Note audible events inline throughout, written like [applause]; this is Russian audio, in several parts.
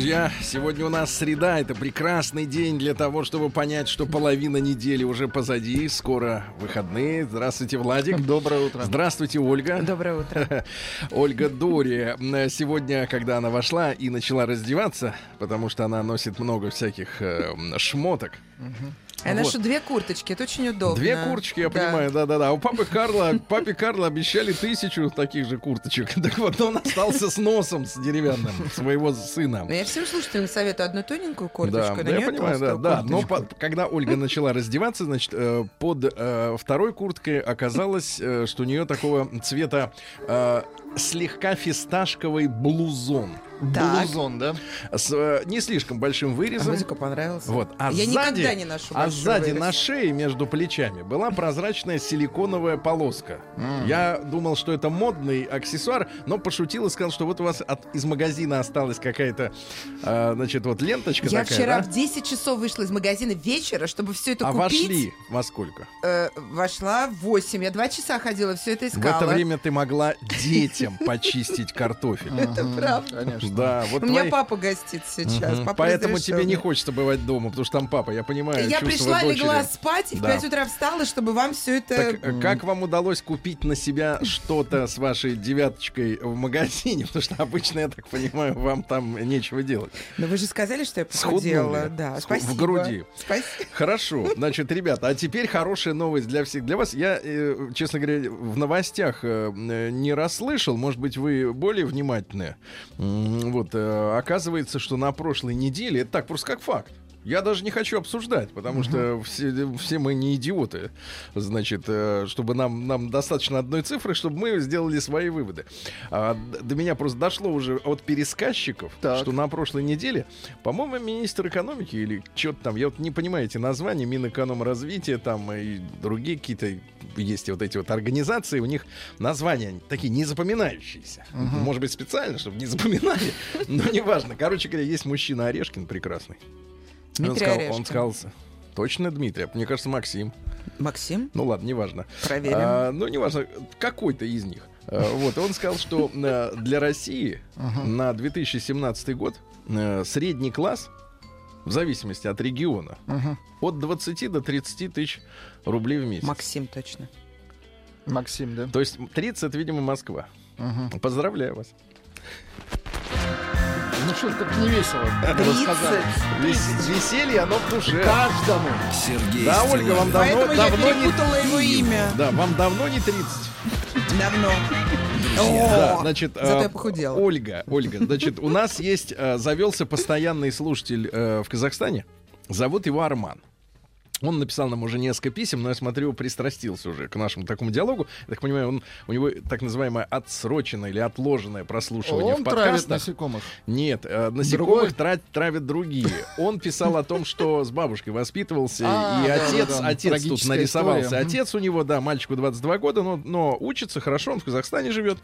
Друзья, сегодня у нас среда. Это прекрасный день для того, чтобы понять, что половина недели уже позади. Скоро выходные. Здравствуйте, Владик. [laughs] Доброе утро. Здравствуйте, Ольга. Доброе утро. [laughs] Ольга Дори. Сегодня, когда она вошла и начала раздеваться, потому что она носит много всяких э, шмоток. Я Вот. две курточки, это очень удобно. Две курточки, я Да. понимаю, да-да-да. А У папы Карла, папе Карла обещали тысячу таких же курточек. [laughs] Так вот, он остался с носом с деревянным своего сына. Но я всем слушателям советую одну тоненькую Да, курточку, да, на я понимаю, да, да. Но по- когда Ольга начала раздеваться, значит, э, под э, второй курткой оказалось, э, что у нее такого цвета э, слегка фисташковый блузон. Так. Блузон, да? С э, не слишком большим А вырезом. Музыка понравилась. Вот. А Я сзади, никогда не ношу А сзади вырез. на шее между плечами была прозрачная силиконовая полоска. Я думал, что это модный аксессуар, но пошутил и сказал, что вот у вас от, из магазина осталась какая-то, э, значит, вот ленточка Я такая. вчера да? в 10 часов вышла из магазина вечера, чтобы все это А купить. вошли во сколько? Э, вошла в 8. Я два часа ходила, все это В искала. это время ты могла детям почистить картофель. Это правда. Конечно. Да, вот У меня твои- папа гостит сейчас. Мгм. папа Поэтому тебе не хочется бывать дома, потому что там папа, я понимаю. Я пришла, дочери. легла спать, и в Да. 5 утра встала, чтобы вам все это... Так э, как вам удалось купить на себя что-то с вашей девяточкой в магазине? [laughs] Потому что обычно, я так понимаю, вам там нечего делать. Но вы же сказали, что я похудела. Да, спасибо. в груди. Спасибо. Хорошо, значит, ребята, а теперь хорошая новость для всех. Для вас я, э, честно говоря, в новостях э, не расслышал. Может быть, вы более внимательны. Вот, э, оказывается, что на прошлой неделе, это так, просто как факт. Я даже не хочу обсуждать, потому что все, все мы не идиоты. Значит, э, чтобы нам, нам достаточно одной цифры, чтобы мы сделали свои выводы. А, до меня просто дошло уже от пересказчиков, Так. что на прошлой неделе, по-моему, министр экономики или что-то там, я вот не понимаю эти названия, Минэкономразвития там и другие какие-то есть вот эти вот организации, у них названия такие незапоминающиеся. Может быть, специально, чтобы не запоминали, но неважно. Короче говоря, есть мужчина Орешкин прекрасный. Он Дмитрий сказал, он сказал, точно Дмитрий, мне кажется, Максим. Максим, Ну ладно, неважно. проверим. А, ну, неважно, какой-то из них. А, Вот, он сказал, что э, для России на 2017 год э, средний класс, в зависимости от региона, от 20 до 30 тысяч рублей в месяц. Максим точно. Максим, да? То есть 30, это, видимо, Москва. Поздравляю вас. Ну что, как не весело. вы 30. сказали. Вес- веселье, оно в душе. Каждому. Сергей Да, Ольга, вам давно, Поэтому я давно не... перепутала его имя. Да, вам давно не 30. Давно. Да, значит, Зато а, я похудела. Ольга, Ольга, значит, у нас есть, э, завелся постоянный слушатель э, в Казахстане. Зовут его Арман. Он написал нам уже несколько писем, но я смотрю, пристрастился уже к нашему такому диалогу. Я так понимаю, он, у него так называемое отсроченное или отложенное прослушивание Он в травит подкастах. насекомых. Нет, э, насекомых тра- травят другие. Он писал о том, что с бабушкой воспитывался, А, и да, отец, да, да. отец тут нарисовался. история. Отец у него, да, мальчику 22 года, но, но учится хорошо, он в Казахстане живет.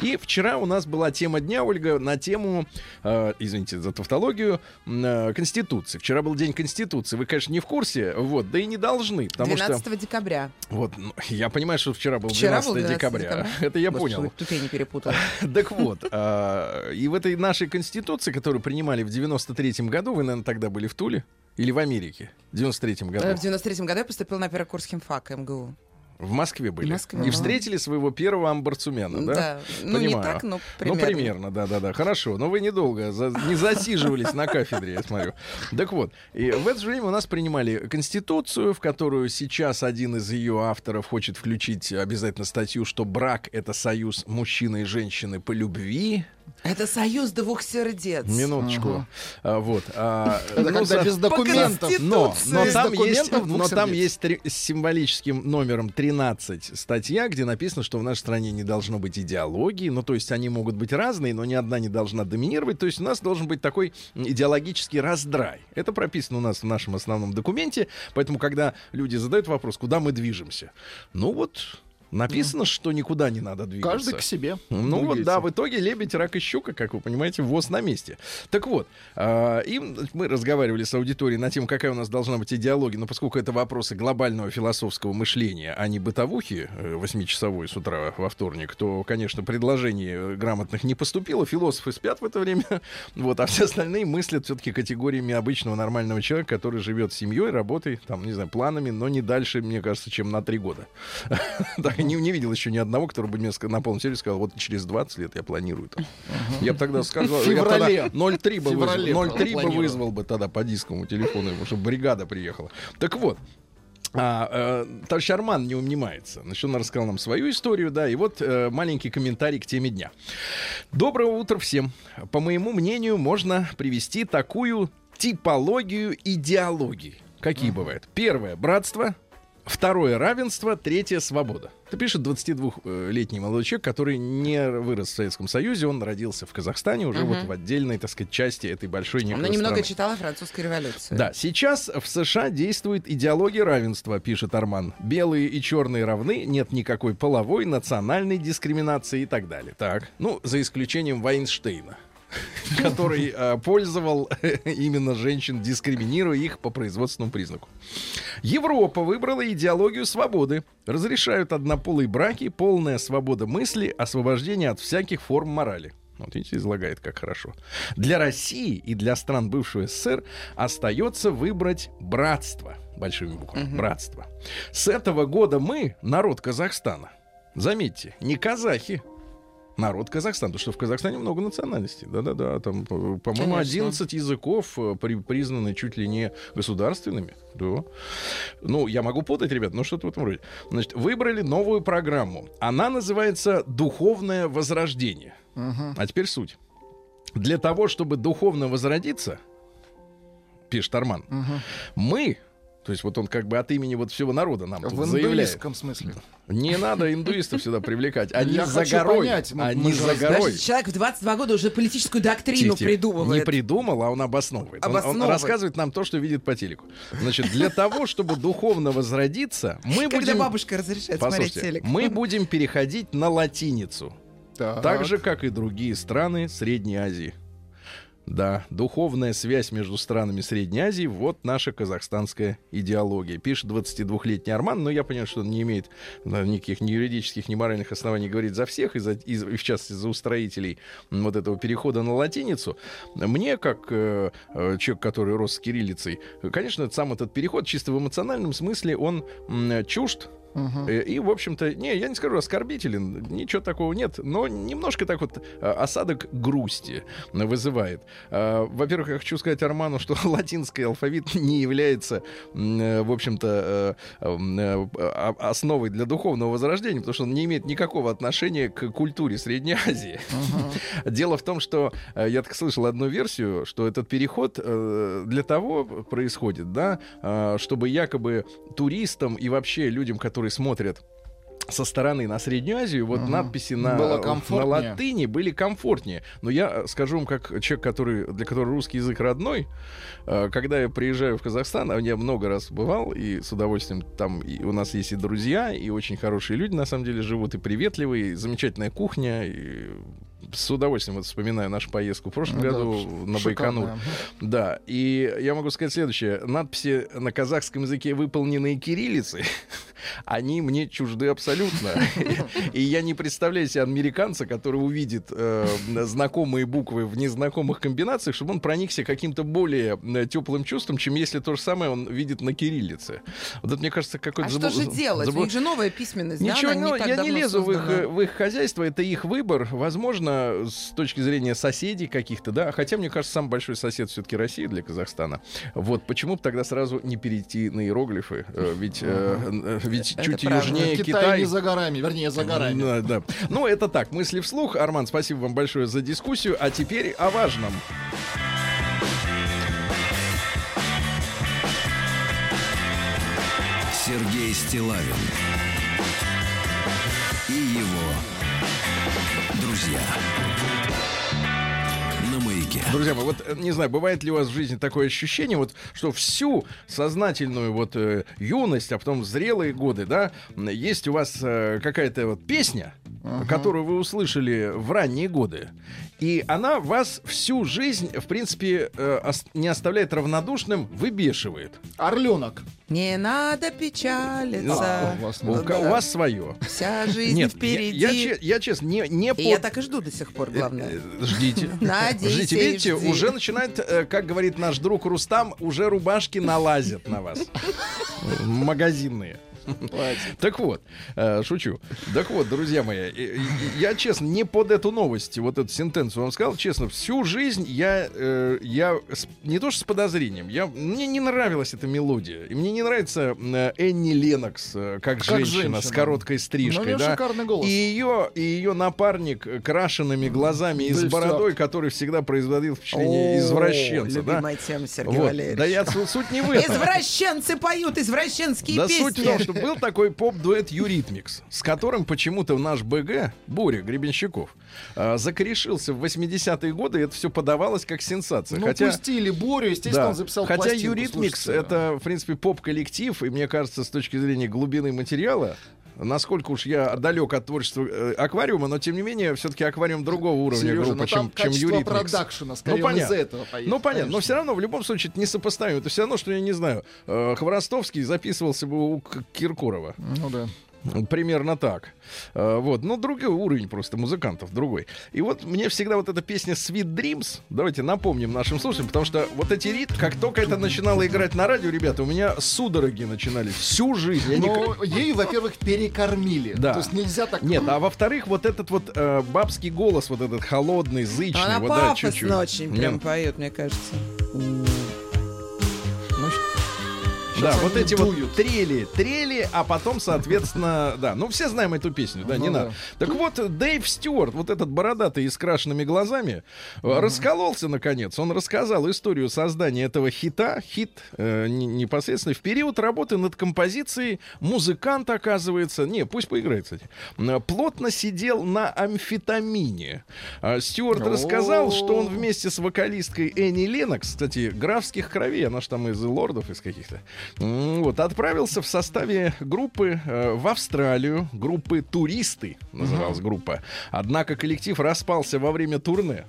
И вчера у нас была тема дня, Ольга, на тему, э, извините за тавтологию, э, Конституции. Вчера был день Конституции. Вы, конечно, не в курсе, вот, да и не должны, потому 12 что... декабря. Вот, ну, я понимаю, что вчера был Вчера 12, был 12 декабря. декабря. Это я Господи, понял. Тут я не перепутала. [laughs] Так вот, а, и в этой нашей конституции, которую принимали в 93-м году, вы, наверное, тогда были в Туле или в Америке? В 93-м году. Э, В 93 году я поступила на первый курс химфака МГУ. В Москве были. В Москве, И встретили своего первого амбарцумена, да? Да. Ну, не Понимаю. так, но примерно. Ну, примерно, да-да-да. Хорошо. Но вы недолго за- не засиживались на кафедре, я смотрю. Так вот, и в это же время у нас принимали Конституцию, в которую сейчас один из ее авторов хочет включить обязательно статью, что брак — это союз мужчины и женщины по любви. Это союз двух сердец. Минуточку. Ага. А, вот. а, Это ну, когда за- без документов. Но, но Без там есть, документов двух но там есть три- с символическим номером 13 статья, где написано, что в нашей стране не должно быть идеологии. Ну, то есть они могут быть разные, но ни одна не должна доминировать. То есть у нас должен быть такой идеологический раздрай. Это прописано у нас в нашем основном документе. Поэтому, когда люди задают вопрос, куда мы движемся, ну вот написано, что никуда не надо двигаться. Каждый к себе. Ну вот, да, в итоге лебедь, рак и щука, как вы понимаете, ВОЗ на месте. Так вот, а, и мы разговаривали с аудиторией на тему, какая у нас должна быть идеология, но поскольку это вопросы глобального философского мышления, а не бытовухи э, с утра во вторник, то, конечно, предложений э, грамотных не поступило, философы спят в это время, [laughs] вот, а все остальные мыслят все-таки категориями обычного нормального человека, который живет семьей, работой, там, не знаю, планами, но не дальше, мне кажется, чем на три года. [laughs] [laughs] Не, не видел еще ни одного, который бы мне на полном серьезе сказал, вот через 20 лет я планирую. там. Я бы тогда сказал, я тогда феврале. 0,3 бы вызвал, 0,3 бы вызвал бы тогда по дисковому телефону, чтобы бригада приехала. Так вот, а, э, товарищ Арман не унимается. Значит, он рассказал нам свою историю, да, и вот э, маленький комментарий к теме дня. Доброго утра всем. По моему мнению, можно привести такую типологию идеологии. Какие бывают? Первое — братство. Второе — равенство. Третье — свобода. Это пишет 22-летний молодой человек, который не вырос в Советском Союзе. Он родился в Казахстане уже вот в отдельной, так сказать, части этой большой Она немного страны. читала французскую революцию. Да, сейчас в США действует идеология равенства, пишет Арман. Белые и черные равны, нет никакой половой, национальной дискриминации и так далее. Так, ну, за исключением Вайнштейна [laughs] который э, пользовал именно женщин, дискриминируя их по производственному признаку. Европа выбрала идеологию свободы. Разрешают однополые браки, полная свобода мысли, освобождение от всяких форм морали. Вот видите, излагает как хорошо. Для России и для стран бывшего СССР остается выбрать братство. Большими буквами. Братство. С этого года мы, народ Казахстана, заметьте, не казахи, народ Казахстана, потому что в Казахстане много национальностей. Да-да-да, там, по- по-моему, Конечно. 11 языков э, при- признаны чуть ли не государственными. Да. Ну, я могу путать, ребят, но что-то в этом роде. Значит, выбрали новую программу. Она называется «Духовное возрождение». А теперь суть. Для того, чтобы духовно возродиться, пишет Арман, мы, то есть вот он как бы от имени вот всего народа нам тут В заявляет. индуистском смысле. Не надо индуистов сюда привлекать. Они Я за горой. понять, мы- Они мы за горой. Значит, человек в 22 года уже политическую доктрину Тихо, придумывает. Не придумал, а он обосновывает. Он- Он, Обосновывает. рассказывает нам то, что видит по телеку. Значит, для того, чтобы духовно возродиться, мы Когда будем... бабушка разрешает смотреть телек. мы будем переходить на латиницу. Так. Так же, как и другие страны Средней Азии. Да, духовная связь между странами Средней Азии, вот наша казахстанская идеология. Пишет 22-летний Арман, но я понимаю, что он не имеет да, никаких ни юридических, ни моральных оснований говорить за всех, и, за, и, в частности за устроителей вот этого перехода на латиницу. Мне, как э, э, человек, который рос с кириллицей, э, конечно, сам этот переход чисто в эмоциональном смысле, он м, чужд Мгм. Э, И, в общем-то, не, я не скажу оскорбителен, ничего такого нет, но немножко так вот э, осадок грусти вызывает. Э, Во-первых, я хочу сказать Арману, что [laughs] латинский алфавит не является, э, в общем-то, а- основой для духовного возрождения, потому что он не имеет никакого отношения к культуре Средней Азии. [laughs] Дело в том, что я так слышал одну версию, что этот переход для того происходит, да, э, чтобы якобы туристам и вообще людям, которые смотрят со стороны на Среднюю Азию, вот Мгм. надписи на, Было на латыни были комфортнее. Но я э, скажу вам, как человек, который, для которого русский язык родной, э, когда я приезжаю в Казахстан, а я много раз бывал, и с удовольствием там и у нас есть и друзья, и очень хорошие люди, на самом деле, живут, и приветливые, и замечательная кухня, и с удовольствием вот вспоминаю нашу поездку в прошлом Ну да, году ш- на Байконур. шикарная. Да, и я могу сказать следующее. Надписи на казахском языке, выполненные кириллицей, [laughs] они мне чужды абсолютно. И я не представляю себе американца, который увидит э, знакомые буквы в незнакомых комбинациях, чтобы он проникся каким-то более э, теплым чувством, чем если то же самое он видит на кириллице. Вот это, мне кажется, какой-то... А что же делать? У них же новая письменность, да? Ничего, Она не так я не лезу в их, создана. в их хозяйство, это их выбор. Возможно, с точки зрения соседей каких-то, да. Хотя, мне кажется, самый большой сосед все-таки Россия для Казахстана. Вот почему бы тогда сразу не перейти на иероглифы? Э, Ведь, э, э, ведь Это чуть правда. южнее Китай, Китай. не за горами, вернее, за горами. Да, да. Ну, это так, мысли вслух. Арман, спасибо вам большое за дискуссию. А теперь о важном. Сергей Стилавин друзья. На маяке. Друзья мои, вот э, не знаю, бывает ли у вас в жизни такое ощущение, вот, что всю сознательную вот э, юность, а потом зрелые годы, да, есть у вас э, какая-то вот песня, которую вы услышали в ранние годы, и она вас всю жизнь, в принципе, э, ос- не оставляет равнодушным, выбешивает. Орленок. Не надо А, печалиться. у вас У, ка- у вас свое. Вся жизнь Нет, я, впереди. я че- я честно, не, не И я так и жду до сих пор, главное. Э, э, Ждите. [laughs] Надейся Ждите, видите, жди. уже начинает, как говорит наш друг Рустам, уже рубашки налазят на вас. [laughs] Магазинные. Так вот, э, шучу. Так вот, друзья мои, я честно не под эту новость, вот эту сентенцию вам сказал, честно, всю жизнь я, э, я с- не то что с подозрением, я, мне не нравилась эта мелодия. И мне не нравится э, Энни Ленокс как, Как женщина, с женщина. короткой Ну, у стрижкой. неё да. шикарный голос. И ее, и ее напарник крашенными глазами и с бородой, который всегда производил впечатление извращенца. Да? Любимая тема, Сергей. Валерьевич. Да я су- суть не в этом. Извращенцы поют извращенские Да песни. суть в том, что был такой поп-дуэт Eurythmics, с которым почему-то наш БГ, Боря Гребенщиков, э, закорешился в 80-е годы, и это все подавалось как сенсация. Ну, Хотя, пустили Борю, естественно, да, он записал хотя Eurythmics это, в принципе, поп-коллектив, и мне кажется, с точки зрения глубины материала, Насколько уж я далек от творчества э, аквариума, но тем не менее, все-таки аквариум другого уровня Сережа, группа, ну, чем, чем Eurythmics. продакшена, скорее, Ну, он понятно. из-за этого поедет, Ну понятно, но конечно. все равно в любом случае это не сопоставимо. Это все равно, что я не знаю. э, Хворостовский записывался бы у Киркорова. Ну да. Примерно так. Э, Вот. Но другой уровень просто музыкантов, другой. И вот мне всегда вот эта песня Sweet Dreams, давайте напомним нашим слушателям, потому что вот эти ритмы, как только это начинало играть на радио, ребята, у меня судороги начинались всю жизнь. Я никак- Но ей, во-первых, перекормили. Да. То есть нельзя так... Нет, а во-вторых, вот этот вот э, бабский голос, вот этот холодный, зычный, Она вот да, чуть-чуть. очень прям поет, мне кажется. Да, вот эти дуют. вот трели, трели, а потом, соответственно, да. Ну, все знаем эту песню, да, не Ну надо. Так вот, Дэйв Стюарт, вот этот бородатый и с крашенными глазами, э, раскололся, наконец. Он рассказал историю создания этого хита, хит э, не- непосредственно в период работы над композицией. Музыкант, оказывается, не, пусть поиграет, кстати, плотно сидел на амфетамине. А Стюарт рассказал, что он вместе с вокалисткой Энни Ленокс, кстати, графских кровей, она же там из лордов, из каких-то, вот, отправился в составе группы э, в Австралию, группы «Туристы» называлась группа. Однако коллектив распался во время турне.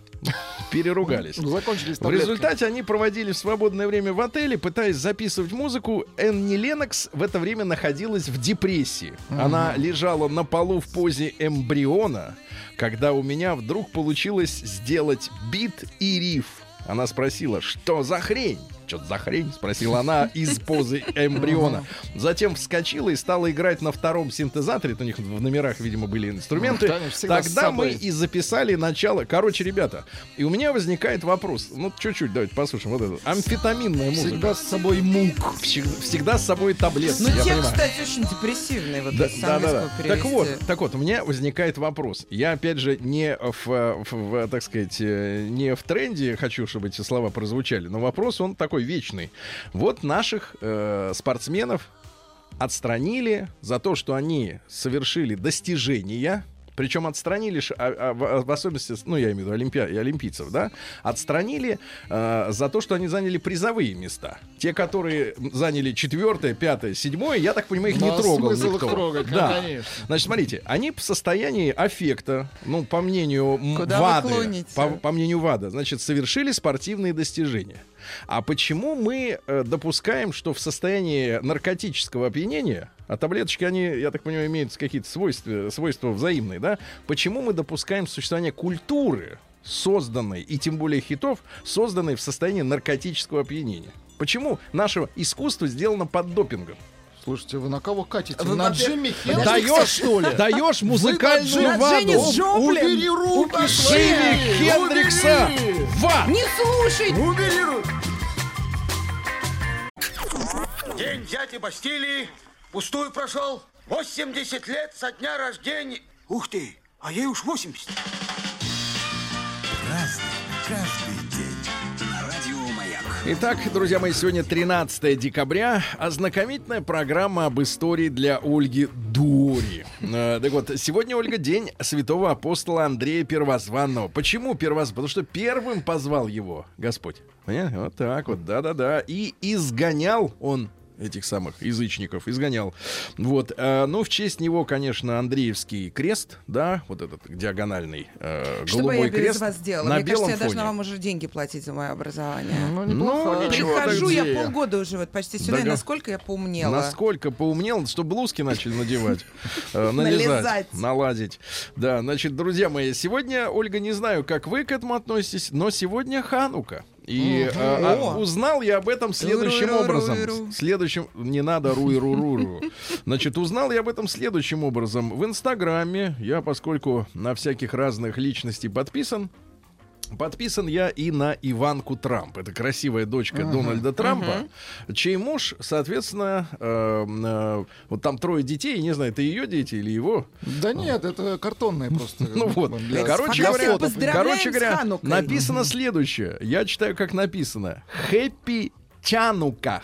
Переругались. Ну, Закончились В результате они проводили свободное время в отеле, пытаясь записывать музыку. Энни Ленокс в это время находилась в депрессии. Она лежала на полу в позе эмбриона, когда у меня вдруг получилось сделать бит и риф. Она спросила, что за хрень? Что за хрень? Спросила она из позы эмбриона. Затем вскочила и стала играть на втором синтезаторе. Это у них в номерах, видимо, были инструменты. С Тогда мы и записали начало. Короче, ребята, и у меня возникает вопрос. Ну, чуть-чуть, давайте послушаем. Вот это. Амфетаминная музыка. Всегда с собой мук. Всегда, всегда с собой таблетки. Ну, понимаю. кстати, очень депрессивный. Вот Да, да, да, да. Так вот, так вот, у меня возникает вопрос. Я, опять же, не в, в- в, так сказать, э, не в тренде хочу, чтобы эти слова прозвучали, но вопрос, он такой вечный. Вот наших э, спортсменов отстранили за то, что они совершили достижения, причем отстранили, ш- а- а в, особенности, ну, я имею в виду олимпия, и олимпийцев, да, отстранили э, за то, что они заняли призовые места. Те, которые заняли четвертое, пятое, седьмое, я так понимаю, их не Ну, а трогал смысл их никто. трогать? Ну, да. конечно. Значит, смотрите, они в состоянии аффекта, ну, по мнению Куда ВАДы, по, по мнению ВАДА, значит, совершили спортивные достижения. А почему мы э, допускаем, что в состоянии наркотического опьянения, а таблеточки, они, я так понимаю, имеют какие-то свойства, свойства взаимные, да? Почему мы допускаем существование культуры, созданной, и тем более хитов, созданной в состоянии наркотического опьянения? Почему наше искусство сделано под допингом? Слушайте, вы на кого катите? Вы, на Джимми Хендрикса, что ли? Даешь музыкальную. Джоплин? Убери руки Джимми! Хендрикса Убери! в ад! Не слушай! Убери руки! День дяди Бастилии Пустую прошел. 80 лет со дня рождения. Ух ты, а ей уж 80. Разный, каждый день. Радио Маяк. Итак, друзья мои, сегодня 13 декабря. Ознакомительная программа об истории для Ольги Дури. [laughs] Э, Так вот, сегодня, Ольга, день святого апостола Андрея Первозванного. Почему первозванного? Потому что первым позвал его Господь. Понятно? Вот так вот, да-да-да. И изгонял он этих самых язычников изгонял. Вот, э, ну в честь него, конечно, Андреевский крест, да, вот этот диагональный э, Что бы голубой я без крест вас сделала? на Мне кажется, белом я должна вам уже деньги платить за мое образование. Ну, Ну, неплохо. так Прихожу я полгода уже вот почти сюда, и Да-га. насколько я поумнела. Насколько поумнел, что блузки начали надевать, [laughs] э, Налезать. наладить. Да, значит, друзья мои, сегодня, Ольга, не знаю, как вы к этому относитесь, но сегодня Ханука. И а, О. узнал я об этом следующим образом. Следующим, не надо руй-ру-ру-ру. Значит, узнал я об этом следующим образом. В Инстаграме, я, поскольку на всяких разных личностей подписан, Подписан я и на Иванку Трамп. Это красивая дочка Дональда Трампа, чей муж, соответственно, э, э, вот там трое детей, не знаю, это ее дети или его. Да нет, это картонные просто. [laughs] Ну вот, Для- короче говоря, короче говоря, написано следующее. Я читаю, как написано. Хэппи Чануках.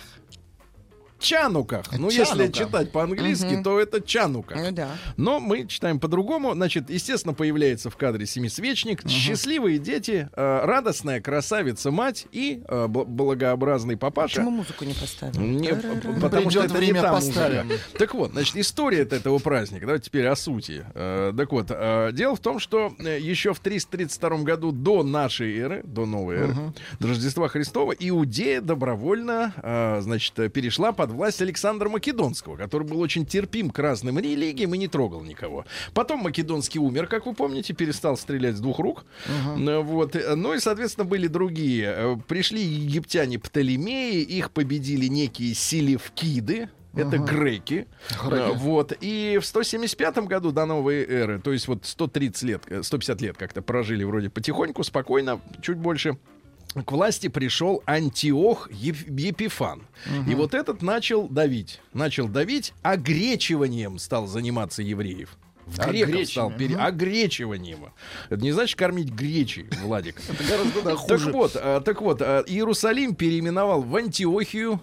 Чануках. Ну, если Чанука. читать по-английски, то это Чануках. Ну да. Но мы читаем по-другому. Значит, естественно, появляется в кадре семисвечник, счастливые дети, э, радостная красавица-мать и э, бл- благообразный папаша. Почему музыку не поставили? Не, потому что это время, не музыка. Так вот, значит, история этого праздника. Давайте теперь о сути. Э, так вот, э, дело в том, что еще в 332 году до нашей эры, до новой эры, до Рождества Христова, Иудея добровольно, э, значит, перешла под власть Александра Македонского, который был очень терпим к разным религиям и не трогал никого. Потом Македонский умер, как вы помните, перестал стрелять с двух рук. Э, Вот. Э, Ну и, соответственно, были другие. Э, Пришли египтяне Птолемеи, их победили некие селевкиды. Это греки. Греки. Э, Вот. И в 175 году до новой эры, то есть вот 130 лет, э, 150 лет как-то прожили вроде потихоньку, спокойно, чуть больше. К власти пришел Антиох Еп- Епифан. И вот этот начал давить. Начал давить, огречиванием стал заниматься евреев. В греков стал Огречиванием, пере... огречиванием. Это не значит кормить гречей, Владик. [laughs] Это гораздо да, Так хуже. вот, а, так вот, а, Иерусалим переименовал в Антиохию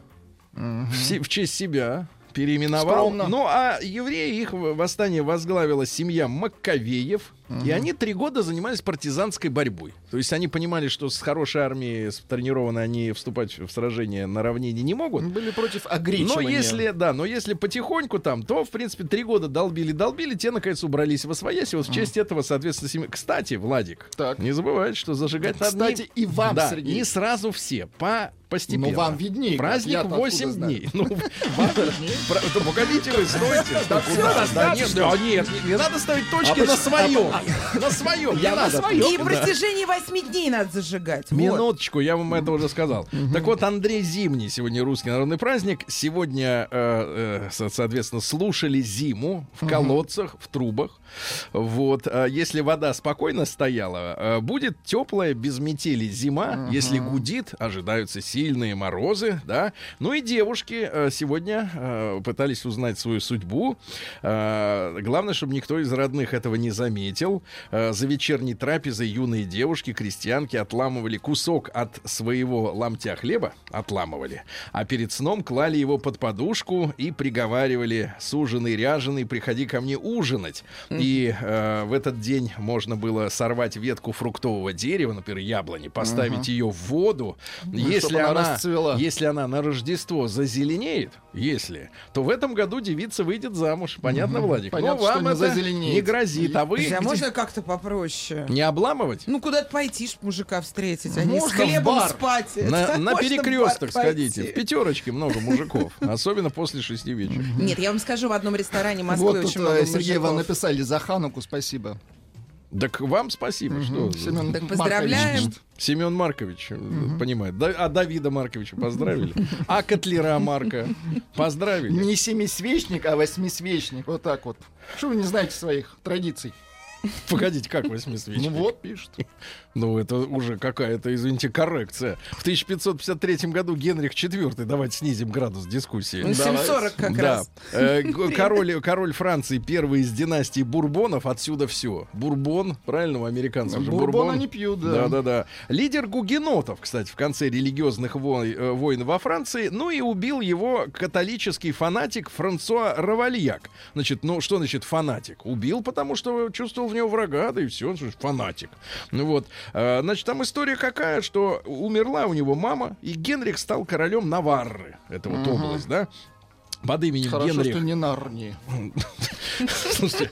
в, честь себя. Переименовал. Скромно. Ну, а евреи, их восстание возглавила семья Маккавеев. И они три года занимались партизанской борьбой. То есть они понимали, что с хорошей армией, с тренированной, они вступать в сражение на равнине не могут. Были против Но огречивания. если, да, но если потихоньку там, то, в принципе, три года долбили-долбили, те, наконец, убрались во своясь. И вот в честь этого, соответственно, семья... Кстати, Владик, Так. не забывай, что зажигать надо Кстати, не- и вам, да, Сергей. не сразу все, по постепенно. Ну, вам виднее, Праздник я-то 8 откуда знаю. дней. Ну, [laughs] погодите вы, стойте. Да нет, не- надо ставить точки А на своем. На своем, Я на надо. своем. И в протяжении восьми дней надо зажигать. Минуточку, я вам это уже сказал. Так вот, Андрей Зимний сегодня русский народный праздник. Сегодня, э, э, со- соответственно, слушали зиму в колодцах, в трубах. Вот, а если вода спокойно стояла, э, будет теплая, без метели зима. Если гудит, ожидаются сильные морозы, да. Ну и девушки сегодня пытались узнать свою судьбу. Главное, чтобы никто из родных этого не заметил. Э, за вечерней трапезой юные девушки, крестьянки отламывали кусок от своего ломтя хлеба, отламывали, а перед сном клали его под подушку и приговаривали «Суженый, ряженый, приходи ко мне ужинать». И э, в этот день можно было сорвать ветку фруктового дерева, например, яблони, поставить ее в воду. Если чтоб она она, расцвела. если она на Рождество зазеленеет, если, то в этом году девица выйдет замуж. Понятно, Владик? Понятно, ну, вам что не это зазеленеет. не грозит, а вы Друзья, можно как-то попроще? не обламывать? Ну, куда-то пойти, ж мужика встретить, а не с хлебом бар. спать. На, на перекресток сходите. В пятерочке много мужиков. [laughs] Особенно после шести вечера. Нет, я вам скажу, в одном ресторане Москвы Вот тут, очень много э, Сергей, вам написали за Хануку, спасибо. Так вам спасибо, что Семен Так поздравляем. Семен Маркович э, понимает. Да, а Давида Марковича поздравили. А Котлера Марка поздравили. Не семисвечник, а восьмисвечник. Вот так вот. Что вы не знаете своих традиций? Погодите, как в смысле? Ну вот, пишет. Ну, это уже какая-то, извините, коррекция. В 1553 году Генрих IV, давайте снизим градус дискуссии. Ну, 740 как да. раз. Э, [laughs] король, король Франции, первый из династии Бурбонов, отсюда все. Бурбон, правильно, у американцев же Бурбон Бурбон. они пьют, да. Да, да, да. Лидер гугенотов, кстати, в конце религиозных вой- э, войн во Франции. Ну и убил его католический фанатик Франсуа Равальяк. Значит, ну что значит фанатик? Убил, потому что чувствовал в него врага, да и все, он же фанатик. Ну вот. Э, Значит, там история какая, что умерла у него мама, и Генрих стал королем Наварры. Это вот область, да? Под именем Хорошо, Генрих. что не Нарнии. [laughs] Слушайте,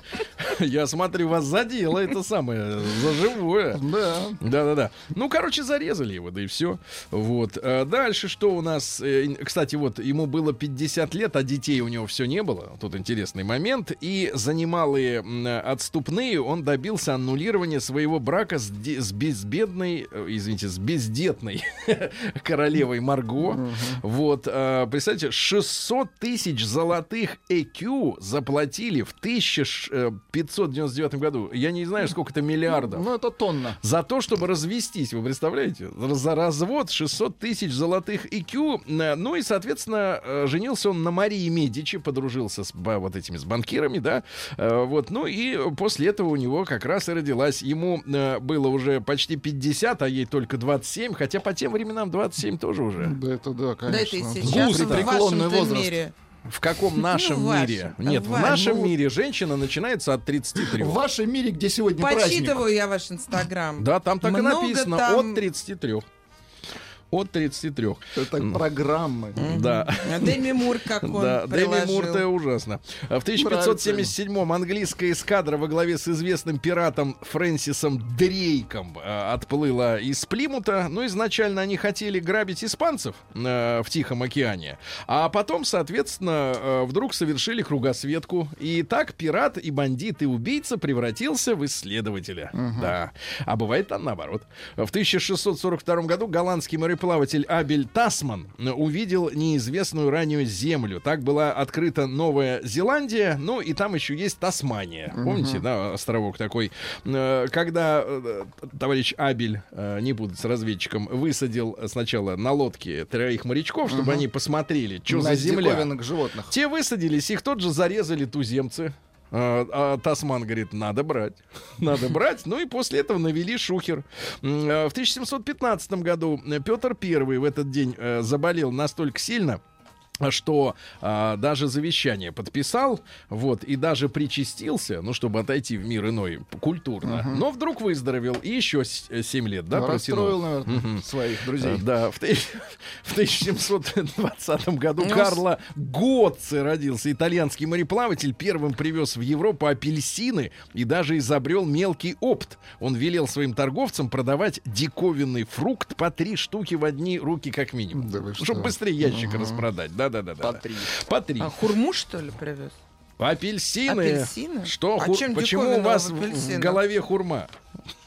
я смотрю, вас задело это самое, за живое. Да. Да-да-да. Ну, короче, зарезали его, да и все. Вот. А дальше что у нас? Э, Кстати, вот ему было 50 лет, а детей у него все не было. Тут интересный момент. И за немалые м, отступные он добился аннулирования своего брака с, де- с безбедной, э, извините, с бездетной [laughs] королевой Марго. Вот. а, Представьте, 600 тысяч золотых ЭКЮ заплатили в 1599 году. Я не знаю, сколько это миллиардов. Ну, это тонна. За то, чтобы развестись, вы представляете? За развод 600 тысяч золотых IQ. Э, Ну и, соответственно, э, женился он на Марии Медичи, подружился с вот этими с банкирами, да. Э, Вот, ну и после этого у него как раз и родилась. Ему э, было уже почти 50, а ей только 27, хотя по тем временам 27 тоже уже. Да, это да, Да это и конечно. сейчас Густо. в вашем возраст. мире. В каком нашем вашем, мире? а Нет, в в вашем. нашем Ну, мире женщина начинается от 33. В вашем мире, где сегодня праздник. Почитываю я ваш инстаграм. Да, там так и Много написано. там- От 33. От 33. Это программы. Да. А Деми Мур как он Да, приложил. Мур это ужасно. А В 1577-м английская эскадра во главе с известным пиратом Фрэнсисом Дрейком э, отплыла из Плимута. Ну, изначально они хотели грабить испанцев э, в Тихом океане. А потом, соответственно, э, вдруг совершили кругосветку. И так пират и бандит и убийца превратился в исследователя. Да. А бывает там наоборот. В 1642 году голландский мореплаватель Абель Тасман увидел неизвестную ранее землю. Так была открыта Новая Зеландия, ну и там еще есть Тасмания. Помните, да, островок такой. Э, Когда э, товарищ Абель, э, не буду с разведчиком, высадил сначала на лодке троих морячков, чтобы они посмотрели, что за земля. животных. Те высадились, их тут же зарезали туземцы. А, а Тасман говорит, надо брать, [laughs] надо брать. Ну и после этого навели шухер. А, В 1715 году Петр I в этот день э, заболел настолько сильно, что а, даже завещание подписал, вот, и даже причастился, ну, чтобы отойти в мир иной культурно, но вдруг выздоровел и еще 7 лет, да, Расстроил, протянул. наверное, своих друзей. Э, Да, в, тысяч- [laughs] в 1720 году Ну, Карло Готце родился. Итальянский мореплаватель первым привез в Европу апельсины и даже изобрел мелкий опт. Он велел своим торговцам продавать диковинный фрукт по три штуки в одни руки как минимум. Да чтобы быстрее ящик распродать. Да-да-да. По три. По три. А хурму, что ли, привез? Апельсины. Апельсины? Что? А хур- чем Почему у вас в в- в голове хурма?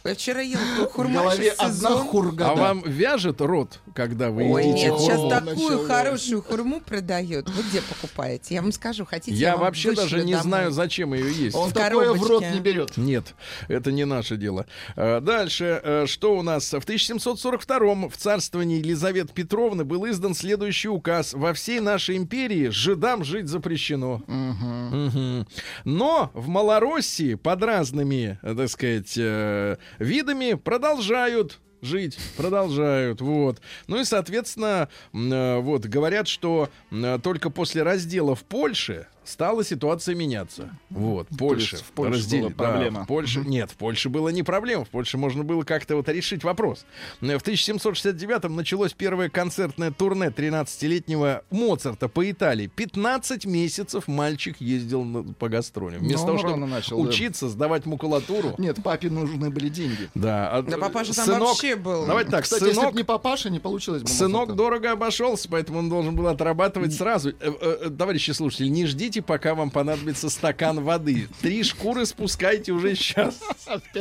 Я вчера ел В хурма голове сейчас одна хургада. А вам вяжет рот, когда вы Ой, едите нет, хурму? сейчас такую хорошую хурму продают. Вы где покупаете? Я вам скажу, хотите, Я вам вообще даже не домой? знаю, зачем ее [laughs] есть. Он в такое в рот не берет. Нет, это не наше дело. А, Дальше, э, что у нас? В 1742 в царствовании Елизаветы Петровны был издан следующий указ. Во всей нашей империи жидам жить запрещено. Мгм. Но в Малороссии под разными, э, так сказать, э, видами продолжают жить, продолжают, вот. Ну и, соответственно, э, вот, говорят, что м, только после раздела в Польше стала ситуация меняться. Вот, Польша. в Польше раздели- была да, проблема. в Польше, нет, в Польше было не проблема. В Польше можно было как-то вот решить вопрос. Э, В 1769-м началось первое концертное турне 13-летнего Моцарта по Италии. 15 месяцев мальчик ездил на- по гастролям. Вместо Ну, того, чтобы начал, да. учиться, сдавать макулатуру. Нет, папе нужны были деньги. Да, а, Да папаша там сынок- вообще был. Давайте так, Кстати, если сынок, бы не папаша, не получилось бы. Сынок Моцарта. дорого обошелся, поэтому он должен был отрабатывать сразу. Э, э, э, Товарищи слушатели, не ждите, пока вам понадобится стакан воды. Три шкуры спускайте уже сейчас.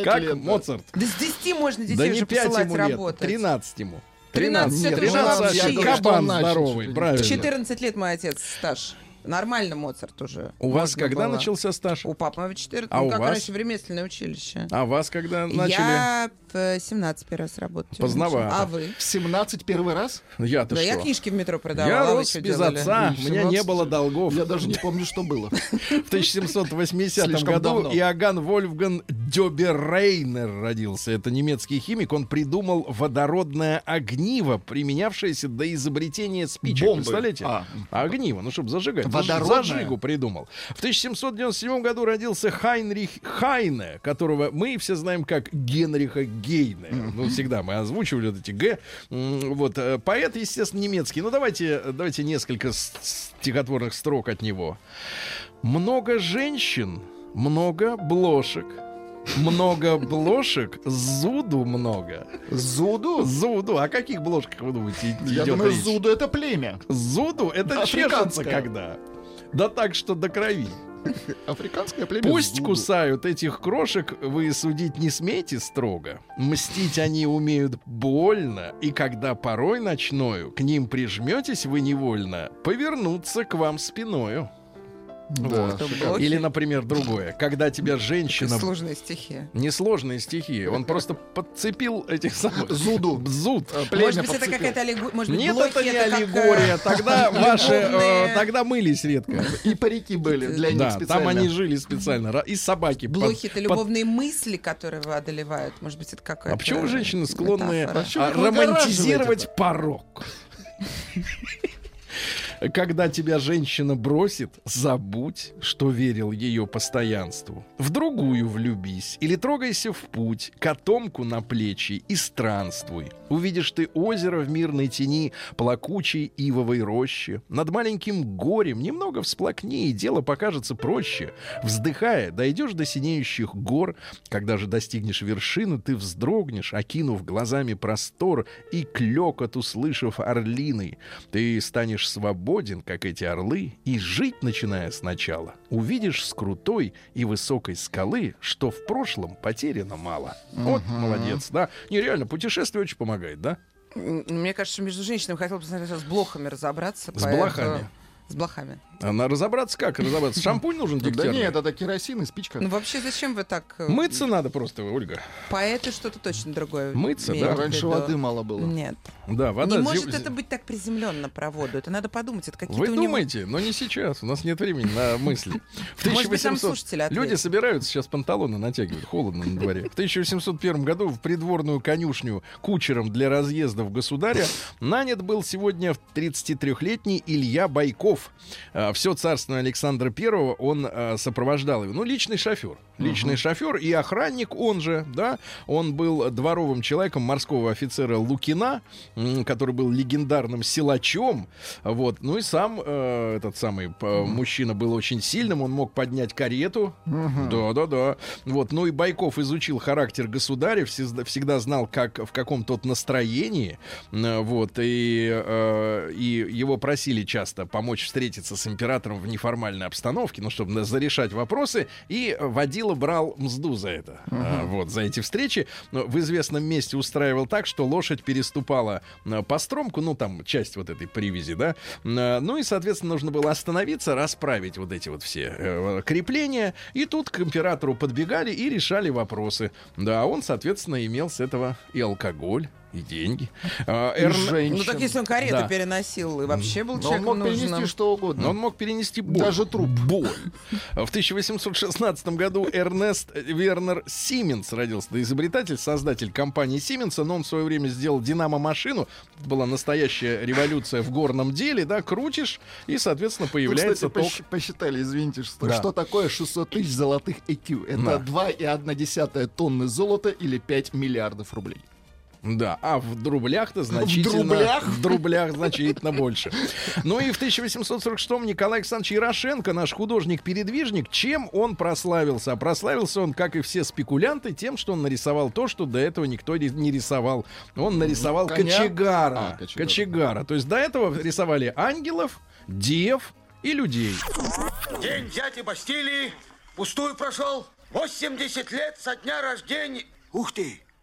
Как лет. Моцарт. Да с 10 можно детей Да уже не 5 посылать ему лет, работать. 13 ему. 13 Нет, это ну, уже 13 вообще. я говорю, что кабан здоровый, правильно. 14 лет мой отец стаж. Нормально Моцарт уже. У вас когда было. начался стаж? У папы моего 14, А ну у как вас? раньше, в ремесленное училище. А вас когда начали? Я в 17 первый раз работать. Поздновато. А вы? В 17 первый раз? Я-то Да, что? я книжки в метро продавала. Я рос без делали? отца, у меня не 17 было долгов. Я даже не помню, что было. [laughs] В 1780 Слишком году. Иоганн Вольфган Дёберрейнер родился. Это немецкий химик. Он придумал водородное огниво, применявшееся до изобретения спичек. Бомбы. Представляете? А. Огниво, ну, чтобы зажигать. Водородное? Зажигу придумал. В 1797 году родился Хайнрих Хайне, которого мы все знаем как Генриха Гейне. Ну, всегда мы озвучивали вот эти Г. Вот. э, Поэт, естественно, немецкий. Ну, давайте, давайте несколько стихотворных строк от него. Много женщин, много блошек. Много блошек, зуду много. Зуду? Зуду. О каких блошках вы думаете? Я думаю, речь? Зуду это племя. Зуду это чешется когда. Да так, что до крови. Африканское племя Пусть Зуду. кусают этих крошек, вы судить не смейте строго. Мстить они умеют больно, и когда порой ночною к ним прижметесь вы невольно, повернуться к вам спиною. Да, шикарно. блохи? Или, например, другое. Когда тебя женщина... Сложные стихи. Несложные стихи. Он просто подцепил этих самых... Зуду. Зуд. Э, Может быть, это какая-то аллегория. Может быть, Нет, это не как, э, аллегория. Тогда ваши... э, Тогда мылись редко. И парики были для них Да, специально. там они жили специально. И собаки. Блохи это любовные мысли, которые вы одолевают. Может быть, это какая-то А почему женщины склонны а, выгораживаете романтизировать порог? [laughs] Когда тебя женщина бросит, забудь, что верил ее постоянству. В другую влюбись или трогайся в путь, котомку на плечи и странствуй. Увидишь ты озеро в мирной тени, плакучей ивовой рощи. Над маленьким горем немного всплакни, и дело покажется проще. Вздыхая, дойдешь до синеющих гор. Когда же достигнешь вершины, ты вздрогнешь, окинув глазами простор и клекот услышав орлиный. Ты станешь свободен, как эти орлы, и жить, начиная сначала, увидишь с крутой и высокой скалы, что в прошлом потеряно мало. Вот молодец, да. Нереально, путешествие очень помогает, да? Мне кажется, между женщинами хотел бы сначала с блохами разобраться. С поэтому- блохами? С блохами. А на разобраться как? Разобраться? Шампунь нужен Да нет, это керосин и спичка. Ну вообще, зачем вы так... э, Мыться надо просто, Ольга. Поэты что-то точно другое. Мыться, да? Раньше воды мало было. Нет. Да, вода... не может это быть так приземленно про воду. Это надо подумать. Это какие-то Вы думаете, но не сейчас. У нас нет времени на мысли. [laughs] В Может быть, там 1800 слушатели ответят. Люди собираются сейчас панталоны натягивают. Холодно на дворе. В 1801 году в придворную конюшню кучером для разъездов государя нанят был сегодня 33-летний Илья Байков. Все царство Александра Первого он а, сопровождал его. Ну, личный шофер. Личный шофер и охранник, он же, да, он был дворовым человеком морского офицера Лукина, который был легендарным силачом, вот, ну и сам э, этот самый э, мужчина был очень сильным, он мог поднять карету, да-да-да, вот, ну и Байков изучил характер государя, всегда, всегда знал, как, в каком тот настроении, э, вот, и, э, и его просили часто помочь встретиться с императором в неформальной обстановке, ну, чтобы зарешать вопросы, и водила брал мзду за это, э, вот, за эти встречи. Но в известном месте устраивал так, что лошадь переступала э, по стромку, ну, там, часть вот этой привязи, да, Э, ну, и, соответственно, нужно было остановиться, расправить вот эти вот все э, крепления, и тут к императору подбегали и решали вопросы. Да, он, соответственно, имел с этого и алкоголь, и деньги. А, И Эрн- женщин. Ну так если он карету Да. переносил и вообще был Но он человеком мог перенести нужным. что угодно. Но он мог перенести боль. Даже труп. Боль. В 1816 году Эрнест Вернер Сименс родился. Это изобретатель, создатель компании Сименса, но он в свое время сделал динамо-машину. Была настоящая революция в горном деле, да, крутишь, и, соответственно, Тут, появляется кстати, ток. посч- посчитали, извините, что, Да. что такое 600 тысяч золотых. Да. Это 2,1 тонны золота или 5 миллиардов рублей. Да, а в рублях-то значительно... рублях? В рублях значительно больше. Ну и в 1846-м Николай Александрович Ярошенко, наш художник-передвижник, чем он прославился? А прославился он, как и все спекулянты, тем, что он нарисовал то, что до этого никто не рисовал. Он нарисовал Коня? кочегара. А, кочегара. кочегара. То есть до этого рисовали ангелов, дев и людей. День дяди Бастилии пустую прошел. 80 лет со дня рождения. Ух ты,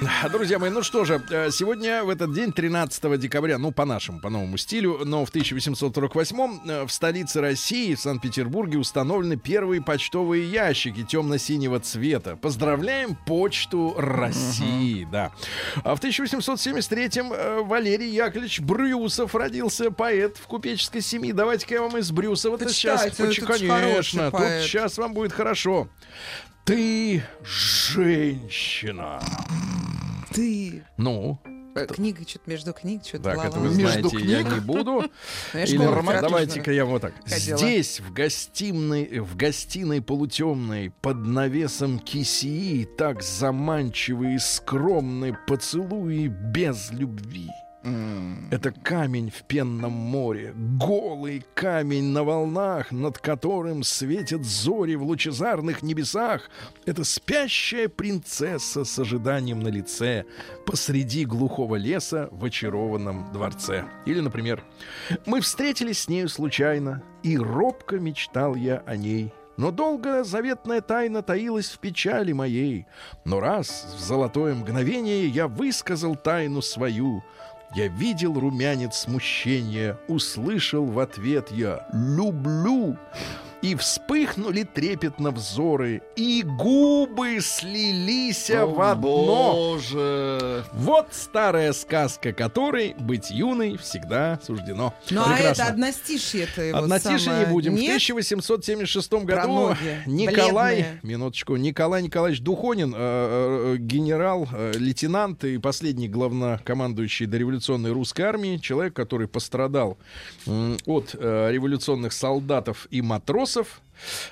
[laughs] Друзья мои, ну что же, э, сегодня в этот день, 13 декабря, ну, по-нашему, по новому стилю, но в 1848 э, в столице России, в Санкт-Петербурге, установлены первые почтовые ящики темно-синего цвета. Поздравляем почту России, да. А в 1873-м э, Валерий Яковлевич Брюсов родился, поэт в купеческой семье. Давайте-ка я вам из Брюсова-то сейчас... Почитайте, Конечно, тут сейчас вам будет хорошо. Ты женщина. Ты. Ну, Э, Книга, что-то между книг, что-то так, это вы Между знаете, я книг? не буду. [laughs] Ну, Или давайте-ка я вот так. ходила. Здесь, в гостиной, в гостиной полутемной, под навесом кисии, так заманчивые скромные поцелуи без любви. Это камень в пенном море, голый камень на волнах, над которым светят зори в лучезарных небесах. Это спящая принцесса с ожиданием на лице посреди глухого леса в очарованном дворце. Или, например, мы встретились с нею случайно, и робко мечтал я о ней. Но долго заветная тайна таилась в печали моей. Но раз в золотое мгновение я высказал тайну свою, я видел румянец смущения, услышал в ответ я «люблю». И вспыхнули трепетно взоры, и губы слились в одно. Боже. Вот старая сказка, которой быть юной всегда суждено. Ну, а Прекрасно. это одностишье это его Однотишие самое. не будем. В Нет? 1876 году Николай, бледные. минуточку, Николай Николаевич Духонин, э, э, генерал, э, лейтенант и последний главнокомандующий дореволюционной русской армии, человек, который пострадал от революционных солдатов и матросов.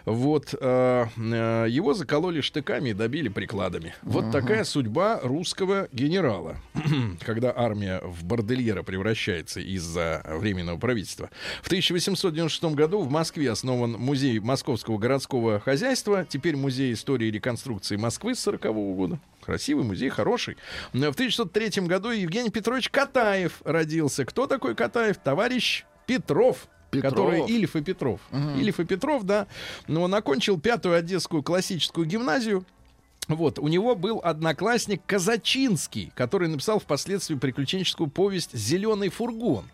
Вот э, э, его закололи штыками и добили прикладами. Вот такая судьба русского генерала, [clears throat] когда армия в бордельера превращается из-за временного правительства. В 1896 году в Москве основан музей Московского городского хозяйства, теперь музей истории и реконструкции Москвы с 40 года. Красивый музей, хороший. В 1903 году Евгений Петрович Катаев родился. Кто такой Катаев? Товарищ Петров. Петров. Который Ильф и Петров. Ильф и Петров, да. Но он окончил пятую Одесскую классическую гимназию. Вот, у него был одноклассник Казачинский, который написал впоследствии приключенческую повесть «Зеленый фургон».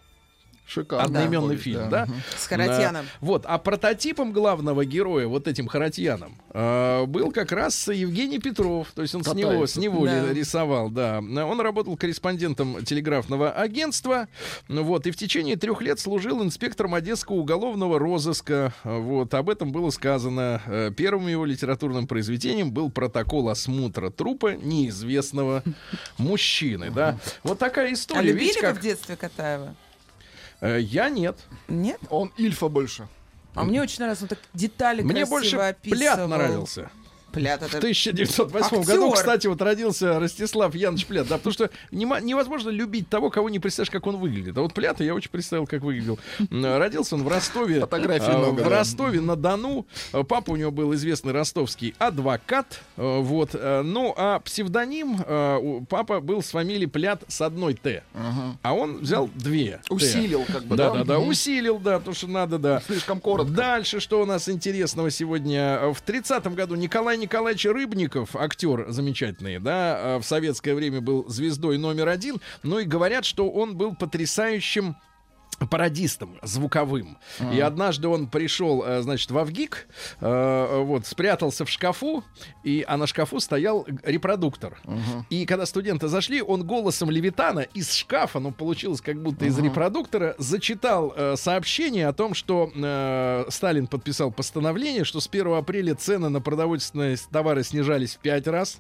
Шикарно. Одноименный Повесть, фильм, да. да? С Харатьяном. Да. Вот, а прототипом главного героя, вот этим Харатьяном, э, был как раз Евгений Петров. То есть он с Катаев. него, с него Да. рисовал, да. Он работал корреспондентом телеграфного агентства. Ну Вот, и в течение трех лет служил инспектором Одесского уголовного розыска. Вот, об этом было сказано. Э, Первым его литературным произведением был протокол осмотра трупа неизвестного мужчины, да. Вот такая история. А любили Видите, как... в детстве Катаева? Э, Я нет. Нет? Он Ильфа больше. А мне очень нравится, он так детали Мне красиво больше описывал. Плят нравился. Плят В это... 1908 Актер. году, кстати, вот родился Ростислав Янович Плят. Да, потому что невозможно любить того, кого не представляешь, как он выглядит. А вот Плята я очень представил, как выглядел. Родился он в Ростове. Фотографий а, много, В да. Ростове на Дону. А, Папа у него был известный ростовский адвокат. А, Вот. Ну, а псевдоним у- папа был с фамилией Плят с одной Т. А он взял две. Усилил, как бы, Да, да? да, усилил, да, потому что надо, да. Слишком коротко. Дальше, что у нас интересного сегодня? В 30-м году Николай Николаевич Рыбников, актер замечательный, да, в советское время был звездой номер один. Ну и говорят, что он был потрясающим пародистом звуковым. И однажды он пришел, э, значит, в Авгик, э, вот, спрятался в шкафу, и, а на шкафу стоял репродуктор. И когда студенты зашли, он голосом Левитана из шкафа, ну, получилось как будто из репродуктора, зачитал э, сообщение о том, что э, Сталин подписал постановление, что с 1 апреля цены на продовольственные товары снижались в 5 раз,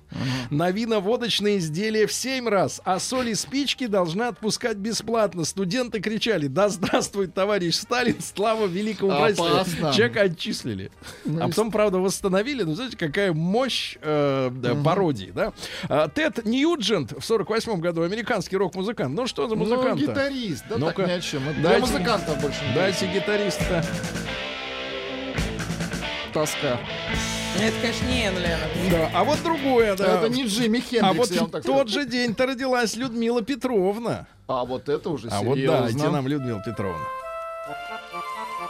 на вино-водочные изделия в 7 раз, а соль и спички должны отпускать бесплатно. Студенты кричали, да здравствует товарищ Сталин, слава великому правительству. Человека отчислили. Ну, а потом, правда, восстановили. Ну, знаете, какая мощь э, да, пародии, да? А, Тед Ньюджент в 48 году, американский рок-музыкант. Ну, что за Ну, музыкант гитарист, да, Ну-ка, так ни о чем. Дайте- Для музыкантов больше не Дайте гитариста. тоска. Это, конечно, не Энн Леннон. Да, а вот другое, да. Это не Джимми Хендрикс, а вот я вам в тот же день-то родилась Людмила Петровна. А вот это уже А серьезно. вот дайте нам Людмила Петровна.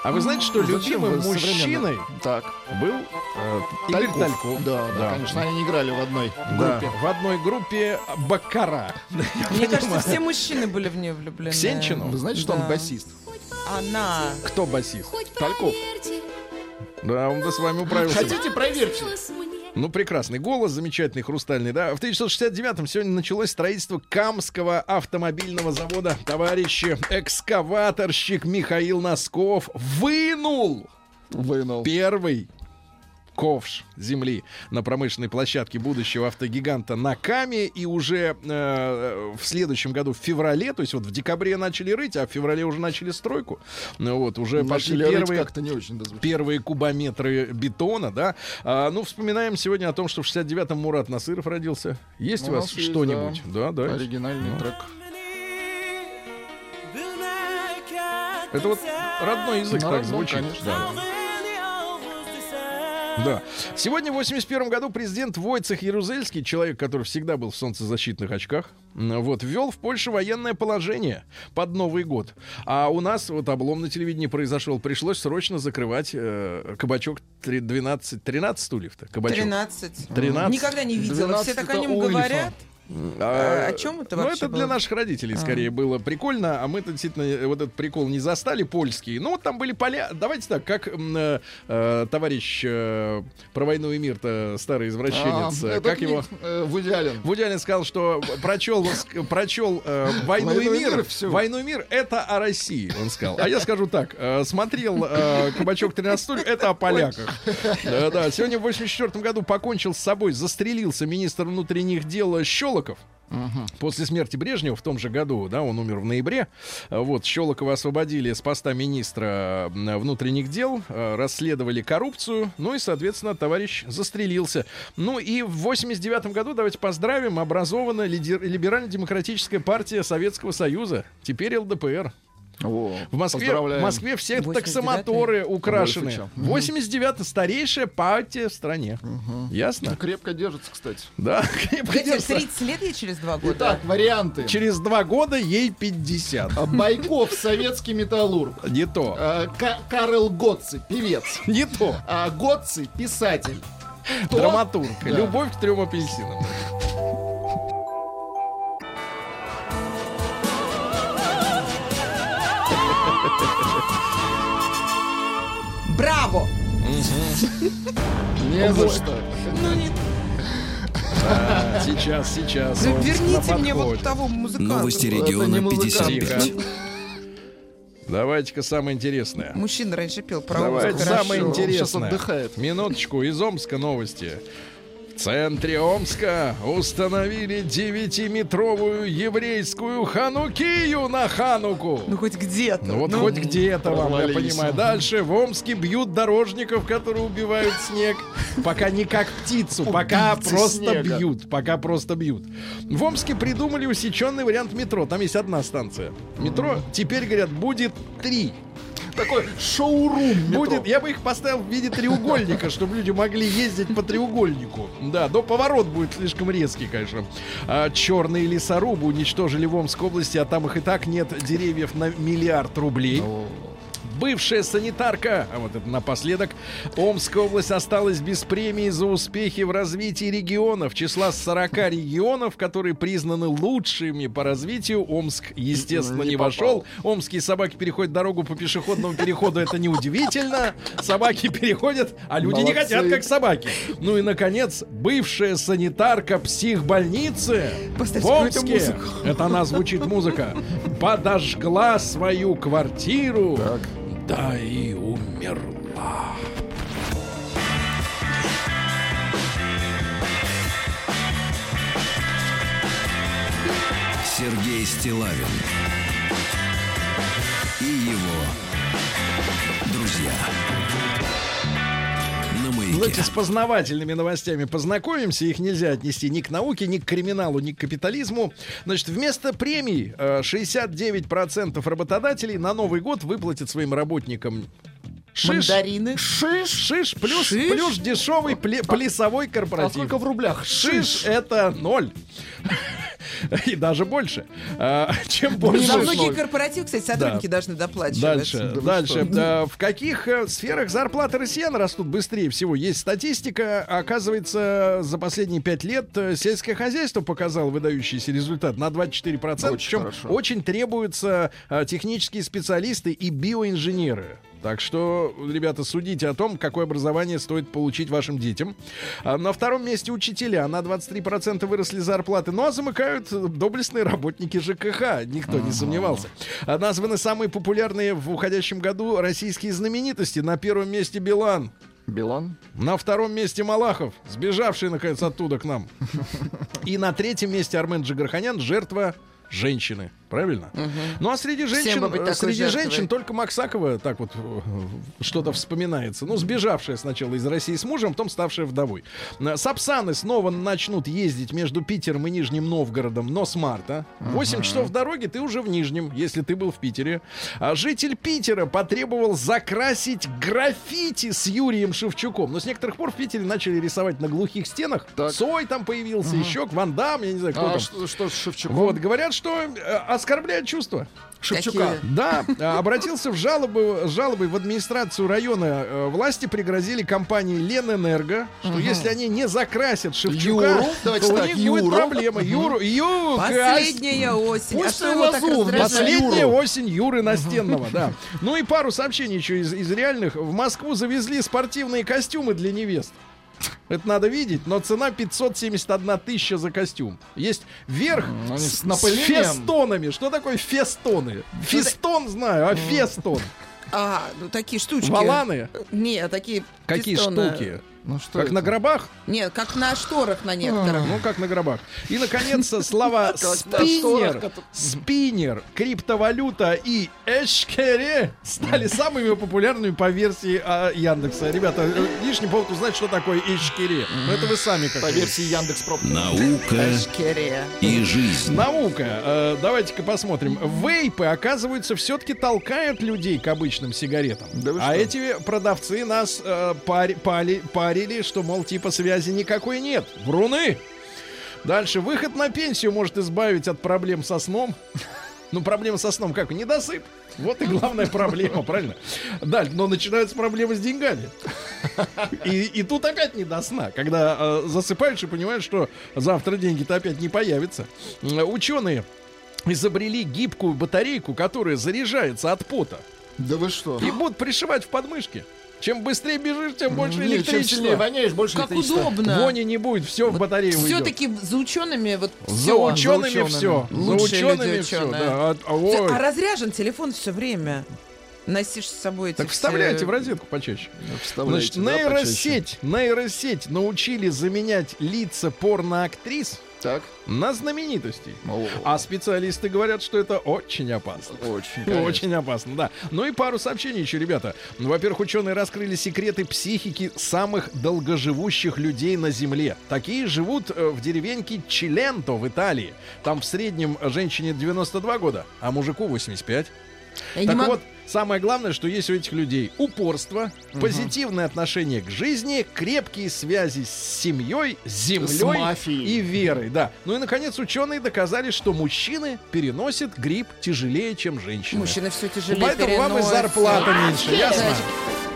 А вы знаете, что Зачем любимым мужчиной Так. был э, Игорь Тальков. Тальков? Да, да, конечно, они играли в одной Да, группе. в одной группе Бакара. [laughs] Мне кажется, все мужчины были в нее влюблены. Сенчину? Вы знаете, что он Да. басист? Она. Кто басист? Тальков. Да, он да с вами управился. Хотите, проверьте. Ну, прекрасный голос, замечательный, хрустальный, да. В 1969-м сегодня началось строительство Камского автомобильного завода. Товарищи, экскаваторщик Михаил Носков вынул Вынул. первый ковш земли на промышленной площадке будущего автогиганта на Каме. И уже э, в следующем году, в феврале, то есть вот в декабре начали рыть, а в феврале уже начали стройку. Ну вот, уже пошли Начали рыть первые как-то не очень первые кубометры бетона, да. А, ну, вспоминаем сегодня о том, что в 69-м Мурат Насыров родился. Есть У у вас что-нибудь? Да, да. Оригинальный трек. Это вот родной язык На так звучит. конечно. Да. Да. Сегодня в 81 году президент Войцех Ярузельский, человек, который всегда был в солнцезащитных очках, вот, ввел в Польше военное положение под Новый год. А у нас вот облом на телевидении произошел. Пришлось срочно закрывать э, кабачок три- 12, 13 стульев-то. Кабачок. 13. 13. Никогда не видела. 12 Все так о нем говорят. А о чем это Ну, вообще это для было? наших родителей скорее было прикольно, а мы-то действительно э, вот этот прикол не застали польский. Ну, вот там были поля. Давайте так, как э, э, товарищ э, про войну и мир-то старый извращенец, А, э, как его... Э. Вуди Аллен сказал, что прочел, прочел э, «Войну, «Войну и мир». мир» всю. «Войну и мир» — это о России, он сказал. А я скажу так, э, смотрел э, «Кабачок 13 стульев» — это о поляках. Да-да, сегодня в 84 году покончил с собой, застрелился министр внутренних дел Щелоков. После смерти Брежнева в том же году, да, он умер в ноябре. Вот, Щелокова освободили с поста министра внутренних дел, э, расследовали коррупцию, ну и, соответственно, товарищ застрелился. Ну и в 89 году, давайте поздравим, образована либерально-демократическая партия Советского Союза, теперь ЛДПР. О, В Москве, в. Москве все 89-й. таксомоторы украшены. Вольфовича. 89 старейшая партия в стране. Ясно? Крепко держится, кстати. Да, [laughs] крепко Погодите, держится. 30 лет ей через два года? Итак, варианты. Через два года ей 50. А, Байков, советский металлург. Не то. А, Ка- Карл Готци, певец. [laughs] Не то. А Готци, писатель. Кто? Драматург. Да. Любовь к трем апельсинам. Браво! Не за что. Ну, не- Сейчас, сейчас. ну, верните мне вот того музыканта. Новости региона музыкант. 55. Тихо. Давайте-ка самое интересное. Мужчина раньше пел про Давайте Омск, самое. Он интересное. отдыхает. Минуточку, из Омска новости. В центре Омска установили 9-метровую еврейскую ханукию на хануку. Ну, хоть где-то. Ну вот хоть где-то вам, я понимаю. Дальше в Омске бьют дорожников, которые убивают снег. Пока не как птицу, пока просто бьют. Пока просто бьют. В Омске придумали усеченный вариант метро. Там есть одна станция. Метро теперь, говорят, будет три. Такой шоурум. Будет, я бы их поставил в виде треугольника, чтобы люди могли ездить по треугольнику. Да, но поворот будет слишком резкий, конечно. А, черные лесорубы уничтожили в Омской области, а там их и так нет деревьев на миллиард рублей. Бывшая санитарка, а вот это напоследок, Омская область осталась без премии за успехи в развитии регионов. Числа 40 регионов, которые признаны лучшими по развитию, Омск, естественно, Не не, вошел. Омские собаки переходят дорогу по пешеходному переходу, это неудивительно. Собаки переходят, а люди не Молодцы. хотят, как собаки. Ну и, наконец, бывшая санитарка психбольницы Поставьте в Омске. Это она звучит музыка. Подожгла свою квартиру. Так. Да и умерла. Сергей Стилавин и его друзья. Маяке. Давайте с познавательными новостями познакомимся. Их нельзя отнести ни к науке, ни к криминалу, ни к капитализму. Значит, вместо премий э, 69% работодателей на Новый год выплатят своим работникам шиш, Мандарины. Шиш. шиш плюс, Шиш? плюс дешевый пле- плясовой А корпоратив. сколько в рублях? Шиш это ноль. [laughs] И даже больше. А, [laughs] Чем больше... За многие корпоративы, кстати, сотрудники должны доплачивать. Дальше, Да дальше. Да, в каких э, сферах зарплаты россиян растут быстрее всего? Есть статистика. Оказывается, за последние пять лет э, сельское хозяйство показало выдающийся результат на 24%. Очень Причем хорошо. очень требуются э, технические специалисты и биоинженеры. Так что, ребята, судите о том, какое образование стоит получить вашим детям. А на втором месте учителя. На 23% выросли зарплаты. Ну а замыкают доблестные работники ЖКХ. Никто не сомневался. А названы самые популярные в уходящем году российские знаменитости. На первом месте Билан. Билан? На втором месте Малахов, сбежавший, наконец, оттуда к нам. [laughs] И на третьем месте Армен Джигарханян, жертва женщины. Правильно? Ну а среди женщин, среди женщин только Максакова так вот э, что-то вспоминается. Ну, сбежавшая сначала из России с мужем, потом ставшая вдовой. Э, Сапсаны снова начнут ездить между Питером и Нижним Новгородом, но с марта. 8 часов дороги ты уже в Нижнем, если ты был в Питере. А житель Питера потребовал закрасить граффити с Юрием Шевчуком. Но с некоторых пор в Питере начали рисовать на глухих стенах. Так. Цой там появился, еще Ван Дам, я не знаю, кто А там. что, что с Шевчуком? Вот, говорят, что э, оскорбляет чувства. Шевчука. Какие? Да, э, обратился в жалобу, с жалобой в администрацию района. Э, Власти пригрозили компании Ленэнерго, что если они не закрасят Шевчука, Юру? Давайте то у так, них Юру. будет проблема. Юру, Ю, Последняя осень. Пусть а что его так? Последняя Юру. осень Юры Настенного, да. Ну и пару сообщений еще из, из реальных. В Москву завезли спортивные костюмы для невест. Это надо видеть, но цена 571 тысяча за костюм. Есть верх они с, с фестонами. Что такое фестоны? Фестон знаю, а фестон. А, ну такие штучки. Валаны? Нет, такие Какие фестоны. штуки? Ну что Как это? на гробах? Нет, как на шторах на некоторых. Ну, как на гробах. И, наконец, слова [laughs] спиннер, спиннер, криптовалюта и эшкере стали самыми популярными по версии а, Яндекса. Ребята, э, лишний повод узнать, что такое эшкере. Ну, это вы сами как По версии Яндекс Проб. Наука и жизнь. Наука. Э, давайте-ка посмотрим. Вейпы, оказывается, все-таки толкают людей к обычным сигаретам. Да а что? эти продавцы нас э, пари- пали- парили, что, мол, типа связи никакой нет. Вруны! Дальше. Выход на пенсию может избавить от проблем со сном. [laughs] Ну, проблема со сном как? Недосып. Вот и главная проблема, правильно? Дальше, но начинаются проблемы с деньгами. И, и тут опять не до сна, когда э, засыпаешь и понимаешь, что завтра деньги-то опять не появятся. Ученые изобрели гибкую батарейку, которая заряжается от пота. Да вы что? И будут пришивать в подмышке. Чем быстрее бежишь, тем больше Нет, чем электричества. сильнее воняешь, больше Как электричества. удобно. Вони не будет, все в батарею уйдет. Все-таки за учеными вот За всё. учеными учеными. все. За учеными люди все. Да. А- а. А разряжен телефон все время. Носишь с собой эти Так все- вставляйте в розетку почаще. Вставляйте, Значит, да, нейросеть, нейросеть научили заменять лица порноактрис Так. на знаменитостей. О, А специалисты говорят, что это очень опасно. Очень, конечно. Очень опасно, да. Ну и пару сообщений еще, ребята. Ну, Во-первых, ученые раскрыли секреты психики самых долгоживущих людей на Земле. Такие живут э, в деревеньке Чиленто в Италии. Там в среднем женщине 92 года, а мужику 85. Я не так могу- вот, самое главное, что есть у этих людей упорство, позитивное отношение к жизни, крепкие связи с семьей, с землей С и верой, да. Ну и наконец ученые доказали, что мужчины переносят грипп тяжелее, чем женщины. Мужчины все тяжелее Поэтому вам и переносят. зарплата меньше, ясно?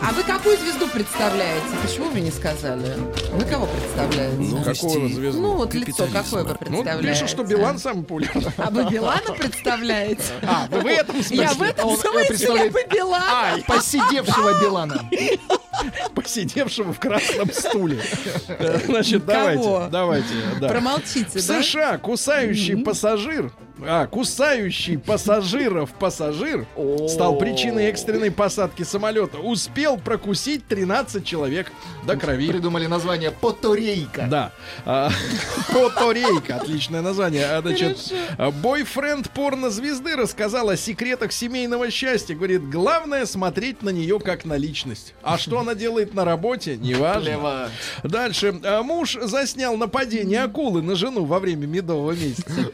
А вы какую звезду представляете? Почему вы не сказали? Вы кого представляете? Ну, какого звезду? Ну, вот лицо какое вы Ну, представляете? пишут, что Билан самый популярный. А вы Билана представляете? А, вы в этом смысле? Я в этом смысле, представляет- бы Билана. Ай, посидевшего Билана. Посидевшего в красном стуле. Значит, давайте, давайте. да. Промолчите, В? США кусающий пассажир, а, кусающий пассажиров пассажир стал причиной экстренной посадки самолета. Успел прокусить 13 человек до крови. Придумали название Поторейка. Да. А, [laughs] Поторейка. Отличное название. А, Значит, бойфренд порнозвезды рассказал о секретах семейного счастья. Говорит, главное смотреть на нее как на личность. А что она делает на работе, неважно. Плевать. Дальше. А, Муж заснял нападение акулы на жену во время медового месяца.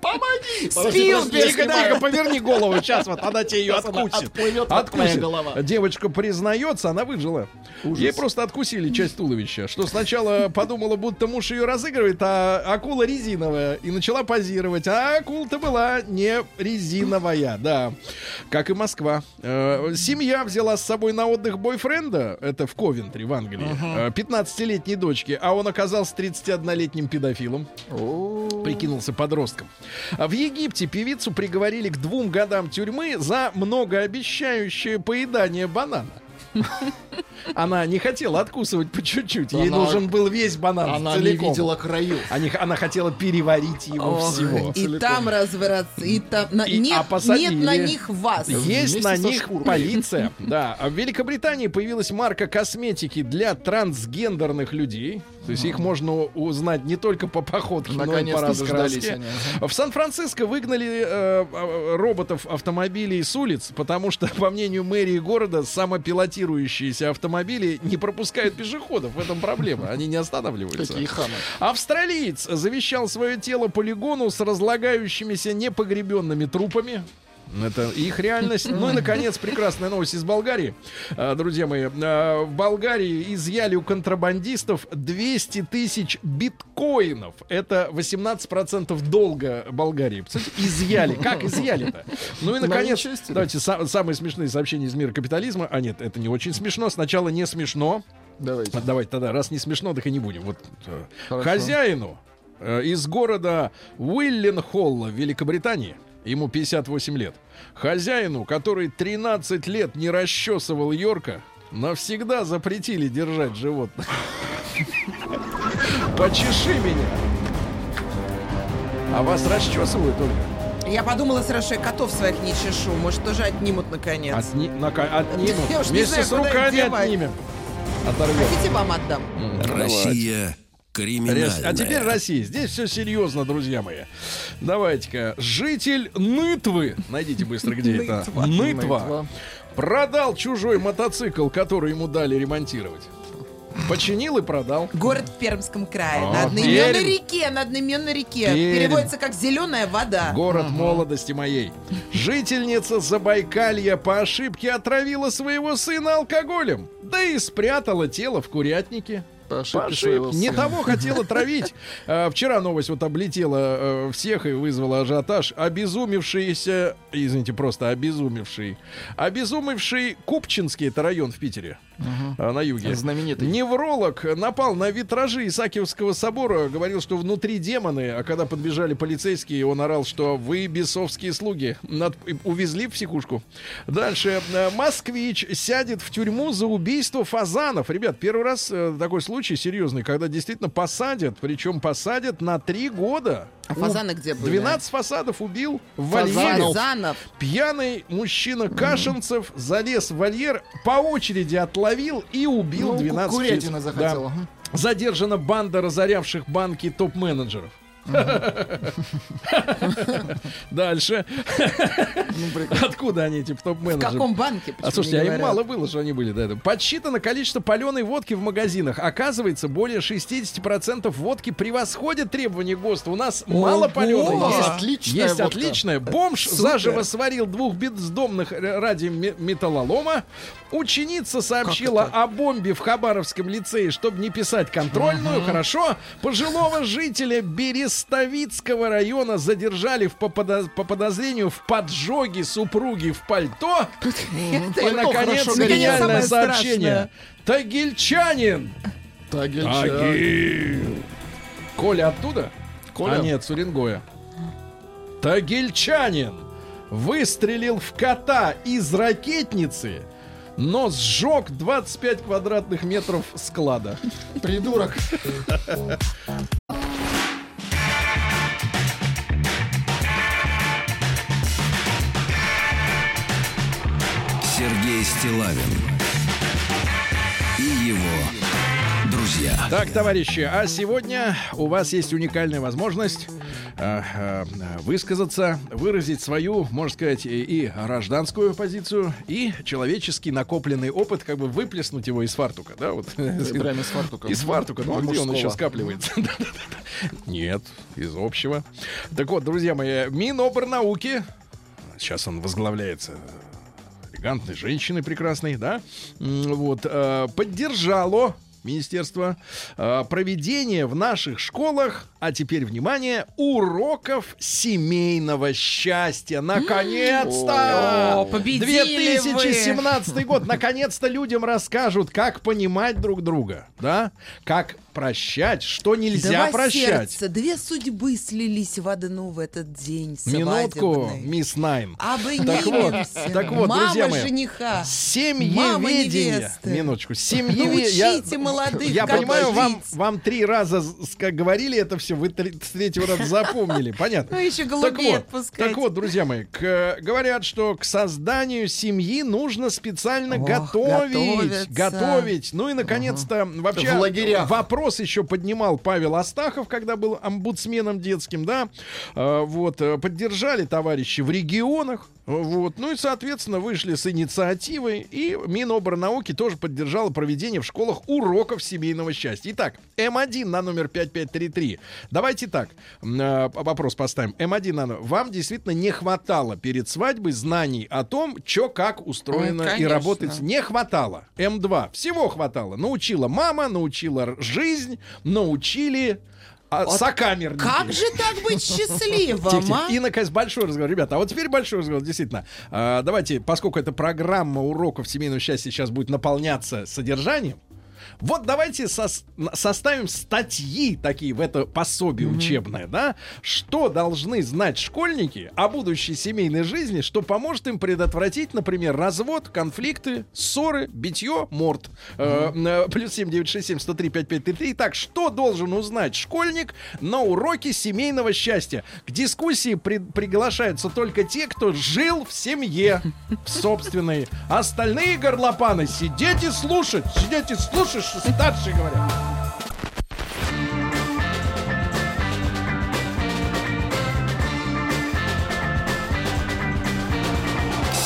Помоги! Спилберг. Тихо, поверни голову, сейчас вот она тебе ее откусит. Откусит. голова. Девочка признается, она выжила. Ей просто откусили часть туловища, что сначала подумала, будто муж ее разыгрывает, а акула резиновая, и начала позировать. А акула-то была не резиновая, да. Как и Москва. Э, Семья взяла с собой на отдых бойфренда, это в Ковентри, в Англии, э, 15-летней дочки, а он оказался 31-летним педофилом. Прикинулся подростком. В Египте певицу приговорили к двум годам тюрьмы за многообещающее поедание банана. Она не хотела откусывать по чуть-чуть. Ей Она- нужен был весь банан Она не целиком. видела краев. Они- она хотела переварить его Ох, всего. И там разбираться, и там... на- И- нет, а нет на них вас. Есть Вместе на них шкуркой. полиция. [laughs] Да. А в Великобритании появилась марка косметики для трансгендерных людей. То есть их можно узнать не только по походке, но и по раскраске. В Сан-Франциско выгнали э, э, роботов автомобилей с улиц, потому что, по мнению мэрии города, самопилотирующиеся автомобили не пропускают пешеходов. В этом проблема. Они не останавливаются. Какие хамы. Австралиец завещал свое тело полигону с разлагающимися непогребенными трупами. Это их реальность. Ну и, наконец, прекрасная новость из Болгарии. А, Друзья мои, а, в Болгарии изъяли у контрабандистов 200 тысяч биткоинов. Это 18% долга Болгарии. Представляете, изъяли. Как изъяли-то? Ну и, На наконец, давайте са- самые смешные сообщения из мира капитализма. А нет, это не очень смешно. Сначала не смешно. Давайте. А Давайте тогда, раз не смешно, так и не будем. Вот э, Хорошо. хозяину э, из города Уилленхолла в Великобритании, ему 58 лет, хозяину, который 13 лет не расчесывал Йорка, навсегда запретили держать животных. [laughs] Почеши меня. А вас расчесывают только. Я подумала сразу, что я котов своих не чешу. Может, тоже отнимут наконец. Отни, нака- отнимут. Вместе с руками отнимем. Оторвем. Хотите, вам отдам? Россия криминальная. А теперь Россия. Здесь все серьезно, друзья мои. Давайте-ка. Житель Нытвы. Найдите быстро, где это. Нытва. Продал чужой мотоцикл, который ему дали ремонтировать. Починил и продал. Город в Пермском крае. А, на одноименной Пермь. реке. На одноименной реке. Пермь. Переводится как зеленая вода. Город молодости моей. Жительница Забайкалья по ошибке отравила своего сына алкоголем. Да и спрятала тело в курятнике. По ошибке По ошибке. Не того хотела травить. А, Вчера новость вот облетела э, всех и вызвала ажиотаж. Обезумевшийся, извините, просто обезумевший, обезумевший Купчинский, это район в Питере, а, на юге. Знаменитый. Невролог напал на витражи Исаакиевского собора, говорил, что внутри демоны, а когда подбежали полицейские, он орал, что вы бесовские слуги. Над- Увезли в психушку. Дальше. Э, Москвич сядет в тюрьму за убийство фазанов. Ребят, первый раз э, такой случай серьезный, когда действительно посадят, причем посадят на три года. А фазаны где были? 12 фасадов убил в Фазанов. вольере. Фазанов. Пьяный мужчина Кашинцев залез в вольер, по очереди отловил и убил Ну, 12 курятина птиц. захотела. Да. Задержана банда разорявших банки топ-менеджеров. Дальше. Откуда они, эти В топ-менеджеры? каком банке? А слушайте, а им мало было, что они были до этого. Подсчитано количество паленой водки в магазинах. Оказывается, более 60% водки превосходит требования ГОСТа. У нас мало паленой. Есть, отличная есть отличная. Бомж заживо сварил двух бездомных р- ради ме- металлолома. Ученица сообщила о бомбе в Хабаровском лицее, чтобы не писать контрольную. Хорошо. Пожилого жителя Берестовицкого района задержали в- по, подо- по подозрению в поджоге супруги в пальто. И, наконец, гениальное сообщение. Тагильчанин. Тагильчан. Тагил. Коля оттуда? Коля? А нет, Сурингоя. Тагильчанин выстрелил в кота из ракетницы, но сжег 25 квадратных метров склада. Придурок. [laughs] Сергей Стилавин и его друзья. Так, товарищи, а сегодня у вас есть уникальная возможность э, э, высказаться, выразить свою, можно сказать, и, и гражданскую позицию, и человеческий накопленный опыт, как бы выплеснуть его из фартука, да, вот. Прямо из фартука. Из фартука, ну а где он еще скапливается? [laughs] Нет, из общего. Так вот, друзья мои, Миноборнауки, сейчас он возглавляется элегантной женщиной прекрасной, да, вот, э, поддержало Министерство э, проведение в наших школах, а теперь внимание, уроков семейного счастья. Наконец-то! О, победили вы. 2017 год. Наконец-то людям расскажут, как понимать друг друга, да? Как прощать, что нельзя Два прощать. сердца, две судьбы слились в одну в этот день Минутку, мисс Найм. Обнимемся. Так вот, так вот, Мама друзья мои. жениха. Семьеведение. Минуточку. Семьеведение. Научите молодых, Я понимаю, вам, жить. вам три раза как говорили это все, вы три- с третьего раза запомнили. Понятно. [laughs] Ну, еще Так голубей вот, отпускать. так вот, друзья мои, к- говорят, что к созданию семьи нужно специально Ох, готовить. готовятся. Готовить. Ну и, наконец-то, вообще В лагерях. Вопрос еще поднимал Павел Астахов, когда был омбудсменом детским, да. Э, Вот, э, поддержали товарищи в регионах. Вот. Ну и, соответственно, вышли с инициативой, и Миноборнауки тоже поддержала проведение в школах уроков семейного счастья. Итак, М1 на номер 5533. Давайте так, э, вопрос поставим. М1 на номер. Вам действительно не хватало перед свадьбой знаний о том, что как устроено Ой, и работает. Не хватало. М2. Всего хватало. Научила мама, научила р- жизнь, научили а, сокамерники. Как же так быть счастливым, а? И, наконец, большой разговор. Ребята, а вот теперь большой разговор, действительно. А, давайте, поскольку эта программа уроков семейного счастья сейчас будет наполняться содержанием, вот давайте сос- на- составим статьи такие в это пособие учебное, да? Что должны знать школьники о будущей семейной жизни, что поможет им предотвратить, например, развод, конфликты, ссоры, битье, морд. Э, э, Плюс семь девять шесть семь сто три пять пять три три. Итак, что должен узнать школьник на уроке семейного счастья? К дискуссии при- приглашаются только те, кто жил в семье в собственной. Остальные горлопаны сидеть и слушать. Сидеть и слушать, что старшие говорят.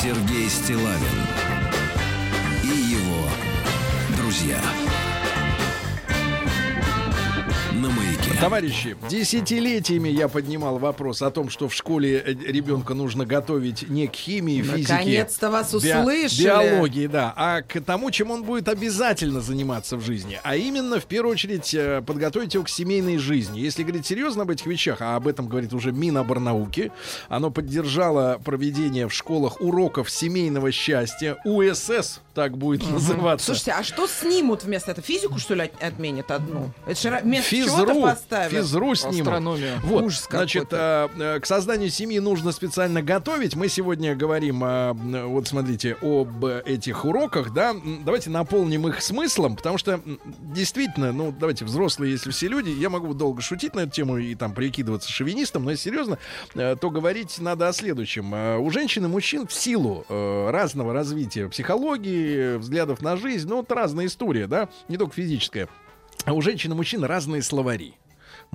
Сергей Стилавин и его друзья. Товарищи, десятилетиями я поднимал вопрос о том, что в школе э, ребенка нужно готовить не к химии, физике, Наконец-то вас би- услышали. биологии, да, а к тому, чем он будет обязательно заниматься в жизни. А именно, в первую очередь, э, подготовить его к семейной жизни. Если говорить серьезно об этих вещах, а об этом говорит уже Миноборнауки, оно поддержало проведение в школах уроков семейного счастья, УСС, так будет называться. Слушайте, а что снимут вместо этого? Физику, что ли, от- отменят одну? Это же вместо чего-то Физру, поставят. физру снимут. Астрономия. Вот, Ужас значит, э, к созданию семьи нужно специально готовить. Мы сегодня говорим, м, вот смотрите, об этих уроках, да. Давайте наполним их смыслом, потому что действительно, ну, давайте, взрослые, если все люди, я могу долго шутить на эту тему и там прикидываться шовинистом, но если серьезно, э, то говорить надо о следующем. У женщин и мужчин в силу разного развития психологии, взглядов на жизнь, ну, вот разная история, да, не только физическая. А у женщин и мужчин разные словари.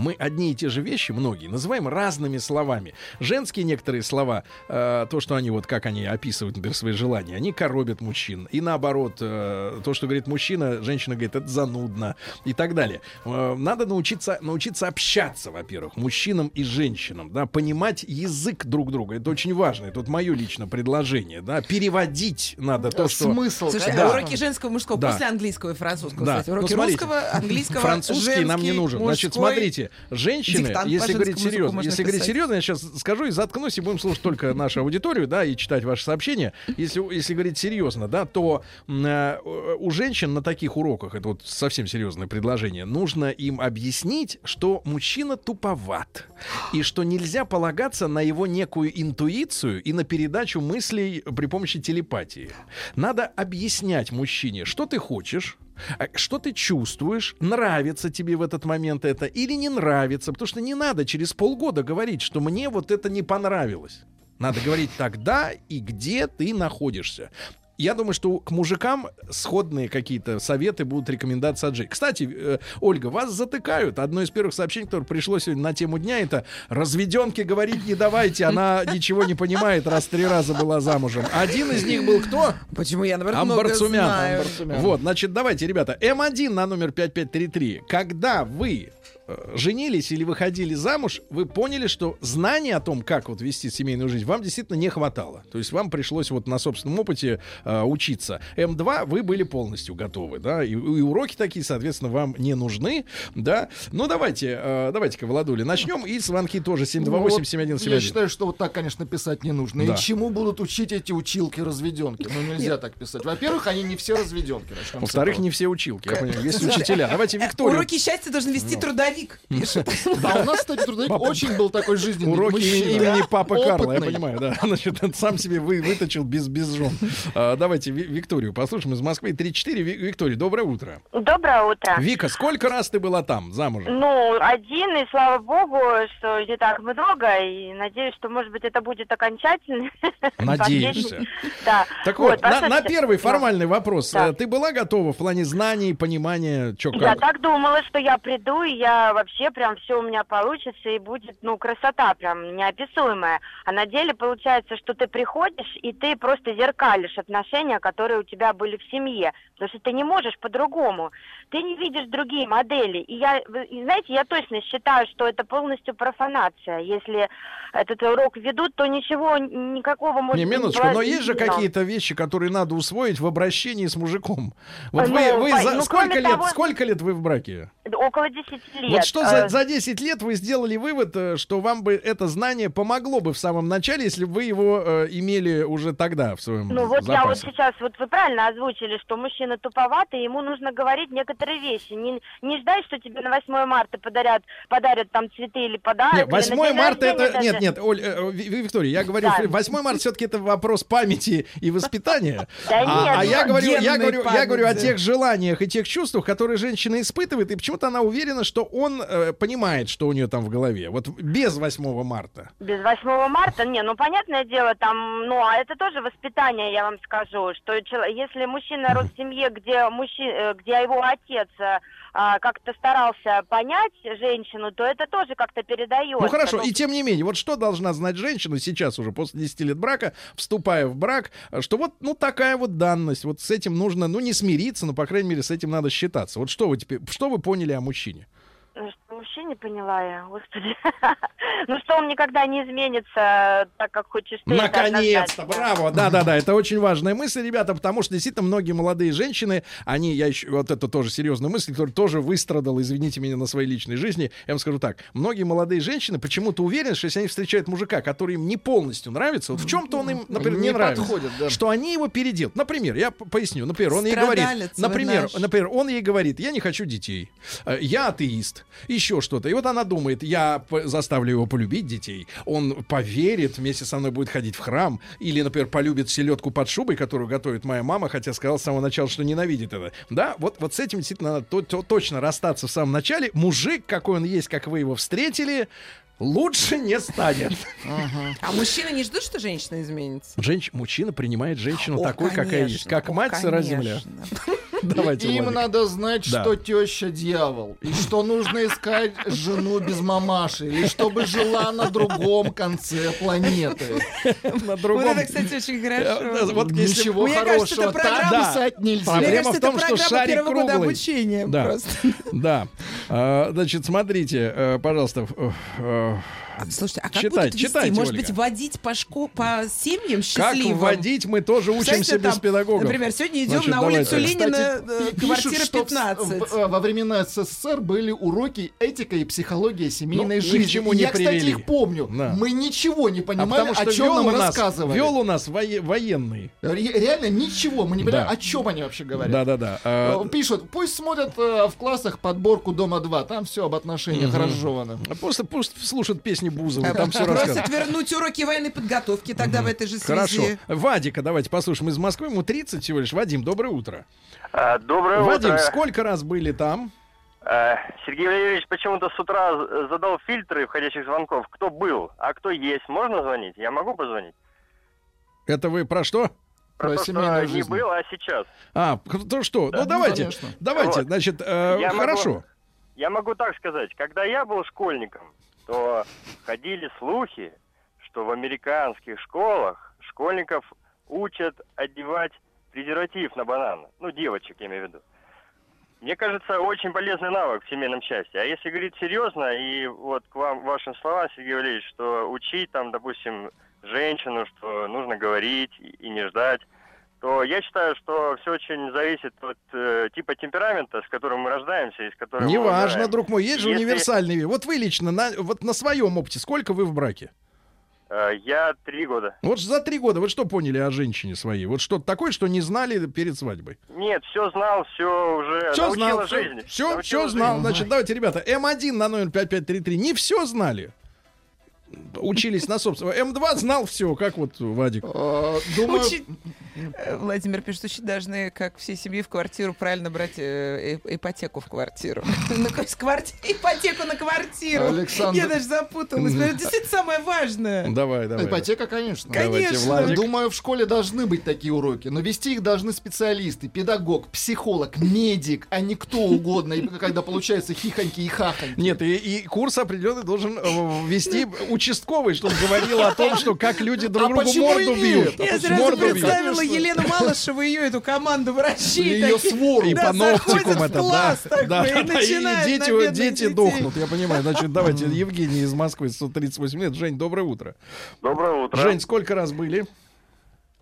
Мы одни и те же вещи, многие, называем разными словами. Женские некоторые слова, э, то, что они вот как они описывают, например, свои желания, они коробят мужчин. И наоборот, э, то, что говорит мужчина, женщина говорит, это занудно и так далее. Э, надо научиться, научиться общаться, во-первых, мужчинам и женщинам, да, понимать язык друг друга. Это очень важно. Это вот мое личное предложение, да, переводить надо то, что... Смысл. Слушайте, Да. а уроки женского и мужского Да. после английского и французского, Да. кстати. Уроки Ну, смотрите. русского, английского, Французский нам не женский, нужен. Значит, мужской. Смотрите, женщины, Диктант если говорить серьезно, если говорить писать. серьезно, я сейчас скажу и заткнусь, и будем слушать только нашу аудиторию, да, и читать ваши сообщения. Если, если говорить серьезно, да, то э, у женщин на таких уроках, это вот совсем серьезное предложение, нужно им объяснить, что мужчина туповат, и что нельзя полагаться на его некую интуицию и на передачу мыслей при помощи телепатии. Надо объяснять мужчине, что ты хочешь, Что ты чувствуешь? Нравится тебе в этот момент это или не нравится? Потому что не надо через полгода говорить, что мне вот это не понравилось. Надо говорить тогда и где ты находишься. Я думаю, что к мужикам сходные какие-то советы будут рекомендации от Джей. Кстати, э, Ольга, вас затыкают. Одно из первых сообщений, которое пришло сегодня на тему дня, это разведенке говорить не давайте, она ничего не понимает, раз три раза была замужем. Один из них был кто? Почему я, наверное, Амбарцумян. знаю. Вот, значит, давайте, ребята, М1 на номер 5533. Когда вы женились или выходили замуж, вы поняли, что знания о том, как вот вести семейную жизнь, вам действительно не хватало. То есть вам пришлось вот на собственном опыте э, учиться. М2 вы были полностью готовы, да, и, и уроки такие, соответственно, вам не нужны, да. Ну давайте, э, давайте-ка, Владуля, начнем и звонки тоже Ну вот 728-7171. Я считаю, что вот так, конечно, писать не нужно. Да. И чему будут учить эти училки-разведенки? Ну, нельзя так писать. Во-первых, они не все разведенки. Во-вторых, не все училки, я понимаю, есть учителя. [laughs] Давайте Викторию. Уроки счастья должен вести трудовик. Пишет. [laughs] А у нас, кстати, трудовик очень был такой жизненный Уроки имени, папы Карла, я понимаю, да. [laughs] Значит, он сам себе вы, выточил без, жен. А, давайте Ви- Викторию послушаем из Москвы. 3-4. Ви- Виктория, доброе утро. Доброе утро. Вика, сколько раз ты была там, замужем? Ну, один, и слава богу, что не так много, и надеюсь, что, может быть, это будет окончательный. Надеешься. Да. Так вот, на, первый формальный вопрос. Да. э, Ты была готова в плане знаний, понимания, что Я как? так думала, что я приду, и я вообще прям все у меня получится, и будет, ну, красота прям неописуемая. А на деле получается, что ты приходишь, и ты просто зеркалишь отношения, которые у тебя были в семье. Потому что ты не можешь по-другому. Ты не видишь другие модели. И я, и знаете, я точно считаю, что это полностью профанация. Если этот урок ведут, то ничего, никакого может Не, минуточку, но есть же какие-то вещи, которые надо усвоить в обращении с мужиком. Вот Ну, вы, вы пой- за- ну, сколько лет, того- сколько лет вы в браке? Около 10 лет. Вот что за, Э, за 10 лет вы сделали вывод, э, что вам бы это знание помогло бы в самом начале, если бы вы его э, имели уже тогда в своем Ну вот я вот запасе? сейчас, вот вы правильно озвучили, что мужчина туповатый, ему нужно говорить некоторые вещи. Не, не ждать, что тебе на 8 марта подарят, подарят там цветы или подарок. Нет, или на 8 день марта это... даже. Нет, нет, Оль, э, Ви- Виктория, я говорю, Да. 8 марта все-таки это вопрос памяти и воспитания. Да А, нет, а я ну, говорю, я говорю, я говорю о тех желаниях и тех чувствах, которые женщина испытывает, и почему-то она уверена, что он э, понимает, что у нее там в голове. Вот без 8 марта. Без 8 марта, не, ну понятное дело, там, ну а это тоже воспитание, я вам скажу, что если мужчина рос в семье, где мужчи, э, где его отец э, а, как-то старался понять женщину, то это тоже как-то передается. Ну хорошо, Ну, и тем не менее, вот что должна знать женщина сейчас уже после 10 лет брака, вступая в брак, что вот, ну, такая вот данность, вот с этим нужно, ну, не смириться, но, по крайней мере, с этим надо считаться. Вот что вы теперь, что вы поняли о мужчине? nuestro мужчине поняла я, господи. [laughs] Ну что он никогда не изменится, так как хочешь ты. это Наконец-то, браво, да-да-да, это очень важная мысль, ребята, потому что действительно многие молодые женщины, они, я еще, вот это тоже серьезная мысль, которую тоже выстрадал, извините меня, на своей личной жизни, я вам скажу так, многие молодые женщины почему-то уверены, что если они встречают мужика, который им не полностью нравится, вот в чем-то он им, например, не, Не нравится, подходит, да. что они его переделают. Например, я поясню, например, он ей говорит, например, например, он ей говорит, я не хочу детей, э, я атеист, еще что-то, и вот она думает, я заставлю его полюбить детей, он поверит, вместе со мной будет ходить в храм, или, например, полюбит селедку под шубой, которую готовит моя мама, хотя сказал с самого начала, что ненавидит это. Да, вот, вот с этим действительно надо то- то- точно расстаться в самом начале. Мужик, какой он есть, как вы его встретили, лучше не станет. А мужчины не ждут, что женщина изменится? Женщ... Мужчина принимает женщину О, такой, какая есть. конечно, Как о, мать сыра земля. конечно. [laughs] Давайте, Им Владик. надо знать, Да. что теща дьявол, и что нужно искать жену без мамаши, и чтобы жила на другом конце планеты. на Вот другом... это, кстати, очень Э, хорошо. Вот если... Ничего Мне кажется, хорошего это так программа- писать нельзя. Проблема Мне кажется, в том, это что шарик первого года круглый. обучения Да. просто. Да. А, Значит, смотрите, э, пожалуйста. Э, э, Слушайте, а как Читай- будут вести? читайте, Может Ольга. быть, водить по, шко... по семьям Как счастливым? вводить, мы тоже учимся Представляете, без там, педагогов. Например, сегодня идем Значит, на улицу давайте. Ленина, Кстати, э, пишут, квартира что в- 15. в- э, во времена СССР были уроки этика и психология семейной Ну, ни к жизни. чему не я, кстати, привели. их помню. Да. Мы ничего не А понимали, потому что о чем нам нас, рассказывали. вел у нас вое- военный. Ре- Реально ничего. Мы не понимаем, Да. о чем они вообще говорят. Да-да-да. Э, А, Пишут, пусть смотрят э, в классах подборку Дома-2. Там все об отношениях разжевано. Просто пусть слушают песни Бузова, там все Просят рассказывают. вернуть уроки военной подготовки тогда в этой же связи. Хорошо. Вадика давайте послушаем из Москвы. Ему 30 всего лишь. Вадим, доброе утро. А, Доброе Вадим, утро. сколько раз были там? А, Сергей Валерьевич почему-то с утра задал фильтры входящих звонков. Кто был, а кто есть. Можно звонить? Я могу позвонить? Это вы про что? Про Про то, что семейную не жизнь. было, а сейчас. А, то что? Да, ну давайте, конечно. давайте, Вот. значит, э, Я могу- хорошо. Я могу так сказать, когда я был школьником, то ходили слухи, что в американских школах школьников учат одевать презерватив на банан. Ну, девочек, я имею в виду. Мне кажется, очень полезный навык в семейном счастье. А если говорить серьезно, и вот к вам, вашим словам, Сергей Валерьевич, что учить там, допустим, женщину, что нужно говорить и не ждать, то я считаю, что все очень зависит от э, типа темперамента, с которым мы рождаемся и с которым Неважно, друг мой, есть же Если- универсальный. Вот вы лично, на, вот на своем опыте, сколько вы в браке? Э, Я три года. Вот за три года вы что поняли о женщине своей? Вот что-то такое, что не знали перед свадьбой? Нет, все знал, все уже Все научила знал, все, жизни. все, все жизни. знал. Значит, давайте, ребята, М1 на номер 5533 не все знали. Учились на собственном. М2 знал все, как вот Вадик. Э, Думаю, Э, Владимир пишет, очень должны, как все семьи в квартиру, правильно брать э, э, ипотеку в квартиру. [laughs] Ипотеку на квартиру. Александр- Я даже запуталась. Это действительно самое важное. Давай, давай. ипотека, конечно. Конечно. Думаю, в школе должны быть такие уроки, но вести их должны специалисты, педагог, психолог, медик, а не кто угодно, и когда получается хихоньки и хахоньки. Нет, и, и курс определенный должен э, вести участковый, чтобы говорил о том, что как люди друг А другу морду бьют. Я сразу Морду представила. Елену Малышеву и ее эту команду врачей. Ее свору. И заходят в это, да, да, дети, дети дохнут, я понимаю. Значит, давайте, Евгений из Москвы, 138 лет. Жень, доброе утро. Доброе утро. Жень, сколько раз были?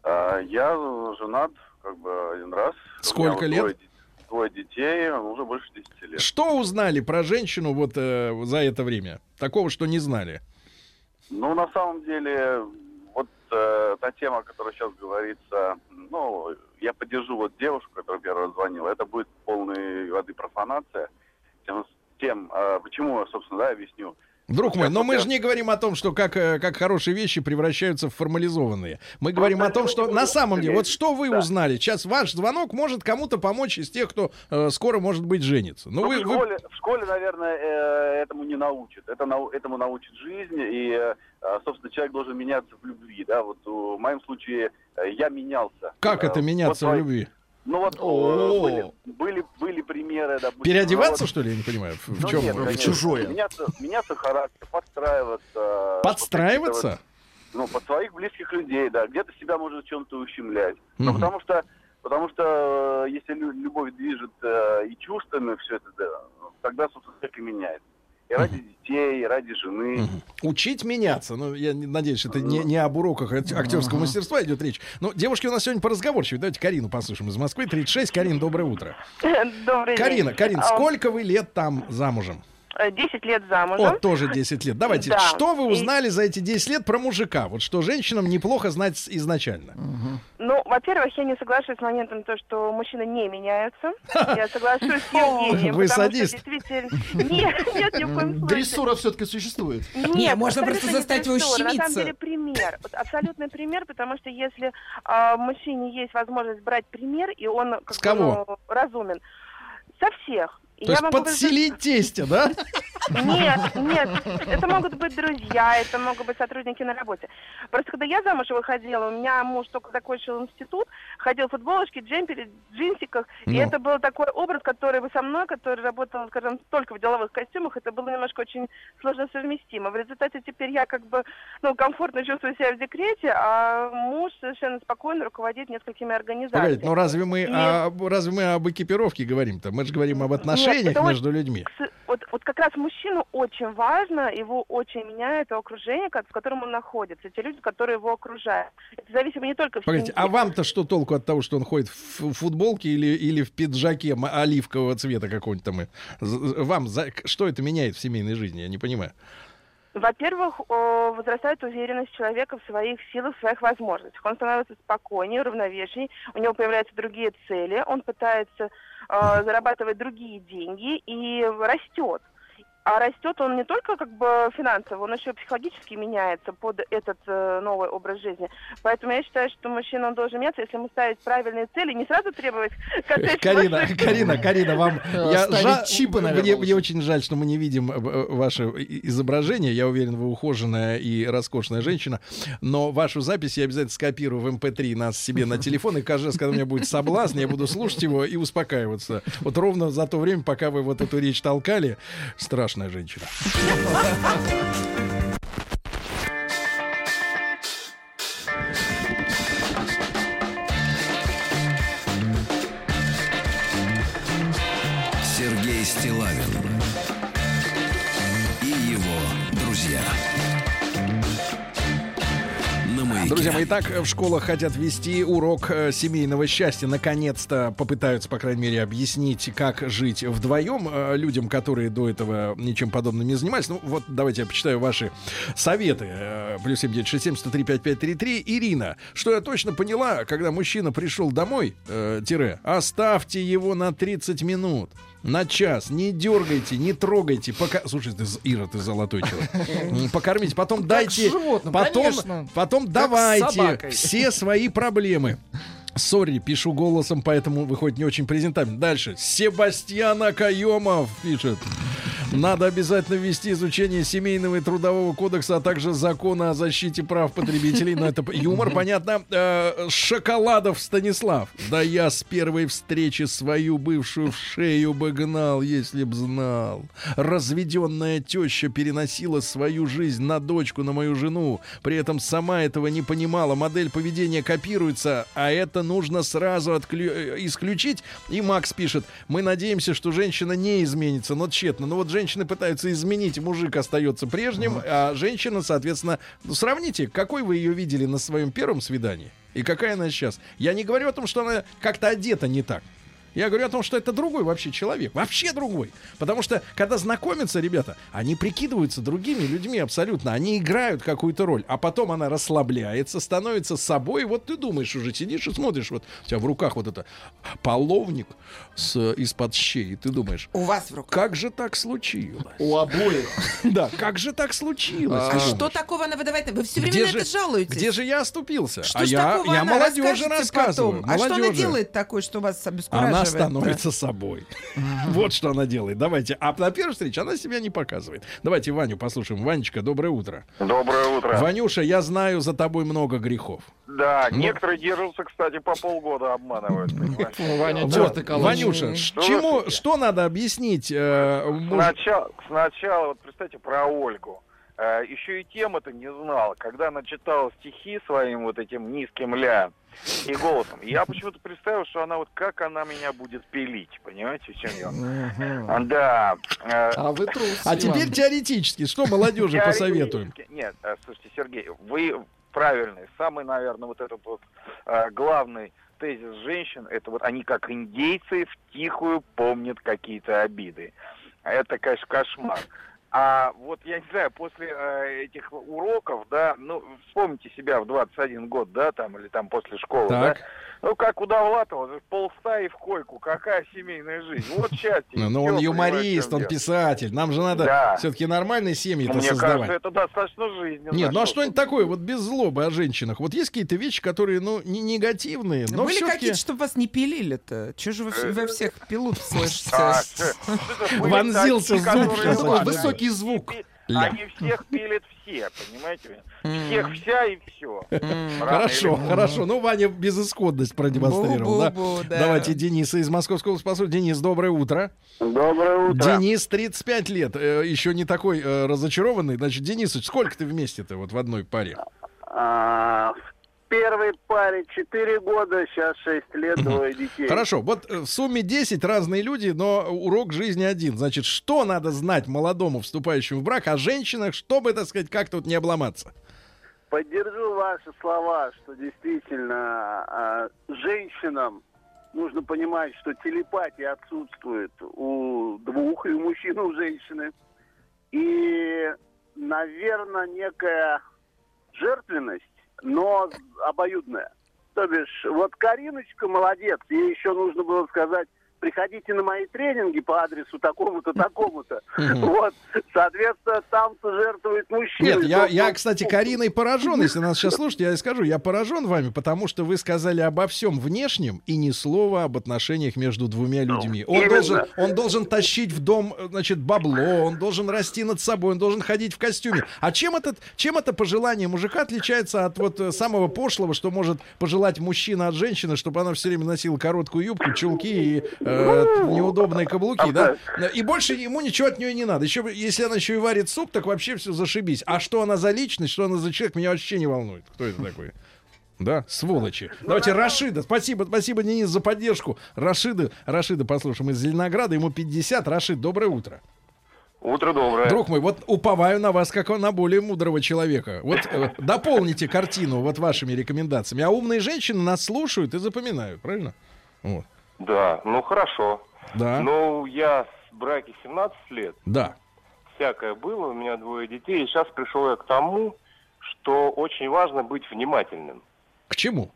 А, Я женат как бы один раз. Сколько лет? Двое, двое детей, уже больше 10 лет. Что узнали про женщину вот э, за это время? Такого, что не знали. Ну, на самом деле, вот э, та тема, которая сейчас говорится, ну, я поддержу вот девушку, которая первый раз звонила, это будет полной воды профанация. Тем, тем э, почему, собственно, да, объясню. Друг мой, но мы же не говорим о том, что как, э, как хорошие вещи превращаются в формализованные. Мы говорим о том, что на самом деле, вот что вы узнали? Сейчас ваш звонок может кому-то помочь из тех, кто э, скоро, может быть, женится. Ну, Ну, вы, в, вы- школе, в школе, наверное, э, этому не научат. Это нау- этому научит жизнь, и, э, собственно, человек должен меняться в любви. Да? Вот в моем случае я менялся. как это меняться вот в любви? Ну вот э, были, были, были примеры, допустим. Переодеваться, ну, вот- что ли, я не понимаю? В, в ну, чем? нет, в конечно. чужое? Меняться, меняться характер, подстраиваться. Подстраиваться? Ну, под своих близких людей, да. Где-то себя может чем-то ущемлять. Ну, Мгм. потому что, потому что э, если лю- любовь движет э, и чувствами все это, да, тогда, собственно, человек и меняет. И ради детей, и ради жены. Учить меняться. Ну, я надеюсь, это не, не об уроках ак- актерского мастерства идет речь. Но девушки у нас сегодня поразговорчивые. Давайте Карину послушаем из Москвы. 36. Карин, доброе утро. [laughs] Добрый день. Карина, Карин, А, сколько вы лет там замужем? Э, 10 лет замужем. О, тоже 10 лет. Давайте, Да. что вы И- узнали за эти 10 лет про мужика? Вот что женщинам неплохо знать изначально. Ну, во-первых, я не соглашусь с моментом, то, что мужчины не меняются. [laughs] Я соглашусь с Евгением. Вы садист. Действительно... Нет, нет, ни в коем случае. Дрессура все-таки существует. Нет, Не, можно просто заставить его дрессура. На щемиться. самом деле пример. Вот абсолютный пример, потому что если а, мужчине есть возможность брать пример, и он как С кого? ну, разумен, со всех. И То есть подселить тестя, да? Нет, нет, это могут быть друзья, это могут быть сотрудники на работе. Просто когда я замуж выходила, у меня муж только закончил институт, ходил в футболочке, джемпере, джинсиках, и Ну. это был такой образ, который со мной, который работал, скажем, только в деловых костюмах, это было немножко очень сложно совместимо. В результате теперь я как бы, ну, комфортно чувствую себя в декрете, а муж совершенно спокойно руководит несколькими организациями. Погодите, ну разве мы, Нет. о- разве мы об экипировке говорим-то? Мы же говорим об отношениях это очень- между людьми. С- Вот, вот как раз мужчину очень важно, его очень меняет то окружение, как- в котором он находится, те люди, которые его окружают. Это зависимо не только в Погодите, семье. а вам-то что толку от того, что он ходит в футболке или, или в пиджаке оливкового цвета какой-нибудь там? Вам за- что это меняет в семейной жизни? Я не понимаю. Во-первых, возрастает уверенность человека в своих силах, в своих возможностях. Он становится спокойнее, уравновешеннее, у него появляются другие цели, он пытается э, зарабатывать другие деньги и растет. А растет он не только как бы финансово, он еще психологически меняется под этот э, новый образ жизни. Поэтому я считаю, что мужчина он должен меняться, если ему ставить правильные цели, не сразу требовать коттедж Карина. Карина, Карина, вам [laughs] я жа- чипы, наверное, мне, мне очень жаль, что мы не видим э, э, ваше изображение. Я уверен, вы ухоженная и роскошная женщина. Но вашу запись я обязательно скопирую в MP3 нас себе на телефон. И каждый раз, когда у меня будет соблазн, я буду слушать его и успокаиваться. Вот ровно за то время, пока вы вот эту речь толкали, страшная женщина. Друзья мои, итак, в школах хотят вести урок э, семейного счастья. Наконец-то попытаются, по крайней мере, объяснить, как жить вдвоем э, людям, которые до этого ничем подобным не занимались. Ну, вот давайте я почитаю ваши советы. Э, Плюс 7967 103 5533. Ирина, что я точно поняла, когда мужчина пришел домой, э, тире, оставьте его на 30 минут. На час. Не дергайте, не трогайте. Пока... Слушай, ты, Ира, ты золотой человек. [laughs] Покормите. Потом дайте... с животным, потом, конечно. потом Как давайте собакой. все свои проблемы. Sorry, пишу голосом, поэтому выходит не очень презентабельно. Дальше. Себастьян Акаемов пишет. Надо обязательно ввести изучение семейного и трудового кодекса, а также закона о защите прав потребителей. Но это юмор, понятно. Э, Шоколадов Станислав. Да я с первой встречи свою бывшую в шею бы гнал, если б знал. Разведенная теща переносила свою жизнь на дочку, на мою жену. При этом сама этого не понимала. Модель поведения копируется, а это нужно сразу отклю- э, исключить. И Макс пишет, мы надеемся, что женщина не изменится, но тщетно. Но вот женщины пытаются изменить, мужик остается прежним, а женщина, соответственно, ну, сравните, какой вы ее видели на своем первом свидании и какая она сейчас. Я не говорю о том, что она как-то одета не так. Я говорю о том, что это другой вообще человек. Вообще другой. Потому что, когда знакомятся ребята, они прикидываются другими людьми абсолютно. Они играют какую-то роль. А потом она расслабляется, становится собой. Вот ты думаешь, уже сидишь и смотришь. Вот у тебя в руках вот это половник с, из-под щей. И ты думаешь, У вас в руках. как же так случилось? У обоих. [laughs] Да, как же так случилось? А ты что такого она выдавает? Вы все время на это жалуетесь. Где же я оступился? Что а я, молодежи рассказываю. А что она делает такое, что вас обескураживает? Она становится собой. Вот что она делает. Давайте. А на первой встрече она себя не показывает. Давайте Ваню послушаем. Ванечка, доброе утро. Доброе утро. Ванюша, я знаю за тобой много грехов. Да, Ну. некоторые держатся, кстати, по полгода обманывают, калач. Ванюша, Ну, чему, что надо объяснить э? Сначала, вот представьте про Ольгу. Э, еще и тема-то не знала. Когда она читала стихи своим вот этим низким ля и голосом, я почему-то представил, что она вот как она меня будет пилить, понимаете, в чем я? Мгм. Да. э, А вы трус, А теперь теоретически, что молодежи посоветуем? Нет, э, слушайте, Сергей, вы правильный. Самый, наверное, вот этот вот э, главный тезис женщин, это вот они как индейцы в тихую помнят какие-то обиды. А Это, конечно, кошмар. А вот, я не знаю, после э, этих уроков, да, ну, вспомните себя в 21 год, да, там, или там после школы, Так. да, ну, как у Довлатова, полстаи в койку, какая семейная жизнь, вот счастье. Ну, Всё, он юморист, он писатель. Нам же надо все-таки нормальные семьи-то Мне создавать. кажется, это достаточно жизненно. Нет, ну а Что- что-нибудь такое, вот без злобы о женщинах. Вот есть какие-то вещи, которые, ну, не негативные, но Были какие-то, чтобы вас не пилили-то? Чего же вы во всех пилут [laughs] слышите? Вонзился ну, очень Высокий звук. Ля. Они всех пилят все, понимаете? Всех вся и все. Хорошо, хорошо. Ну, Ваня безысходность продемонстрировал, да? Давайте Дениса из Московского спасу. Денис, доброе утро. Доброе утро. Денис, 35 лет. э, еще не такой э, разочарованный. Значит, Денис, сколько ты вместе-то вот в одной паре? А, в первой паре 4 года, сейчас 6 лет, двое детей. Хорошо, вот э, в сумме 10 разные люди, но урок жизни один. Значит, что надо знать молодому, вступающему в брак, о женщинах, чтобы, так сказать, как тут не обломаться? Поддержу ваши слова, что действительно а, женщинам нужно понимать, что телепатия отсутствует у двух, и у мужчин, и у женщины. И, наверное, некая жертвенность, но обоюдная. То бишь, вот Кариночка молодец, ей еще нужно было сказать, приходите на мои тренинги по адресу такому-то, такому-то. Вот, соответственно, там жертвует мужчина. Нет, я, я, кстати, Кариной поражен, если нас сейчас [laughs] слушать, я скажу, я поражен вами, потому что вы сказали обо всем внешнем и ни слова об отношениях между двумя людьми. Он именно. должен, он должен тащить в дом, э, значит, бабло, он должен расти над собой, он должен ходить в костюме. А чем этот, чем это пожелание мужика отличается от вот э, самого пошлого, что может пожелать мужчина от женщины, чтобы она все время носила короткую юбку, чулки и э, неудобные каблуки, да? И больше ему ничего от нее не надо. Еще, если она еще и варит суп, так вообще все зашибись. А что она за личность, что она за человек, меня вообще не волнует. Кто это такой? Да, сволочи. Давайте Рашида. Спасибо, спасибо, Денис, за поддержку. Рашида, Рашида, послушаем из Зеленограда. Ему 50. Рашид, доброе утро. Утро доброе. Друг мой, вот уповаю на вас, как на более мудрого человека. Вот э, дополните картину вот вашими рекомендациями. А умные женщины нас слушают и запоминают, правильно? Вот. Да, ну хорошо. Да. Ну, я в браке 17 лет. Да. Всякое было, у меня двое детей. И сейчас пришел я к тому, что очень важно быть внимательным. К чему?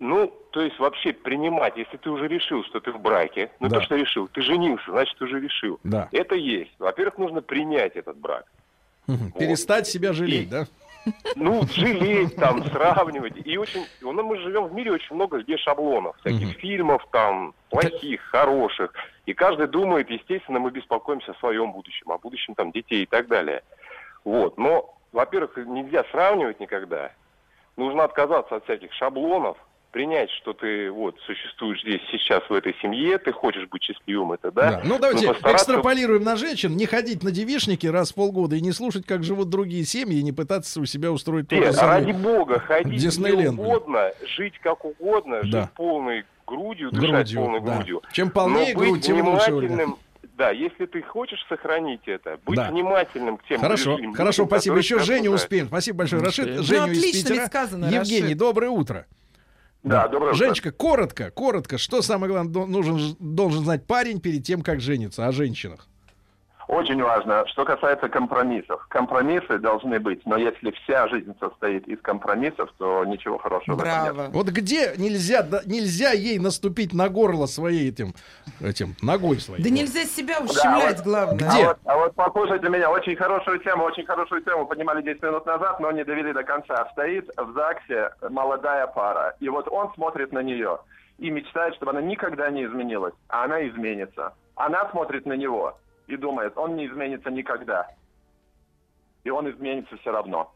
Ну, то есть вообще принимать, если ты уже решил, что ты в браке, ну Да. то, что решил, ты женился, значит, ты уже решил. Да. Это есть. Во-первых, нужно принять этот брак. Мгм. Перестать себя жалеть, да? Ну, жалеть, там, сравнивать. И очень, ну, мы живем в мире очень много где шаблонов, всяких фильмов, там, плохих, хороших. И каждый думает, естественно, мы беспокоимся о своем будущем, о будущем там детей и так далее. Вот. Но, во-первых, нельзя сравнивать никогда. Нужно отказаться от всяких шаблонов, принять, что ты вот существуешь здесь сейчас в этой семье, ты хочешь быть счастливым, это да. Да. Ну, давайте Но постараться- экстраполируем на женщин, не ходить на девишники раз в полгода и не слушать, как живут другие семьи, и не пытаться у себя устроить то же Нет, самое. ради бога, ходить где Диснейленд, блин. угодно, жить как угодно, Да. жить полной грудью, дышать Грудью, полной да. грудью. Чем полнее Но быть грудь, тем лучше, да, если ты хочешь сохранить это, быть Да. внимательным к тем Хорошо, людям, хорошо, спасибо. Еще Женю успеем. Спасибо большое, Рашид. Успеем. Женю Ну, из отлично Питера. ведь сказано, Евгений, Рашид. доброе утро. Да, доброе утро. Женечка, коротко, коротко, что самое главное до- нужен, должен знать парень перед тем, как жениться, о женщинах? Очень важно, что касается компромиссов. Компромиссы должны быть, но если вся жизнь состоит из компромиссов, то ничего хорошего в этом нет. Браво. Вот где нельзя, да, нельзя ей наступить на горло своей этим, этим ногой своей? Да нельзя себя ущемлять, вот. главное. Где? А вот, а вот послушайте меня, очень хорошую тему, очень хорошую тему поднимали 10 минут назад, но не довели до конца. Стоит в ЗАГСе молодая пара, и вот он смотрит на нее и мечтает, чтобы она никогда не изменилась, а она изменится. Она смотрит на него и думает, он не изменится никогда. И он изменится все равно.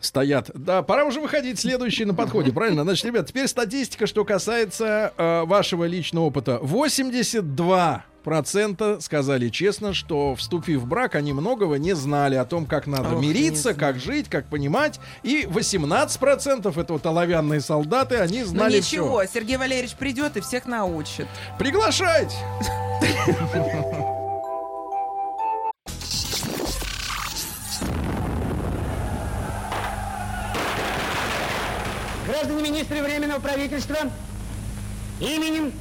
Стоят. Да, пора уже выходить. Следующий на подходе, правильно? Значит, ребят, теперь статистика, что касается э, вашего личного опыта. 82 процента сказали честно, что вступив в брак, они многого не знали о том, как надо Ох, мириться, как жить, как понимать. И 18 процентов это вот оловянные солдаты, они Ну знали ничего, всё. Сергей Валерьевич придет и всех научит. Приглашайте! [laughs] Граждане министры Временного правительства, именем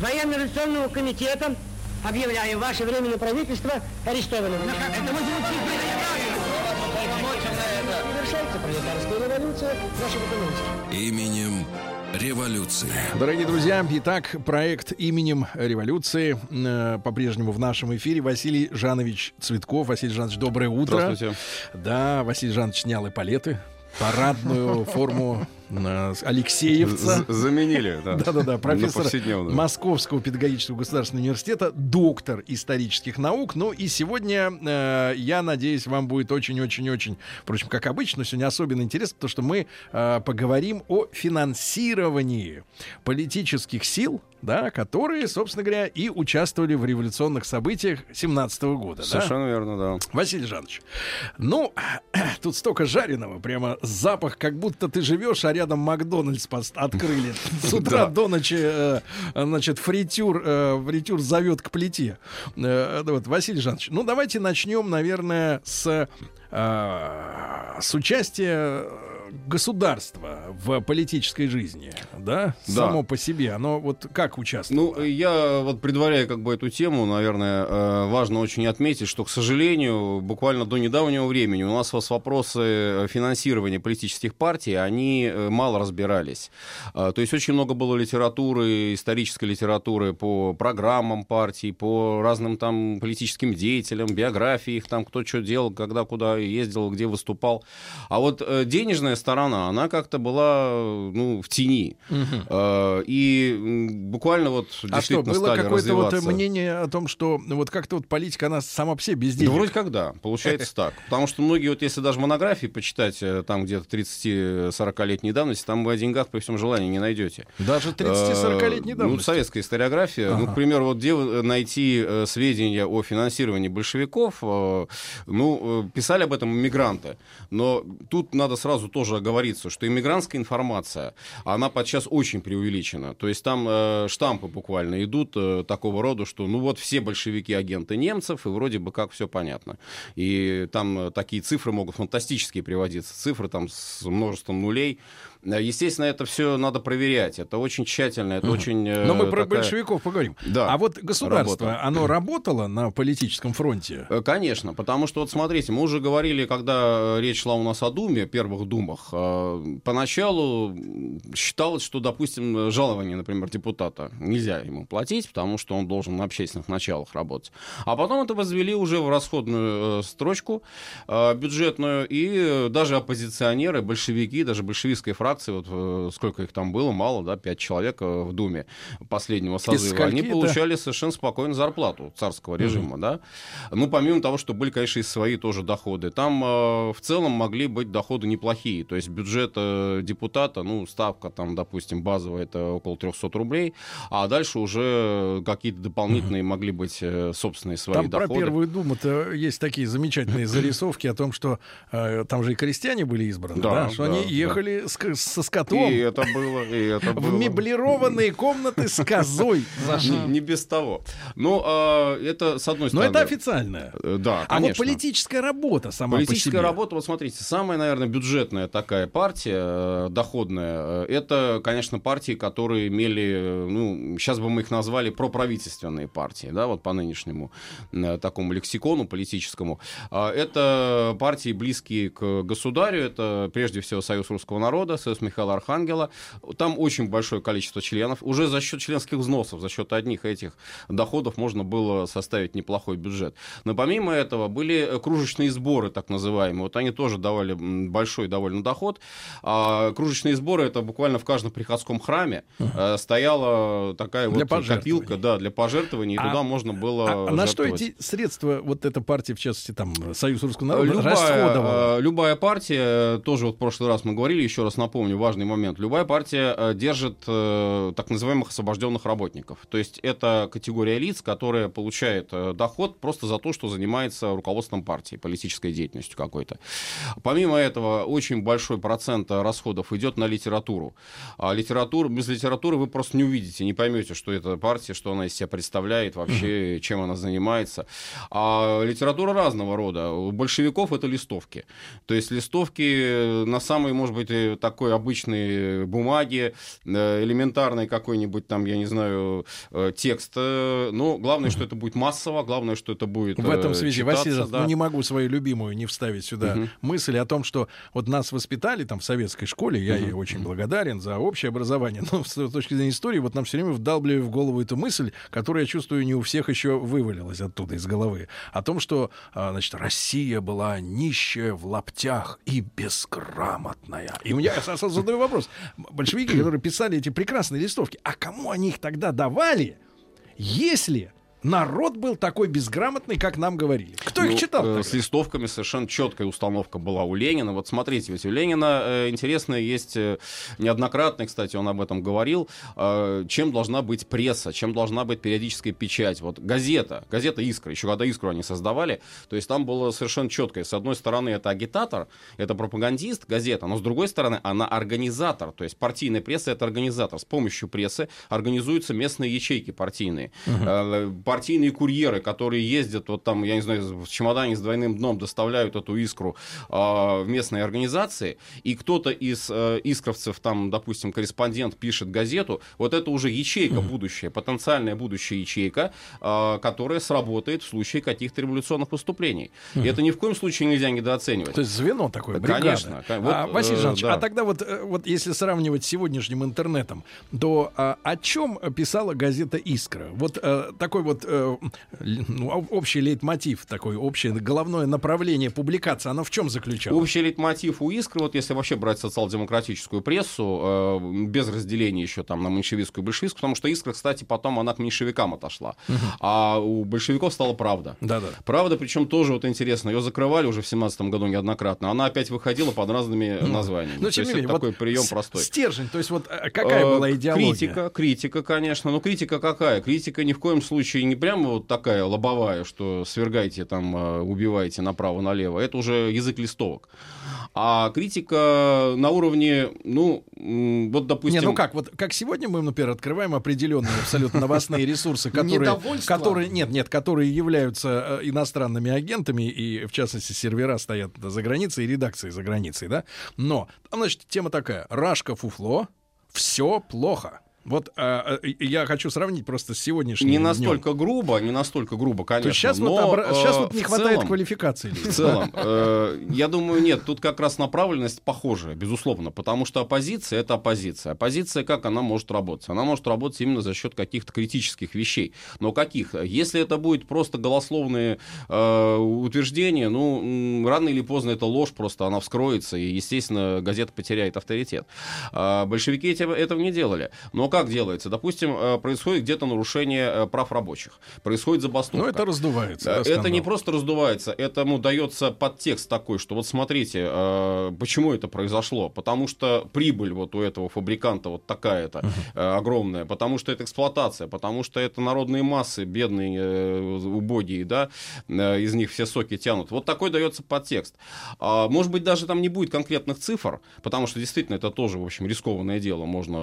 Военно-революционного комитета объявляю ваше Временное правительство арестованным. Это Совершается пролетарская революция экономике. Именем революции. Дорогие друзья, итак, проект именем революции э, по-прежнему в нашем эфире. Василий Жанович Цветков. Василий Жанович, доброе утро. Здравствуйте. Да, Василий Жанович снял эполеты, парадную форму Алексеевца. Заменили, да. [laughs] Да-да-да, профессор. Московского педагогического государственного университета, доктор исторических наук. Ну и сегодня, э, я надеюсь, вам будет очень-очень-очень, впрочем, как обычно, сегодня особенно интересно, потому что мы э, поговорим о финансировании политических сил, да, которые, собственно говоря, и участвовали в революционных событиях 17 года. да? Совершенно верно, да. Василий Жанович, ну, [clears throat] тут столько жареного, прямо запах, как будто ты живешь, а рядом Макдональдс открыли. [laughs] С утра до ночи, э, значит, фритюр, э, фритюр зовет к плите. Э, вот, Василий Жанович, ну, давайте начнем, наверное, с, с участия государство в политической жизни, да, Да. само по себе, оно вот как участвует? Ну, я вот предваряя как бы эту тему, наверное, э, важно очень отметить, что, к сожалению, буквально до недавнего времени у нас вопросы финансирования политических партий, они э, мало разбирались. А, То есть очень много было литературы, исторической литературы по программам партий, по разным там политическим деятелям, биографии их, там кто что делал, когда куда ездил, где выступал. А вот э, денежная сторона, она как-то была, ну, в тени. Э, И буквально вот А что, действительно было какое-то вот мнение о том, что ну, вот как-то вот политика, она сама по себе без Да денег? вроде как да, получается так. Потому что многие, вот если даже монографии почитать, э, там где-то 30-40-летней давности, там вы о деньгах при всем желании не найдете. Даже 30-40-летней Э, Ну, давности? советская историография. Ну, Ага. к примеру, вот где найти сведения о финансировании большевиков, ну, писали об этом иммигранты. Но тут надо сразу тоже оговориться, что иммигрантская информация, она подчас очень преувеличена. То есть там э, штампы буквально идут э, такого рода, что ну вот все большевики агенты немцев, и вроде бы как все понятно. И там э, такие цифры могут фантастические приводиться. Цифры там с множеством нулей. Э, Естественно, это все надо проверять. Это очень тщательно, это очень... э, Но мы про такая- большевиков поговорим. Да, А вот государство, работа. оно работало на политическом фронте? Э, Конечно, потому что вот смотрите, мы уже говорили, когда речь шла у нас о Думе, первых Думах, поначалу считалось, что, допустим, жалование, например, депутата нельзя ему платить, потому что он должен на общественных началах работать. А потом это возвели уже в расходную строчку бюджетную, и даже оппозиционеры, большевики, даже большевистская фракция, вот э, сколько их там было, мало, да, пять человек э, в Думе последнего созыва, они получали совершенно спокойно зарплату царского режима, да. Ну, помимо того, что были, конечно, и свои тоже доходы. Там э, в целом могли быть доходы неплохие. То есть бюджет э, депутата, ну, ставка там, допустим, базовая, это около 300 рублей, а дальше уже какие-то дополнительные могли быть э, собственные свои Там доходы. про Первую Думу-то есть такие замечательные [clears throat] зарисовки о том, что э, там же и крестьяне были избраны, да, Да, что да, они да. ехали с со скотом И это было, и это в было. меблированные комнаты с козой. зашли. Не, без того. Ну, а, это с одной Но стороны. это официальное. Э, Да, А вот политическая работа сама Политическая работа, вот смотрите, самая, наверное, бюджетная такая партия, э, доходная, э, это, конечно, партии, которые имели, ну, сейчас бы мы их назвали проправительственные партии, да, вот по нынешнему такому лексикону политическому. А, Это партии, близкие к государю, это прежде всего Союз русского народа, Союз Михаила Архангела. Там очень большое количество членов. Уже за счет членских взносов, за счет одних этих доходов можно было составить неплохой бюджет. Но помимо этого были кружечные сборы, так называемые. Вот они тоже давали большой довольно доход. А кружечные сборы это буквально в каждом приходском храме э, стояла такая Для вот копилка, да, для пожертвований, и А- туда можно было А, а на что эти средства, вот эта партия, в частности, там, Союз русского народа, Любая, расходовала? э, любая партия, э, тоже вот в прошлый раз мы говорили, еще раз напомню, важный момент. Любая партия э, держит э, так называемых освобожденных работников. То есть это категория лиц, которая получает э, доход просто за то, что занимается руководством партии, политической деятельностью какой-то. Помимо этого, очень большой процент э, расходов идет на литературу. А литература, без литературы вы просто не увидите, не поймете, что это партия, что она из себя представляет, вообще, чем она занимается. А литература разного рода. У большевиков это листовки. То есть листовки на самой, может быть, э, такой обычной бумаге, э, элементарной какой-нибудь там, я не знаю, э, текст. э, Но главное, что это будет массово, главное, что это будет В этом э, связи, Василий, да. ну не могу свою любимую не вставить сюда Мгм. мысль о том, что вот нас воспитали там в советской школе, я ей Мгм. очень благодарен за общее образование, но с точки зрения истории вот нам все время вдалбливали в голову эту мысль, которая, я чувствую, не у всех еще вывалилась оттуда из головы, о том, что, а, значит, Россия была нищая в лаптях и безграмотная. И у меня сразу задаю вопрос. Большевики, [clears throat] которые писали эти прекрасные листовки, а кому они их тогда давали, если народ был такой безграмотный, как нам говорили? Кто их Ну, читал? э? С листовками совершенно четкая установка была у Ленина. Вот смотрите, ведь у Ленина э, интересная есть, э, неоднократно, кстати, он об этом говорил, э, чем должна быть пресса, чем должна быть периодическая печать. Вот газета, газета «Искра», еще когда «Искру» они создавали, то есть там было совершенно четкое. С одной стороны, это агитатор, это пропагандист, газета, но с другой стороны, она организатор, то есть партийная пресса — это организатор. С помощью прессы организуются местные ячейки партийные. Э, партийные курьеры, которые ездят, вот там, я не знаю, в чемодане с двойным дном доставляют эту искру э, в местные организации, и кто-то из э, искровцев, там, допустим, корреспондент пишет газету, вот это уже ячейка будущая, потенциальная будущая ячейка, э, которая сработает в случае каких-то революционных поступлений. И это ни в коем случае нельзя недооценивать. То есть звено такое, бригада. Конечно. ко- вот, а, Василий Жанович, да. а тогда вот, э, вот если сравнивать с сегодняшним интернетом, то а, о чем писала газета «Искра»? Вот э, такой вот э, л- ну, об- общий лейтмотив, такой общее головное направление публикации, оно в чем заключалось? Общий лейтмотив у «Искры», вот если вообще брать социал-демократическую прессу, э, без разделения еще там на меньшевистскую и большевистскую, потому что «Искра», кстати, потом она к меньшевикам отошла. А у большевиков стала «Правда». Да-да. Правда, причем тоже вот интересно, ее закрывали уже в семнадцатом году неоднократно, она опять выходила под разными названиями. Но То тем есть не это менее, такой вот прием простой. Стержень, то есть вот э, какая Э, была идеология? Критика, критика, конечно. Но критика какая? Критика ни в коем случае не прямо вот такая лобовая, что свергайте там, э, убивайте направо-налево. Это уже язык листовок. А критика на уровне, ну, вот, допустим... Не, ну как, вот как сегодня мы, например, открываем определенные абсолютно новостные ресурсы, которые, которые, нет, нет, которые являются э, иностранными агентами, и в частности сервера стоят за границей, и редакции за границей, да. Но там, значит, тема такая: Рашка фуфло, все плохо. Вот а, э, я хочу сравнить просто с сегодняшним Не днем. настолько грубо, не настолько грубо, конечно. То сейчас, вот, но, обра- сейчас э, вот не хватает целом- квалификации. В целом, [laughs] э, я думаю, нет, тут как раз направленность похожая, безусловно, потому что оппозиция это оппозиция. Оппозиция как она может работать? Она может работать именно за счет каких-то критических вещей. Но каких? Если это будет просто голословные э, утверждения, ну, рано или поздно это ложь, просто она вскроется, и, естественно, газета потеряет авторитет. А большевики этого не делали. Но как делается? Допустим, э, происходит где-то нарушение э, прав рабочих, происходит забастовка. Ну, это раздувается. да, Э, Это не просто раздувается, этому дается подтекст такой, что вот смотрите, почему это произошло. Потому что прибыль вот у этого фабриканта вот такая-то огромная, потому что это эксплуатация, потому что это народные массы, бедные, убогие, да, из них все соки тянут. Вот такой дается подтекст. А, может быть, даже там не будет конкретных цифр, потому что действительно это тоже, в общем, рискованное дело. Можно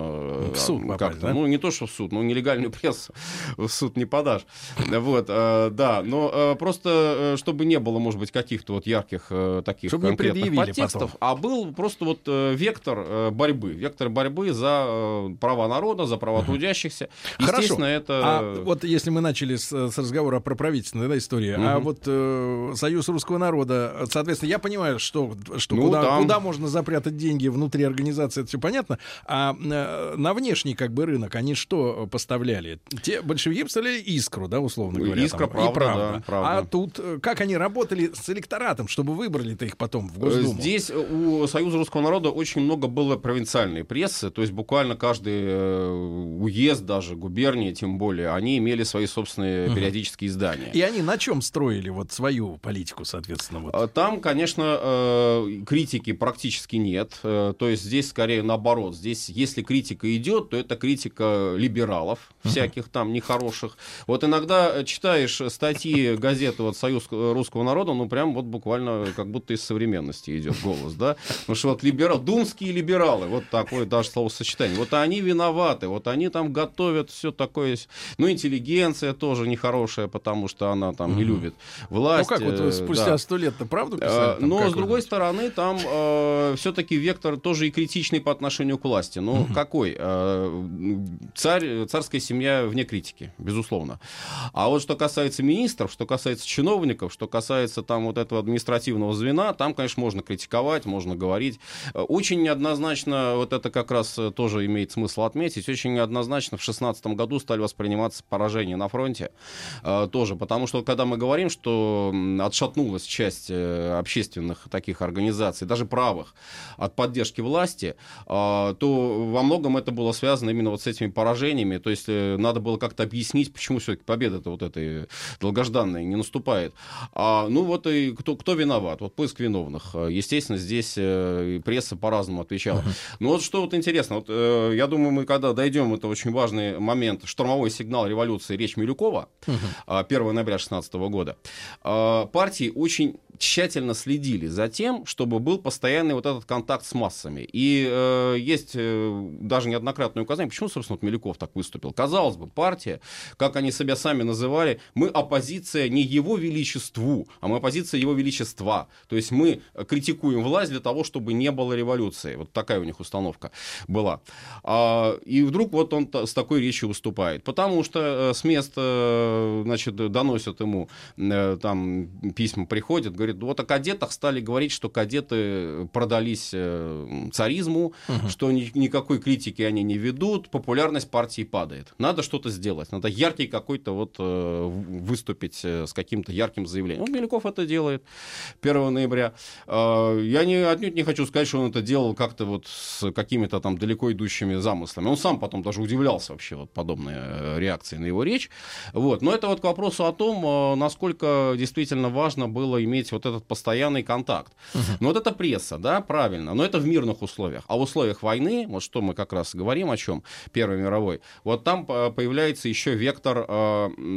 В суд попасть, как-то, да? ну, не то, что в суд, но нелегальную [laughs] прессу в суд не подашь. Вот, э, да, но э, просто, э, чтобы не было, может быть, каких-то вот ярких э, таких Чтобы конкретных подтекстов, потом. а был просто вот э, вектор э, борьбы, вектор борьбы за э, права народа, за права трудящихся. Хорошо. Это... А вот если мы начали с, с разговора про правительственную да, историю, а Мгм. вот э, Союз русского народа, соответственно, я понимаю, что, что Ну, куда, там- куда можно запрятать деньги внутри организации, это все понятно. А э, на внешний как бы рынок они что э, поставляли? Те большевики поставляли искру, да, условно Ну, говоря. «Искра», там, и «Правда», да, «Правда». А тут э, как они работали с электоратом, чтобы выбрали-то их потом в Госдуму? Здесь у Союза русского народа очень много было провинциальной прессы, то есть буквально каждый э, уезд, даже губерния, тем более, они имели свои собственные Мгм. периодические издания. И они на чем строили вот свою политику, соответственно? Вот? А Там, конечно, э, критики практически нет. Э, То есть здесь скорее наоборот. Здесь, если критика идет, то это критика либералов, всяких там нехороших. Вот иногда э, читаешь статьи газеты вот «Союз русского народа», ну прям вот буквально как будто из современности идет голос, да? Потому что вот либерал, думские либералы, вот такое даже словосочетание. Вот они виноваты, вот они там готовят все такое. Ну, интеллигенция тоже нехорошая, потому что она там не любит власть. ну как вот э, э, спустя да. сто лет-то правду Э, писали? там Но, с другой стороны, там все-таки вектор тоже и критичный по отношению к власти. Ну, какой? Э, Царь, царская семья вне критики, безусловно. А вот что касается министров, что касается чиновников, что касается там вот этого административного звена, там, конечно, можно критиковать, можно говорить. Очень неоднозначно, вот это как раз тоже имеет смысл отметить, очень неоднозначно в 2016 году стали восприниматься поражения на фронте э, тоже, потому что когда мы говорим, что отшатнулась часть э, общественных таких организаций, даже правых, от поддержки власти, э, то во многом это было связано именно вот с этими поражениями, то есть э, надо было как-то объяснить, почему все-таки победа-то вот этой долгожданная не наступает. А, ну вот и кто, кто виноват? Вот поиск виновных. Э, Естественно, здесь э, пресса по-разному отвечала. Ну вот что вот интересно, вот, э, я думаю, мы когда дойдем, это очень важный момент, штурмовой сигнал революции, речь Милюкова, а, 1 ноября 2016 года, а, партии очень тщательно следили за тем, чтобы был постоянный вот этот контакт с массами. И э, есть э, даже неоднократное указание, почему, собственно, вот Милюков так выступил. Казалось бы, партия, как они себя сами называли, мы оппозиция не его величеству, а мы оппозиция его величества. То есть мы критикуем власть для того, чтобы не было революции. Вот такая у них установка была. А, и вдруг вот он с такой речью выступает. Потому что э, с места, э, значит, доносят ему, э, там письма приходят, говорит, вот о кадетах стали говорить, что кадеты продались царизму, угу. что ни, никакой критики они не ведут, популярность партии падает. Надо что-то сделать, надо яркий какой-то вот выступить с каким-то ярким заявлением. Вот Меляков это делает 1 ноября. Я не, отнюдь не хочу сказать, что он это делал как-то вот с какими-то там далеко идущими замыслами. Он сам потом даже удивлялся вообще вот подобной э, реакции на его речь. Вот. Но это вот к вопросу о том, э, насколько действительно важно было иметь вот этот постоянный контакт. Uh-huh. Ну вот это пресса, да, правильно, но это в мирных условиях. А в условиях войны, вот что мы как раз говорим о чем, Первой мировой, вот там э, появляется еще вектор,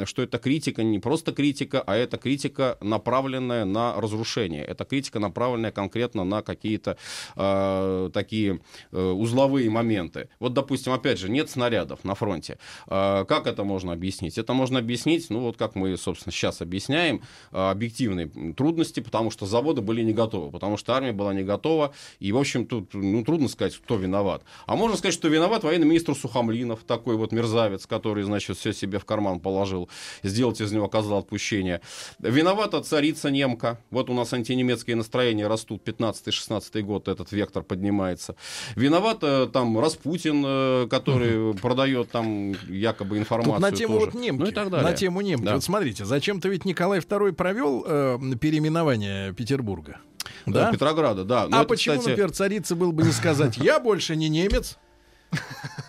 что это критика, не просто критика, а это критика, направленная на разрушение. Это критика, направленная конкретно на какие-то э, такие э, узловые моменты. Вот, допустим, опять же, нет снарядов на фронте. Э, как это можно объяснить? Это можно объяснить, ну вот как мы, собственно, сейчас объясняем, э, объективные трудности, потому что заводы были не готовы, потому что армия была не готова, и, в общем, тут ну, трудно сказать, кто виноват. А можно сказать, что виноват военный министр Сухомлинов, такой вот мерзавец, который, значит, все себе в карман положил, сделать из него козла отпущения. Виновата царица немка. Вот у нас антинемецкие настроения растут 15-16 год, этот вектор поднимается. Виноват э, там Распутин, э, который угу. продает там якобы информацию. Тут на тему тоже. вот немки. Ну и так далее. На тему немки. Да. Вот смотрите, зачем-то ведь Николай II провел э, переименование Петербурга. Да? Петрограда, да. Но а это, почему, кстати... например, царица был бы не сказать, я больше не немец,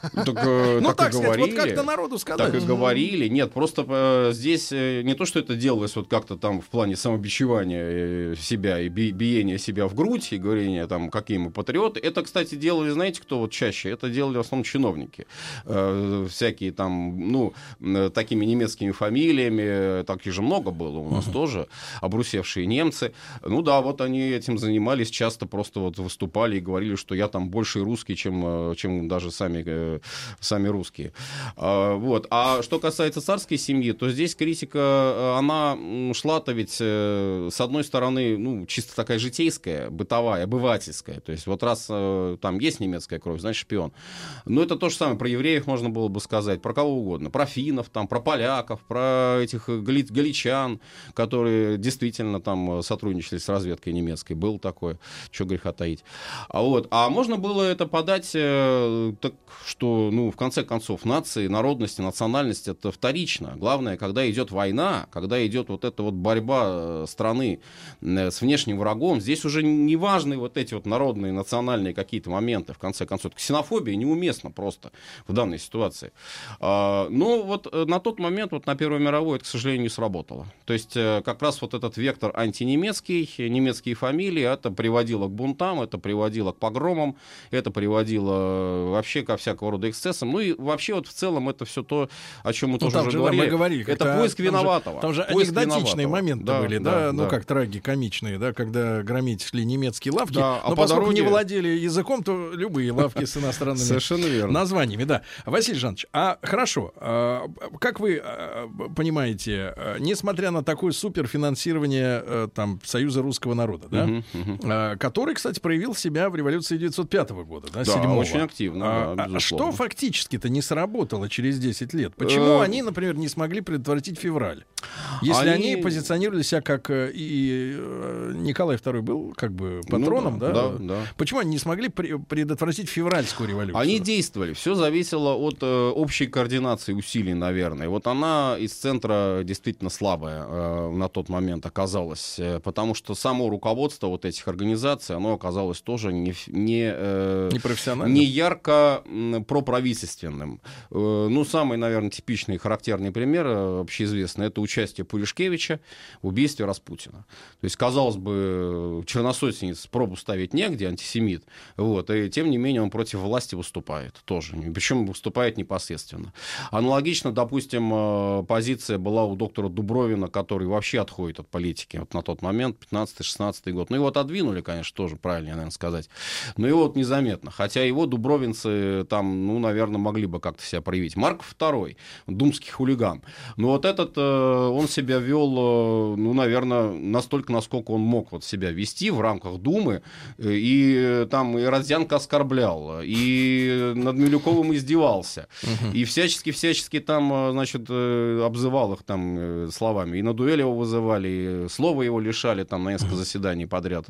так, э, ну, так, так сказать, говорили, вот как-то народу сказать. Так и говорили. Нет, просто э, здесь э, не то, что это делалось вот как-то там в плане самобичевания э, себя и би- биения себя в грудь и говорения там, какие мы патриоты. Это, кстати, делали, знаете, кто вот чаще? Это делали в основном чиновники. Э, всякие там, ну, э, такими немецкими фамилиями, таких же много было у нас uh-huh. тоже, обрусевшие немцы. Ну да, вот они этим занимались, часто просто вот выступали и говорили, что я там больше русский, чем, чем даже даже сами, э, сами русские. А, вот. А что касается царской семьи, то здесь критика, э, она шла-то ведь, э, с одной стороны, ну, чисто такая житейская, бытовая, обывательская. То есть вот раз там есть немецкая кровь, значит шпион. Но это то же самое, про евреев можно было бы сказать, про кого угодно, про финнов, там, про поляков, про этих гали, галичан, которые действительно там сотрудничали с разведкой немецкой. Был такое, что греха таить. А, вот. а можно было это подать так что, ну, в конце концов, нации, народности, национальность это вторично. Главное, когда идет война, когда идет вот эта вот борьба э, страны э, с внешним врагом, здесь уже не важны вот эти вот народные, национальные какие-то моменты, в конце концов. Ксенофобия неуместна просто в данной ситуации. А, но вот э, на тот момент, вот на Первой мировой, это, к сожалению, не сработало. То есть как раз вот этот вектор антинемецкий, немецкие фамилии, это приводило к бунтам, это приводило к погромам, это приводило вообще ко всякого рода эксцессам. Ну и вообще вот в целом это все то, о чем мы ну, тоже уже же, говорили. Да, мы говорили. Это поиск там виноватого. Же, там же поиск анекдотичные виноватого. моменты да, были, да, да, ну да. как трагикомичные, да, когда громить шли немецкие лавки. Да, а но по поскольку дороге... не владели языком, то любые лавки с иностранными [laughs] названиями, да. Василий Жанович, а хорошо, а, как вы а, понимаете, а, несмотря на такое суперфинансирование э, там Союза русского народа, да, который, кстати, проявил себя в революции 905 года, да, да очень активно. А, а что фактически-то не сработало через 10 лет? Почему э, они, например, не смогли предотвратить февраль? Если они, они позиционировали себя как э, и э, Николай II был как бы ну патроном, ну, да, да, да, Почему они не смогли предотвратить февральскую революцию? Они действовали. Все зависело от э, общей координации усилий, наверное. Вот она из центра действительно слабая э, на тот момент оказалась, потому что само руководство вот этих организаций, оно оказалось тоже не не, э, не, не проправительственным. Э, ну, самый, наверное, типичный и характерный пример, э, общеизвестный, это участие Пуришкевича в убийстве Распутина. То есть, казалось бы, черносотенец пробу ставить негде, антисемит, вот, и тем не менее он против власти выступает тоже, причем выступает непосредственно. Аналогично, допустим, э, позиция была у доктора Дубровина, который вообще отходит от политики вот на тот момент, 15-16 год. Ну, его отодвинули, конечно, тоже правильно, наверное, сказать. Но его вот незаметно. Хотя его дубровинцы там ну, наверное, могли бы как-то себя проявить. Марк II, думский хулиган. Но вот этот, э, он себя вел, э, ну, наверное, настолько, насколько он мог вот себя вести в рамках Думы. Э, И э, там и Родзянко оскорблял, и над Милюковым издевался. И всячески-всячески там, э, значит, э, обзывал их там э, словами. И на дуэль его вызывали, и слова его лишали там на несколько заседаний подряд.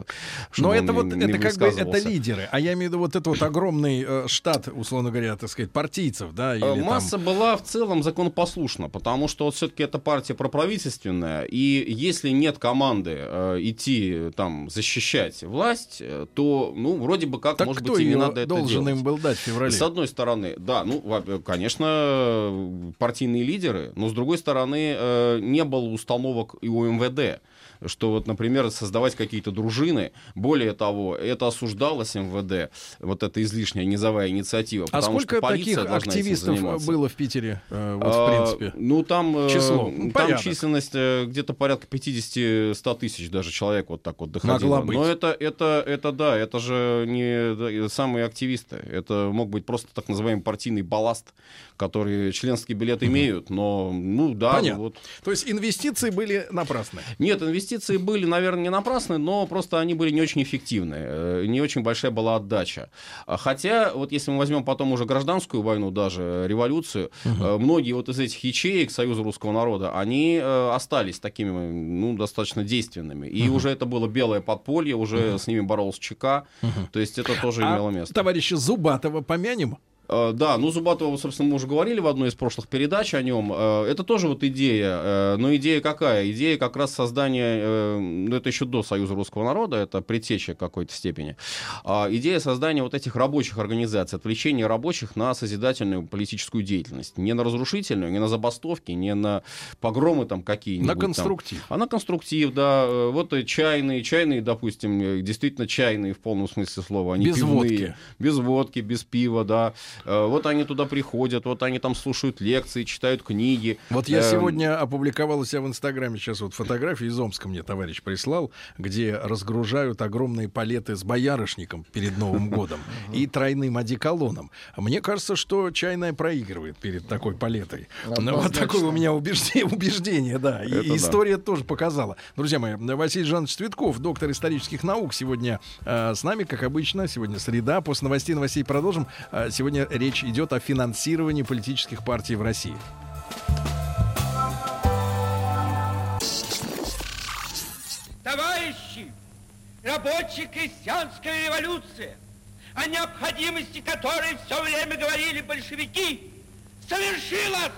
Но это вот, это как бы, это лидеры. А я имею в виду вот это вот огромный э, штат, условно говоря, так сказать, партийцев, да, или Э, там- Масса была в целом законопослушна, потому что вот все-таки эта партия проправительственная, и если нет команды э, идти э, там защищать власть, э, то, ну, вроде бы как, Так может кто быть, и не надо это должен делать. им был дать в феврале? С одной стороны, да, ну, во- конечно, э, партийные лидеры, но с другой стороны, э, не было установок и у МВД что вот, например, создавать какие-то дружины. Более того, это осуждалось МВД, вот эта излишняя низовая инициатива. А потому сколько что полиция таких активистов было в Питере, э, вот, А, в принципе? Ну, там, э, Число, ну, там порядок. численность э, где-то порядка 50-100 тысяч даже человек вот так вот доходило. Могла быть. Но это, это, это да, это же не самые активисты. Это мог быть просто так называемый партийный балласт, который членский билет имеют, но, ну да, Понятно. вот. То есть инвестиции были напрасны. Нет, инвестиции были, наверное, не напрасны, но просто они были не очень эффективны. э, Не очень большая была отдача. А Хотя, вот если мы возьмем потом уже гражданскую войну, даже революцию, э, многие вот из этих ячеек Союза русского народа, они э, остались такими, ну, достаточно действенными. И Мгм. уже это было белое подполье, уже Мгм. с ними боролся ЧК. То есть это тоже А имело место. Товарища Зубатова помянем? Э, Да, ну Зубатова, собственно, мы уже говорили в одной из прошлых передач о нем. Э, Это тоже вот идея. э, Но идея какая? Идея как раз создания, ну это еще до Союза русского народа, это предтеча какой-то степени. А Идея создания вот этих рабочих организаций, отвлечения рабочих на созидательную политическую деятельность. Не на разрушительную, не на забастовки, не на погромы там какие-нибудь. На там. конструктив. А на конструктив, да. Вот чайные, чайные, допустим, действительно чайные в полном смысле слова. Они Без пивные. водки. Без водки, без пива, да. Э, Вот они туда приходят, вот они там слушают лекции, читают книги. Вот я Эм, сегодня опубликовал у себя в Инстаграме сейчас вот фотографии из Омска мне товарищ прислал, где разгружают огромные палеты с боярышником перед Новым [laughs] годом и тройным одеколоном. Мне кажется, что чайная проигрывает перед такой палетой. Ну, вот такое у меня убеждение, [laughs] убеждение да. И Это да. история тоже показала. Друзья мои, Василий Жанович Цветков, доктор исторических наук, сегодня э, с нами, как обычно. Сегодня среда. После новостей новостей продолжим. Э, сегодня речь идет о финансировании политических партий в России. Товарищи, рабочая крестьянская революция, о необходимости которой все время говорили большевики, совершилась!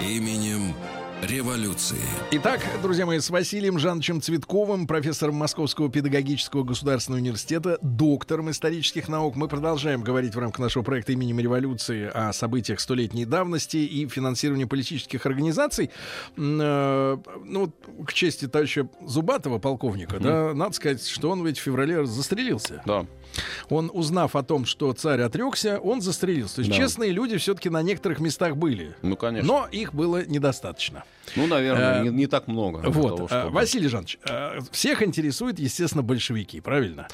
Именем революции. Итак, друзья мои, с Василием Жановичем Цветковым, профессором Московского педагогического государственного университета, доктором исторических наук, мы продолжаем говорить в рамках нашего проекта именем революции о событиях столетней давности и финансировании политических организаций. Э, Ну, к чести товарища Зубатова, полковника, да, надо сказать, что он ведь в феврале застрелился. Да. Он, узнав о том, что царь отрекся, он застрелился. То есть Да. честные люди все-таки на некоторых местах были. Ну, конечно. Но их было недостаточно. Ну, наверное, Э, не, не так много. Вот, того, э, чтобы- Василий Жанович, э, всех интересует, естественно, большевики, правильно?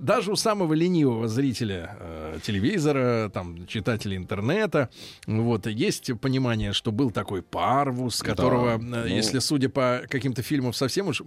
Даже у самого ленивого зрителя телевизора, там, читателя интернета, вот, есть понимание, что был такой Парвус, которого, Да, ну- если судя по каким-то фильмам совсем уж э,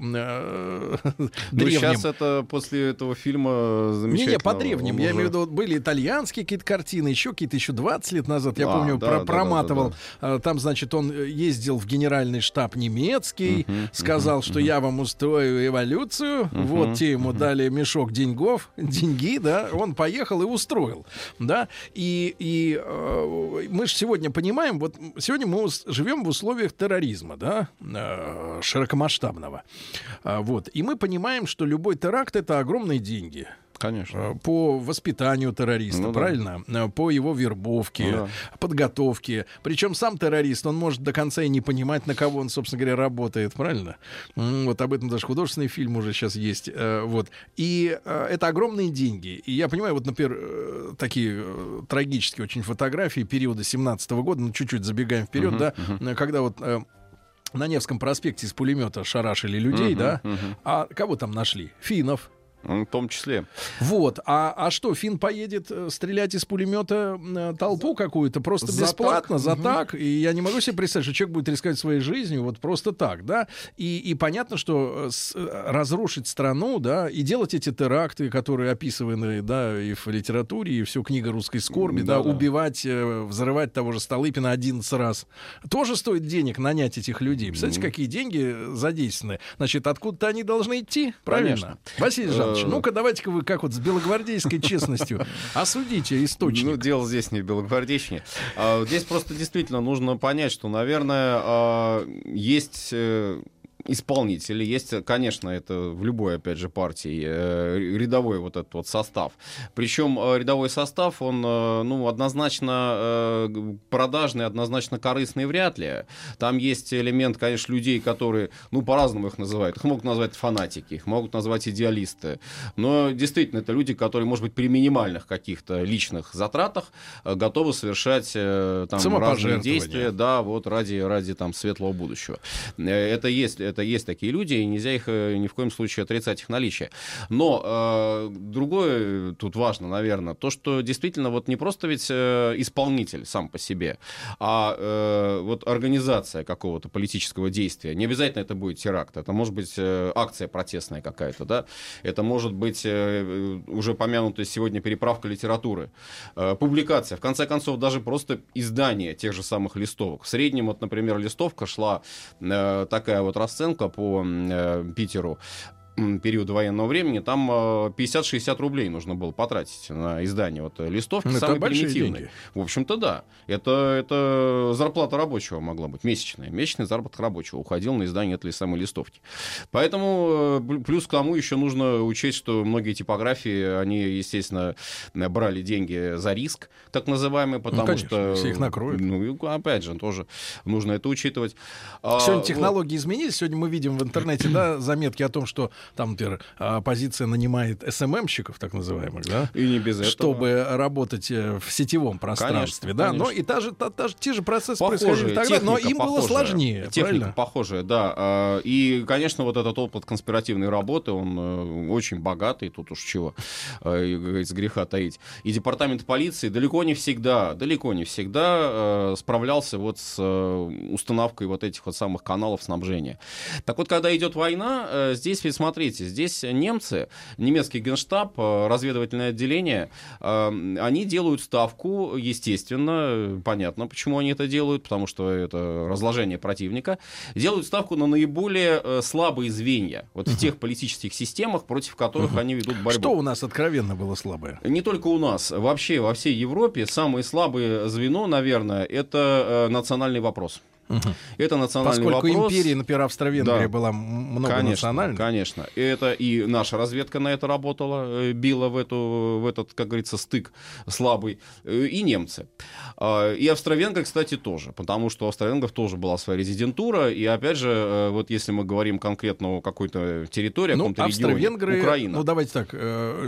Ну, [laughs] древним, сейчас это после этого фильма замечательно. не-не, по древним. Я уже- имею в виду, вот были итальянские какие-то картины, еще какие-то еще 20 лет назад, я А, помню, да, про- да, да, проматывал. да, А, Там, значит, он ездил в генеральный штаб немецкий, Мгм, сказал, мгм, что я вам устрою эволюцию. Мгм, Вот те ему дали мешок деньгов, [laughs] деньги, да, он поехал и устроил, да. И, и э, мы же сегодня понимаем, вот сегодня мы живем в условиях терроризма, да, э, широкомасштабного. А, вот. И мы понимаем, что любой теракт это огромные деньги. Конечно. Э, По воспитанию террориста, Ну да. правильно? Э, По его вербовке, Ну подготовке. Причем сам террорист, он может до конца и не понимать, на кого он, собственно говоря, работает, правильно? Вот об этом даже художественный фильм уже сейчас есть. Э, Вот. И это огромные деньги. И я понимаю, вот, например, такие трагические очень фотографии периода 17 года, ну, чуть-чуть забегаем вперед, Мгм, да, э, когда вот на Невском проспекте из пулемета шарашили людей, Мгм, да? мгм. А кого там нашли? Финнов. В том числе. Вот. А, а что, Фин поедет э, стрелять из пулемета э, толпу какую-то просто За бесплатно, так. за Мгм. так? И я не могу себе представить, что человек будет рисковать своей жизнью вот просто так, да? И, и понятно, что э, с- разрушить страну, да, и делать эти теракты, которые описаны, да, и в литературе, и все книга русской скорби, да, Да-да. убивать, э, взрывать того же Столыпина 11 раз. Тоже стоит денег нанять этих людей. Представляете, какие деньги задействованы? Значит, откуда-то они должны идти, правильно? Конечно. Василий Жанович, Э, ну-ка давайте-ка вы как вот с белогвардейской честностью [laughs] осудите источник. Ну, дело здесь не в белогвардейщине. А, здесь просто действительно нужно понять, что, наверное, а, есть э, исполнители, есть, конечно, это в любой, опять же, партии э, рядовой вот этот вот состав. Причем э, рядовой состав, он, э, ну, однозначно продажный, однозначно корыстный вряд ли. Там есть элемент, конечно, людей, которые, ну, по-разному их называют. Их могут назвать фанатики, их могут назвать идеалисты. Но действительно, это люди, которые, может быть, при минимальных каких-то личных затратах готовы совершать там разные действия, да, вот ради, ради там светлого будущего. Это есть, это есть такие люди, и нельзя их э, ни в коем случае отрицать их наличие. Но э, другое тут важно, наверное, то, что действительно вот не просто ведь э, исполнитель сам по себе, а э, вот организация какого-то политического действия. Не обязательно это будет теракт, это может быть э, акция протестная какая-то, да, это может быть э, уже помянутая сегодня переправка литературы, э, публикация, в конце концов, даже просто издание тех же самых листовок. В среднем, вот, например, листовка шла э, такая вот расценка по м, э, Питеру периода военного времени, там э, 50-60 рублей нужно было потратить на издание вот э, листовки, Ну, это самые примитивные. деньги. В общем-то, да. Это, это зарплата рабочего могла быть, месячная. Месячный заработок рабочего уходил на издание этой самой листовки. Поэтому э, плюс к тому еще нужно учесть, что многие типографии, они, естественно, э, брали деньги за риск, так называемый, потому Ну, конечно, что... все их накроют. Ну, опять же, тоже нужно это учитывать. А, Сегодня вот. технологии изменились. Сегодня мы видим в интернете да, заметки о том, что там, например, оппозиция нанимает СММщиков, так называемых, да, И не без этого. чтобы работать э, в сетевом пространстве. Конечно, да? конечно. Но и та же, та, та те же процессы Похожие, происходили тогда, но им было похожая. сложнее. Техника правильно? похожая, да. А, И, конечно, вот этот опыт конспиративной работы, он э, очень богатый, тут уж чего, э, и, как говорится, греха таить. И департамент полиции далеко не всегда, далеко не всегда э, справлялся вот с э, установкой вот этих вот самых каналов снабжения. Так вот, когда идет война, э, здесь ведь смотрите, здесь немцы, немецкий генштаб, э, разведывательное отделение, э, они делают ставку, естественно, понятно, почему они это делают, потому что это разложение противника, делают ставку на наиболее э, слабые звенья вот в тех политических системах, против которых они ведут борьбу. Что у нас откровенно было слабое? Не только у нас, вообще во всей Европе самое слабое звено, наверное, это национальный вопрос. Это национальный Поскольку вопрос. империя, например, Австро-Венгрия Да. была м- много Конечно, конечно. И Это и наша разведка на это работала, э, била в, эту, в этот, как говорится, стык слабый, э, и немцы. А, И австро-венгры, кстати, тоже, потому что у австро-венгров тоже была своя резидентура, и опять же, э, вот если мы говорим конкретно о какой-то территории, о Ну, каком-то регионе, Украина. ну давайте так,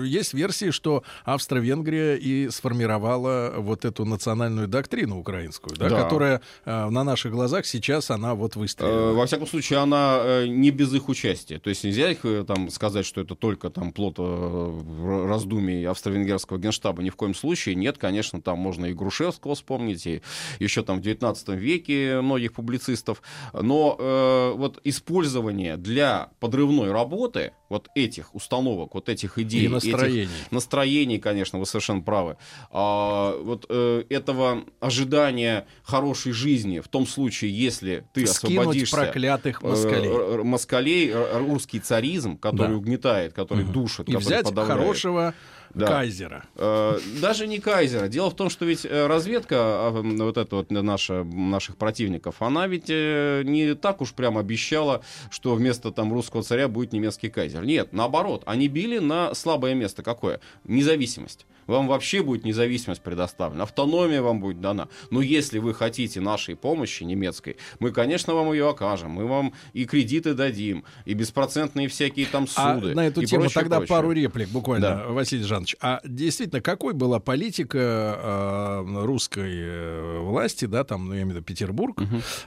есть версии, что Австро-Венгрия и сформировала вот эту национальную доктрину украинскую, да, Да. которая на наших глазах сейчас она вот Э, выстрелила. Во всяком случае, она э, не без их участия. То есть нельзя их э, там сказать, что это только там плод э, раздумий австро-венгерского генштаба. Ни в коем случае. Нет, конечно, там можно и Грушевского вспомнить, и еще там в 19 веке многих публицистов. Но э, вот использование для подрывной работы вот этих установок, вот этих идей, И настроений. этих настроений, конечно, вы совершенно правы. А, вот э, этого ожидания хорошей жизни в том случае, если ты Скинуть освободишься... проклятых э, москалей. р- москалей, русский царизм, который Да. угнетает, который душит, И который взять подавляет. хорошего Да. кайзера. Э, Даже не кайзера. Дело в том, что ведь э, разведка, а, вот эта вот наша, наших противников, она ведь э, не так уж прям обещала, что вместо там русского царя будет немецкий кайзер. Нет, наоборот, они били на слабое место какое? Независимость. Вам вообще будет независимость предоставлена, автономия вам будет дана. Но если вы хотите нашей помощи немецкой, мы, конечно, вам ее окажем. Мы вам и кредиты дадим, и беспроцентные всякие там суды. А на эту тему прочее, тогда прочее. пару реплик буквально, Да. Василий Жанович. А действительно, какой была политика э, русской э, власти, да, там, ну, я имею в виду Петербург,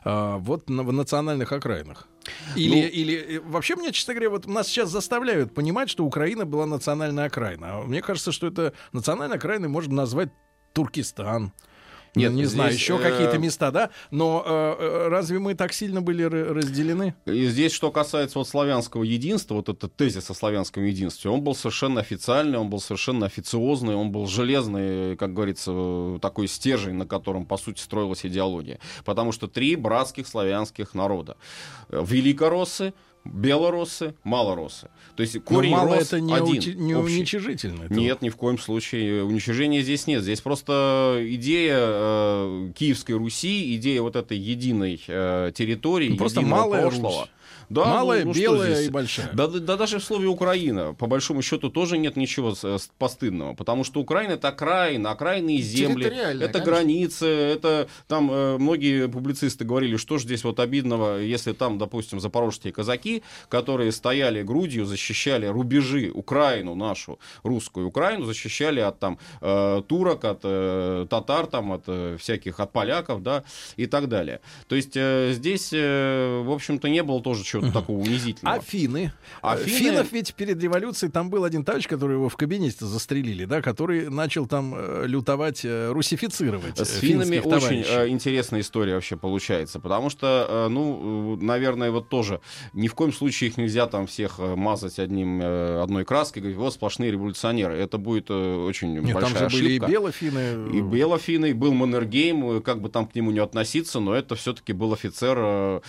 э, вот на- в национальных окраинах? Или, Ну- или э, вообще мне, честно говоря, вот нас сейчас заставляют понимать, что Украина была национальная окраина. А мне кажется, что это национальной окраиной можно назвать Туркестан. Нет, не знаю, еще э, какие-то места, да. Но э, э, разве мы так сильно были разделены? И здесь, что касается вот славянского единства, вот этот тезис о славянском единстве, он был совершенно официальный, он был совершенно официозный, он был железный, как говорится, такой стержень, на котором, по сути, строилась идеология. Потому что три братских славянских народа. Э, Великороссы, белороссы, малороссы. То есть корень Но мало рос это не, один, ути- не общий. уничижительно. Это Нет, ни в коем случае. Уничижения здесь нет. Здесь просто идея э, Киевской Руси, идея вот этой единой э, территории, Ну, просто малая прошлого. Русь. Да, Малая, ну, что белая и большая. Да, да, да даже в слове Украина, по большому счету, тоже нет ничего с- постыдного. Потому что Украина это окраина, окраинные земли, это конечно. границы, это там э, многие публицисты говорили, что же здесь вот обидного, если там, допустим, запорожские казаки, которые стояли грудью, защищали рубежи, Украину нашу, русскую Украину, защищали от там э, турок, от э, татар, там, от э, всяких, от поляков, да, и так далее. То есть э, здесь, э, в общем-то, не было тоже чего-то такого унизительного. А финны? А Э, финны- Финнов ведь перед революцией там был один товарищ, который его в кабинете застрелили, да, который начал там э, лютовать, э, русифицировать С финнами очень товарищей. э, интересная история вообще получается, потому что, э, ну, наверное, вот тоже ни в коем случае их нельзя там всех мазать одним, э, одной краской, говорить, вот сплошные революционеры. Это будет э, очень Нет, там большая же были и ошибка. белофины. И белофины, и был Маннергейм, как бы там к нему не относиться, но это все-таки был офицер э,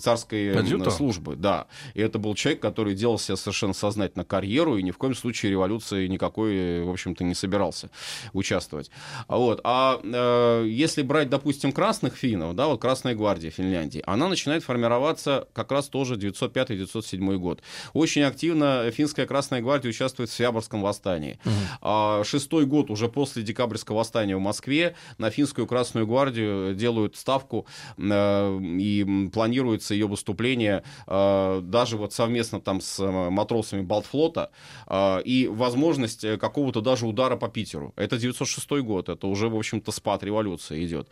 царской Адъютант. службы, да. И это был человек, который делал себе совершенно сознательно карьеру, и ни в коем случае революции никакой, э, в общем-то, не собирался участвовать. А Вот. А э, если брать, допустим, красных финнов, да, вот Красная гвардия Финляндии, она начинает формироваться как раз тоже 905-907 год. Очень активно финская Красная гвардия участвует в Свяборском восстании. А шестой год уже после декабрьского восстания в Москве на финскую Красную гвардию делают ставку э, и планируется ее выступление э, даже вот совместно там с э, матросами Балтфлота э, и возможность какого-то даже удара по Питеру. Это 906 год, это уже, в общем-то, спад революции идет.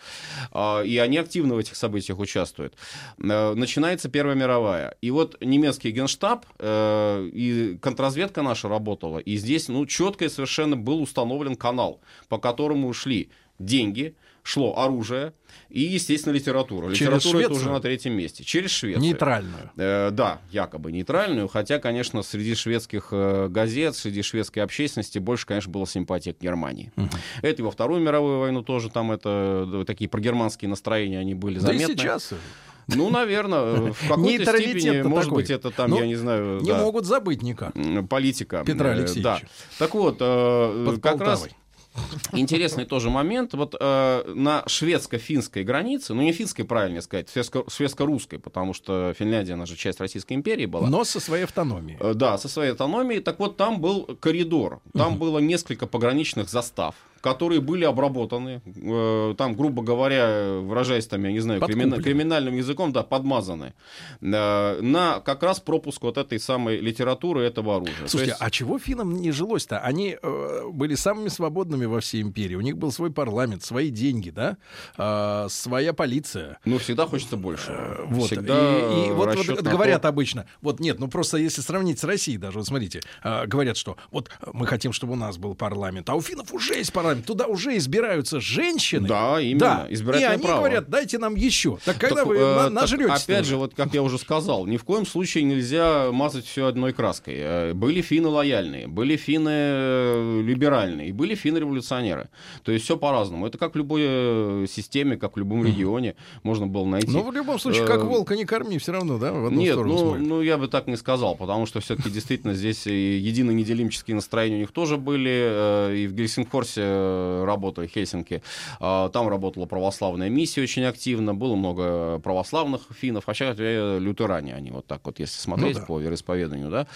И они активно в этих событиях участвуют. Начинается Первая мировая. И вот немецкий генштаб и контрразведка наша работала. И здесь, ну, четко и совершенно был установлен канал, по которому шли деньги, шло оружие и, естественно, литература. Через Литература это Швецию? уже на третьем месте. Через Швецию. Нейтральную. Э, да, якобы нейтральную, хотя, конечно, среди шведских э, газет, среди шведской общественности больше, конечно, было симпатия к Германии. Это и во Вторую мировую войну тоже там это да, такие прогерманские настроения, они были Да и заметны. сейчас. Ну, наверное, в какой-то степени, может такой. быть, это там, Ну, я не знаю, Не да, могут забыть никак. политика. Петра Э, Алексеевича. Да. Так вот, э, Под как раз. Интересный тоже момент. Вот э, на шведско-финской границе, ну не финской, правильно сказать, шведско- шведско-русской, потому что Финляндия, она же часть Российской империи была. Но со своей автономией. Э, Да, со своей автономией. Так вот, там был коридор. Там было несколько пограничных застав, которые были обработаны. э, Там, грубо говоря, выражаясь там, я не знаю, кримина- криминальным языком, да, подмазаны. э, На как раз пропуск вот этой самой литературы этого оружия. То Слушайте, есть- а чего финнам не жилось-то? Они э, были самыми свободными во всей империи. У них был свой парламент, свои деньги, да, А, своя полиция. Ну, всегда хочется больше. Э, Вот. Всегда и, и вот, вот говорят то- обычно, вот нет, ну просто если сравнить с Россией даже, вот смотрите, а, говорят, что вот мы хотим, чтобы у нас был парламент, а у финнов уже есть парламент, туда уже избираются женщины. Да, именно, Да. И избирательное они право. говорят, дайте нам еще. Так когда Так, вы э, на- так? Опять же, вот как я уже сказал, ни в коем случае нельзя мазать все одной краской. Э, Были финны лояльные, были финны э, либеральные, и были финны революционеры. То есть все по-разному. Это как в любой э, системе, как в любом регионе можно было найти. Ну, в любом случае, как волка не корми, все равно, да, Нет, ну, смотрит. ну я бы так не сказал, потому что все-таки действительно здесь и едино-неделимческие настроения у них тоже были, и в Гельсингфорсе э, работали, Хельсинки. А, Там работала православная миссия очень активно, было много православных финнов, а сейчас э, лютеране они, вот так вот, если смотреть Ну да. по вероисповеданию, да,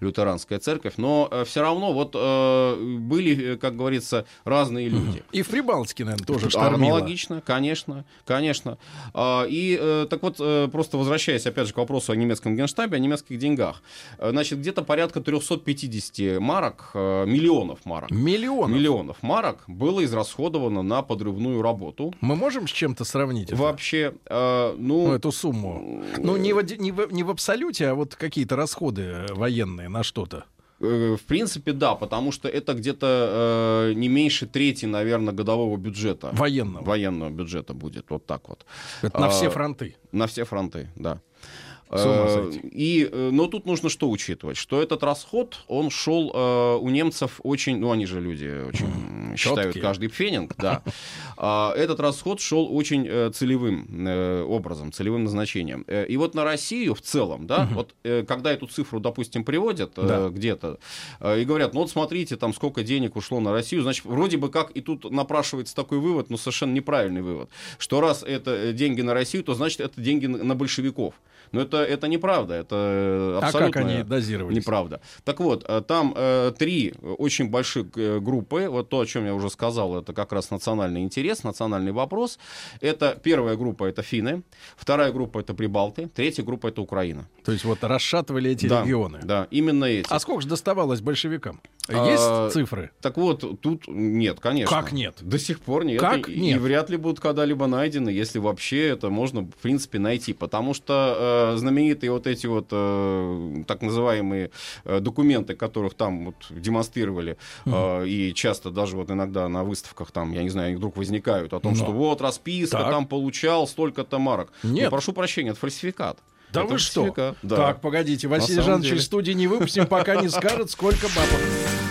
лютеранская церковь. Но все равно вот э, были, э, как говорится, разные люди. И в Прибалтике, наверное, тоже штормило. Аналогично, конечно, конечно. А, И э, так вот, э, просто возвращаясь опять же к вопросу о немецком генштабе, о немецких деньгах. Э, Значит, где-то порядка 350 марок, э, миллионов марок. Миллионов? Миллионов марок было израсходовано на подрывную работу. Мы можем с чем-то сравнить? это? Вообще, э, ну... Ну, эту сумму. Ну, не в, не, в, не в абсолюте, а вот какие-то расходы военные на что-то. Э, В принципе, да, потому что это где-то э, не меньше трети, наверное, годового бюджета. Военного. Военного бюджета будет, вот так вот. Это на А, все фронты. На все фронты, да. С ума Э, сойти. И, э, но тут нужно что учитывать? Что этот расход, он шел э, у немцев очень, ну они же люди очень считают Чёткие. каждый пфенинг, да. [laughs] А, Этот расход шел очень э, целевым э, образом, целевым назначением. Э, И вот на Россию в целом, да, вот э, когда эту цифру, допустим, приводят э, Да. где-то э, и говорят, ну вот смотрите, там сколько денег ушло на Россию, значит, вроде бы как и тут напрашивается такой вывод, но совершенно неправильный вывод, что раз это э, деньги на Россию, то значит это деньги на большевиков. Но это, это неправда, это э, А абсолютно как они дозировались? неправда. Так вот, э, там э, три очень больших э, группы, вот то, о чем я уже сказал, это как раз национальный интерес, национальный вопрос. Это первая группа это финны, вторая группа это прибалты, третья группа это Украина. То есть вот расшатывали эти Да, регионы. Да, именно эти. А сколько же доставалось большевикам? А, Есть цифры? Так вот, тут нет, конечно. Как нет? До сих пор нет. Как и, нет? и вряд ли будут когда-либо найдены, если вообще это можно, в принципе, найти. Потому что э, знаменитые вот эти вот э, так называемые э, документы, которых там вот демонстрировали, э, и часто даже вот иногда на выставках там, я не знаю, вдруг возникают о том, Но. что вот расписка, Так. там получал столько-то марок. Нет. Ну, прошу прощения, это фальсификат. Да Это вы что? фальсификат, да. Так, погодите, Василий Жанович из студии не выпустим, пока не скажет, сколько бабок.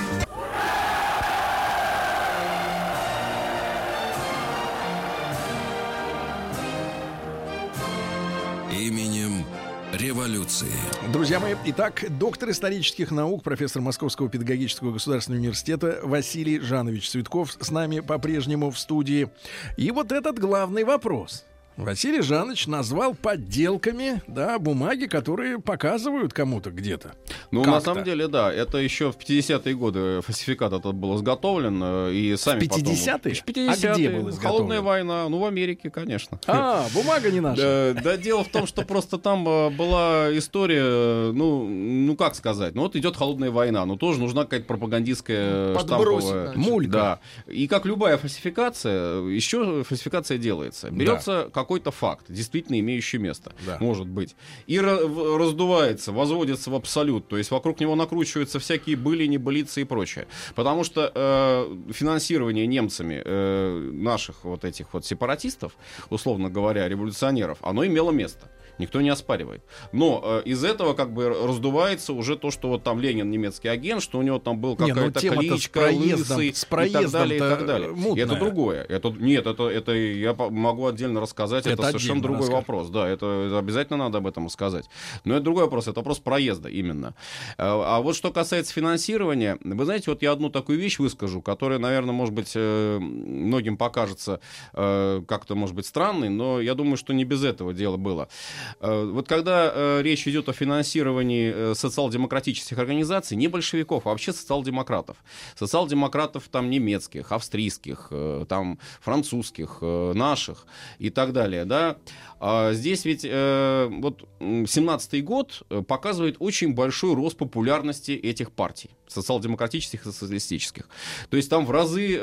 Революции. Друзья мои, итак, доктор исторических наук, профессор Московского педагогического государственного университета Василий Жанович Цветков с нами по-прежнему в студии. И вот этот главный вопрос. Василий Жанович назвал подделками, да, бумаги, которые показывают кому-то где-то. Ну, на самом деле, да, это еще в 50-е годы фальсификат этот был изготовлен, э, и сами потом- 50-е? В 50-е. А где был Холодная изготовлен? война, ну, в Америке, конечно. А, бумага не наша. Да, да, дело в том, что просто там э, была история, э, ну, ну как сказать, ну вот идет холодная война, но тоже нужна какая-то пропагандистская Подбросить, штамповая. Мулька. Да. И как любая фальсификация, еще фальсификация делается. Берется какой-то факт, действительно имеющий место, Да. может быть, и раздувается, возводится в абсолют, то есть вокруг него накручиваются всякие были, небылицы и прочее. Потому что э, финансирование немцами э, наших вот этих вот сепаратистов, условно говоря, революционеров, оно имело место. Никто не оспаривает. Но э, из этого как бы раздувается уже то, что вот там Ленин немецкий агент, что у него там был Не, ну какая-то тема-то с кличка, проездом- лысый с и так далее, и так далее. мутная. Это другое. Это, нет, это, это я могу отдельно рассказать. Это, Это совершенно другой расскажем. вопрос. Да, это, обязательно надо об этом рассказать. Но это другой вопрос. Это вопрос проезда именно. А а вот что касается финансирования, вы знаете, вот я одну такую вещь выскажу, которая, наверное, может быть, э, многим покажется э, как-то, может быть, странной, но я думаю, что не без этого дело было. Э, Вот когда э, речь идет о финансировании э, социал-демократических организаций, не большевиков, а вообще социал-демократов. Социал-демократов там немецких, австрийских, там французских, наших и так далее, да. А здесь ведь вот м, 17-й год показывает очень большой рост популярности этих партий, социал-демократических и социалистических. То есть там в разы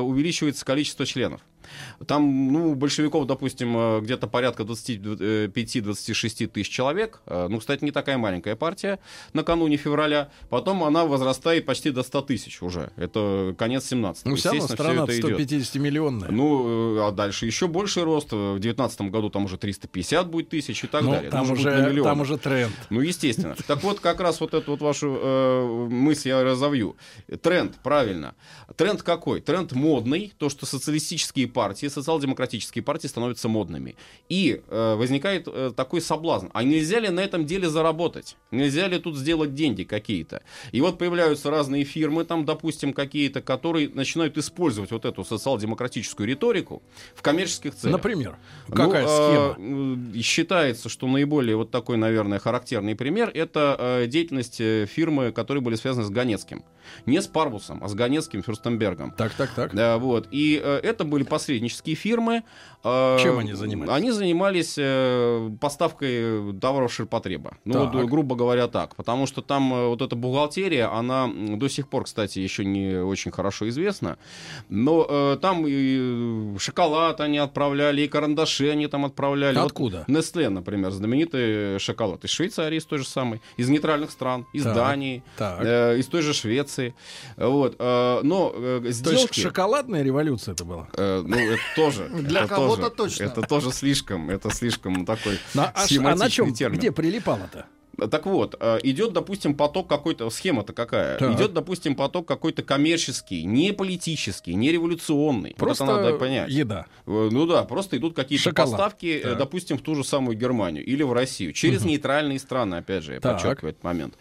увеличивается количество членов. Там, ну, у большевиков, допустим, э, где-то порядка 25-26 тысяч человек. Э, Ну, кстати, не такая маленькая партия накануне февраля. Потом она возрастает почти до 100 тысяч уже. Это конец 17 Ну, все равно страна 150-миллионная. Ну, э, а дальше еще больший рост. В 2019 году там уже 350 будет тысяч и так Ну, далее. там быть, уже- там уже тренд. Ну, естественно. Так вот, как раз вот эту вот вашу э, мысль я разовью. Тренд, правильно. Тренд какой? Тренд модный, то, что социалистические партии, социал-демократические партии становятся модными. И э, возникает э, такой соблазн. А нельзя ли на этом деле заработать? Нельзя ли тут сделать деньги какие-то? И вот появляются разные фирмы, там, допустим, какие-то, которые начинают использовать вот эту социал-демократическую риторику в коммерческих целях. Например, Ну, какая э, схема? э, считается, что наиболее вот такой, наверное, характерный пример это э, деятельность э, фирмы, которые были связаны с Ганецким. Не с Парвусом, а с Ганецким Фюрстенбергом. Так, так, так. Да, вот. И э, это были посреднические фирмы. Э, Чем они занимались? Они занимались э, поставкой товаров ширпотреба. Ну, вот, Так. грубо говоря, так. Потому что там э, вот эта бухгалтерия, она до сих пор, кстати, еще не очень хорошо известна. Но э, там и шоколад они отправляли, и карандаши они там отправляли. Откуда? Вот Nestle, например, знаменитый шоколад. Из Швейцарии, из той же самой. Из нейтральных стран. Из Так, Дании. так. э, из той же Швеции. Вот. э, но э, То сделки... есть шоколадная революция это была? Э, ну, это тоже. [laughs] Для это кого-то тоже- точно. Это тоже слишком, это слишком такой На- а, а на чем, термин. где прилипало-то? Так вот, э, идет, допустим, поток какой-то, схема-то какая? Так. Идет, допустим, поток какой-то коммерческий, не политический, не революционный. Вот Просто это надо понять. еда. Э, Ну да, просто идут какие-то Шоколад. поставки, э, Так. допустим, в ту же самую Германию или в Россию, через Мгм. нейтральные страны, опять же, я Так. подчеркиваю этот момент.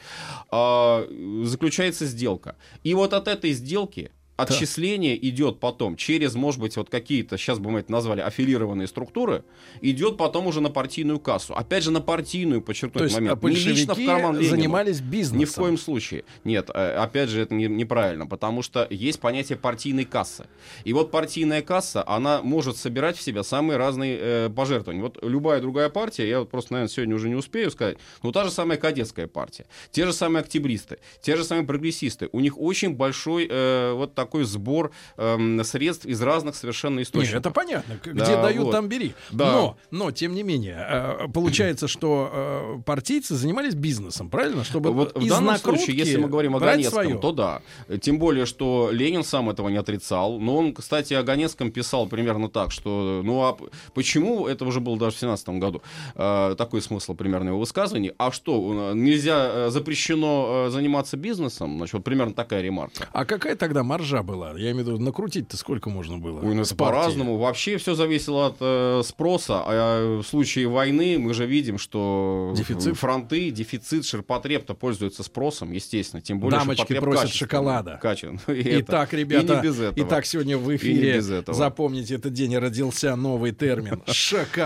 А, заключается сделка. И вот от этой сделки отчисление идет потом через, может быть, вот какие-то, сейчас бы мы это назвали, аффилированные структуры, идет потом уже на партийную кассу. Опять же, на партийную, подчеркну То этот есть момент. а Не лично в карман Ленину. занимались бизнесом. Ни в коем случае. Нет, э, опять же, это не- неправильно, потому что есть понятие партийной кассы. И вот партийная касса, она может собирать в себя самые разные э, пожертвования. Вот любая другая партия, я вот просто, наверное, сегодня уже не успею сказать, но та же самая кадетская партия, те же самые октябристы, те же самые прогрессисты, у них очень большой э, вот такой сбор эм, средств из разных совершенно источников. Нет, это понятно. Где Да, дают, вот. там бери. Да. Но, но, тем не менее, э, получается, [clears throat] что э, партийцы занимались бизнесом, правильно? Чтобы Вот в данном случае, если мы говорим о Ганецком, то да. Тем более, что Ленин сам этого не отрицал. Но он, кстати, о Ганецком писал примерно так, что ну а почему, это уже было даже в 17 году, э, такой смысл примерно его высказываний, а что, э, нельзя, э, запрещено э, заниматься бизнесом? Значит, вот примерно такая ремарка. А какая тогда маржа была? Я имею в виду, накрутить-то сколько можно было? Ой, ну с это партии? по-разному. Вообще все зависело от э, спроса. А в случае войны мы же видим, что Дефицит? фронты, дефицит, ширпотреб-то пользуются спросом, естественно. Тем более Дамочки просят шоколада. качан. [laughs] И это. Итак, И ребята, не без этого. итак, сегодня в И эфире, без этого. запомните, этот день родился новый термин. [laughs]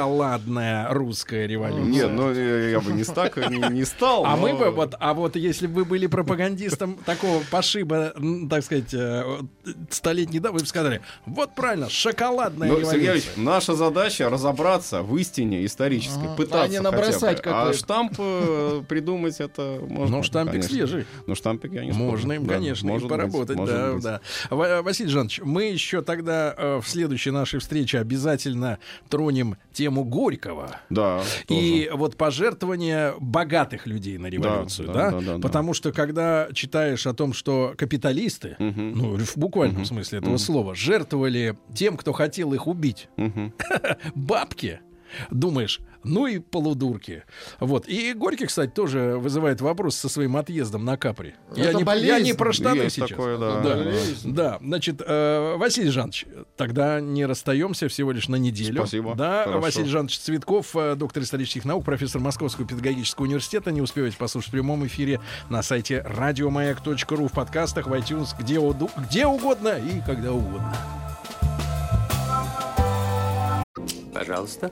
Шоколадная русская революция. Нет, ну э, я бы не так не, стал. А мы бы вот, а вот если бы вы были пропагандистом такого пошиба, так сказать, э, столетней давности, вы бы сказали, вот правильно, шоколадная Ну, революция. Сергей Ильич, наша задача разобраться в истине исторической, Ага. пытаться А не хотя бы. набросать А штамп э, придумать это можно. Ну, штампик конечно. свежий. Ну, штампик я не спорю. Можно им, Да, конечно, им может быть, поработать. может да, быть. да. Ва- Василий Жанович, мы еще тогда э, в следующей нашей встрече обязательно тронем тему Горького. Да. И вот пожертвования богатых людей на революцию, Да, да? да, да, да, Потому что когда читаешь о том, что капиталисты, ну, в буквальном смысле этого слова, жертвовали тем, кто хотел их убить, [laughs] бабки, думаешь, ну и полудурки. Вот. И Горький, кстати, тоже вызывает вопрос со своим отъездом на Капри. Я не, болезнь. я не про штаны Есть сейчас. такое, да. да. Болезнь. Да, значит, э, Василий Жанович, тогда не расстаемся всего лишь на неделю. Спасибо. Да, Хорошо. Василий Жанович Цветков, э, доктор исторических наук, профессор Московского педагогического университета. Не успеваете послушать в прямом эфире на сайте радиомаяк.ру, в подкастах, в iTunes, где, уду- где угодно и когда угодно. Пожалуйста.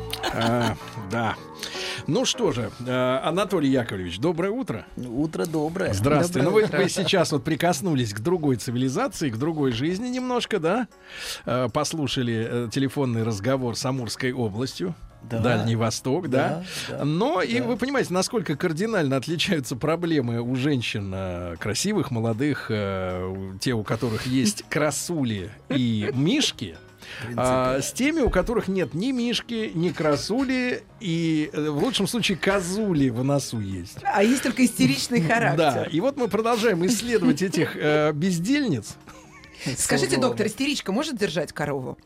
А, да. Ну что же, э, Анатолий Яковлевич, доброе утро. Утро доброе. Здравствуйте. Доброе ну, вы, утро. вы сейчас вот прикоснулись к другой цивилизации, к другой жизни немножко, да? Э, Послушали э, телефонный разговор с Амурской областью. Да. Дальний Восток, да. Да, да, Но и да. вы понимаете, насколько кардинально отличаются проблемы у женщин красивых, молодых, те, у которых есть красули и мишки. А, с теми, у которых нет ни мишки, ни красули, и э, в лучшем случае козули в носу есть. А есть только истеричный характер. Да, и вот мы продолжаем исследовать этих э, бездельниц. Скажите, доктор, истеричка может держать корову?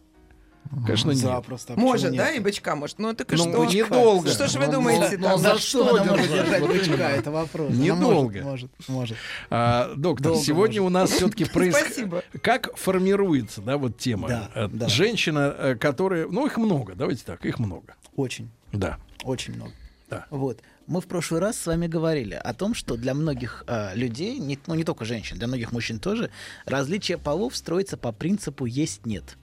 Конечно, нет. Запросто. а Может, нет? да, и бычка может. Ну так и Ну, что? недолго. Что ж вы Ну, думаете? ну, там? за что она может держать? бычка? Это вопрос. Недолго. Может, может, может. А, доктор, Долго сегодня может. у нас все-таки [laughs] происходит... Спасибо. Как формируется, да, вот тема? Да, Э, да. Женщина, э, которая... Ну, их много, давайте так, их много. Очень, Да. очень много. Да. Вот. Мы в прошлый раз с вами говорили о том, что для многих э, людей, не, ну не только женщин, для многих мужчин тоже, различие полов строится по принципу есть-нет.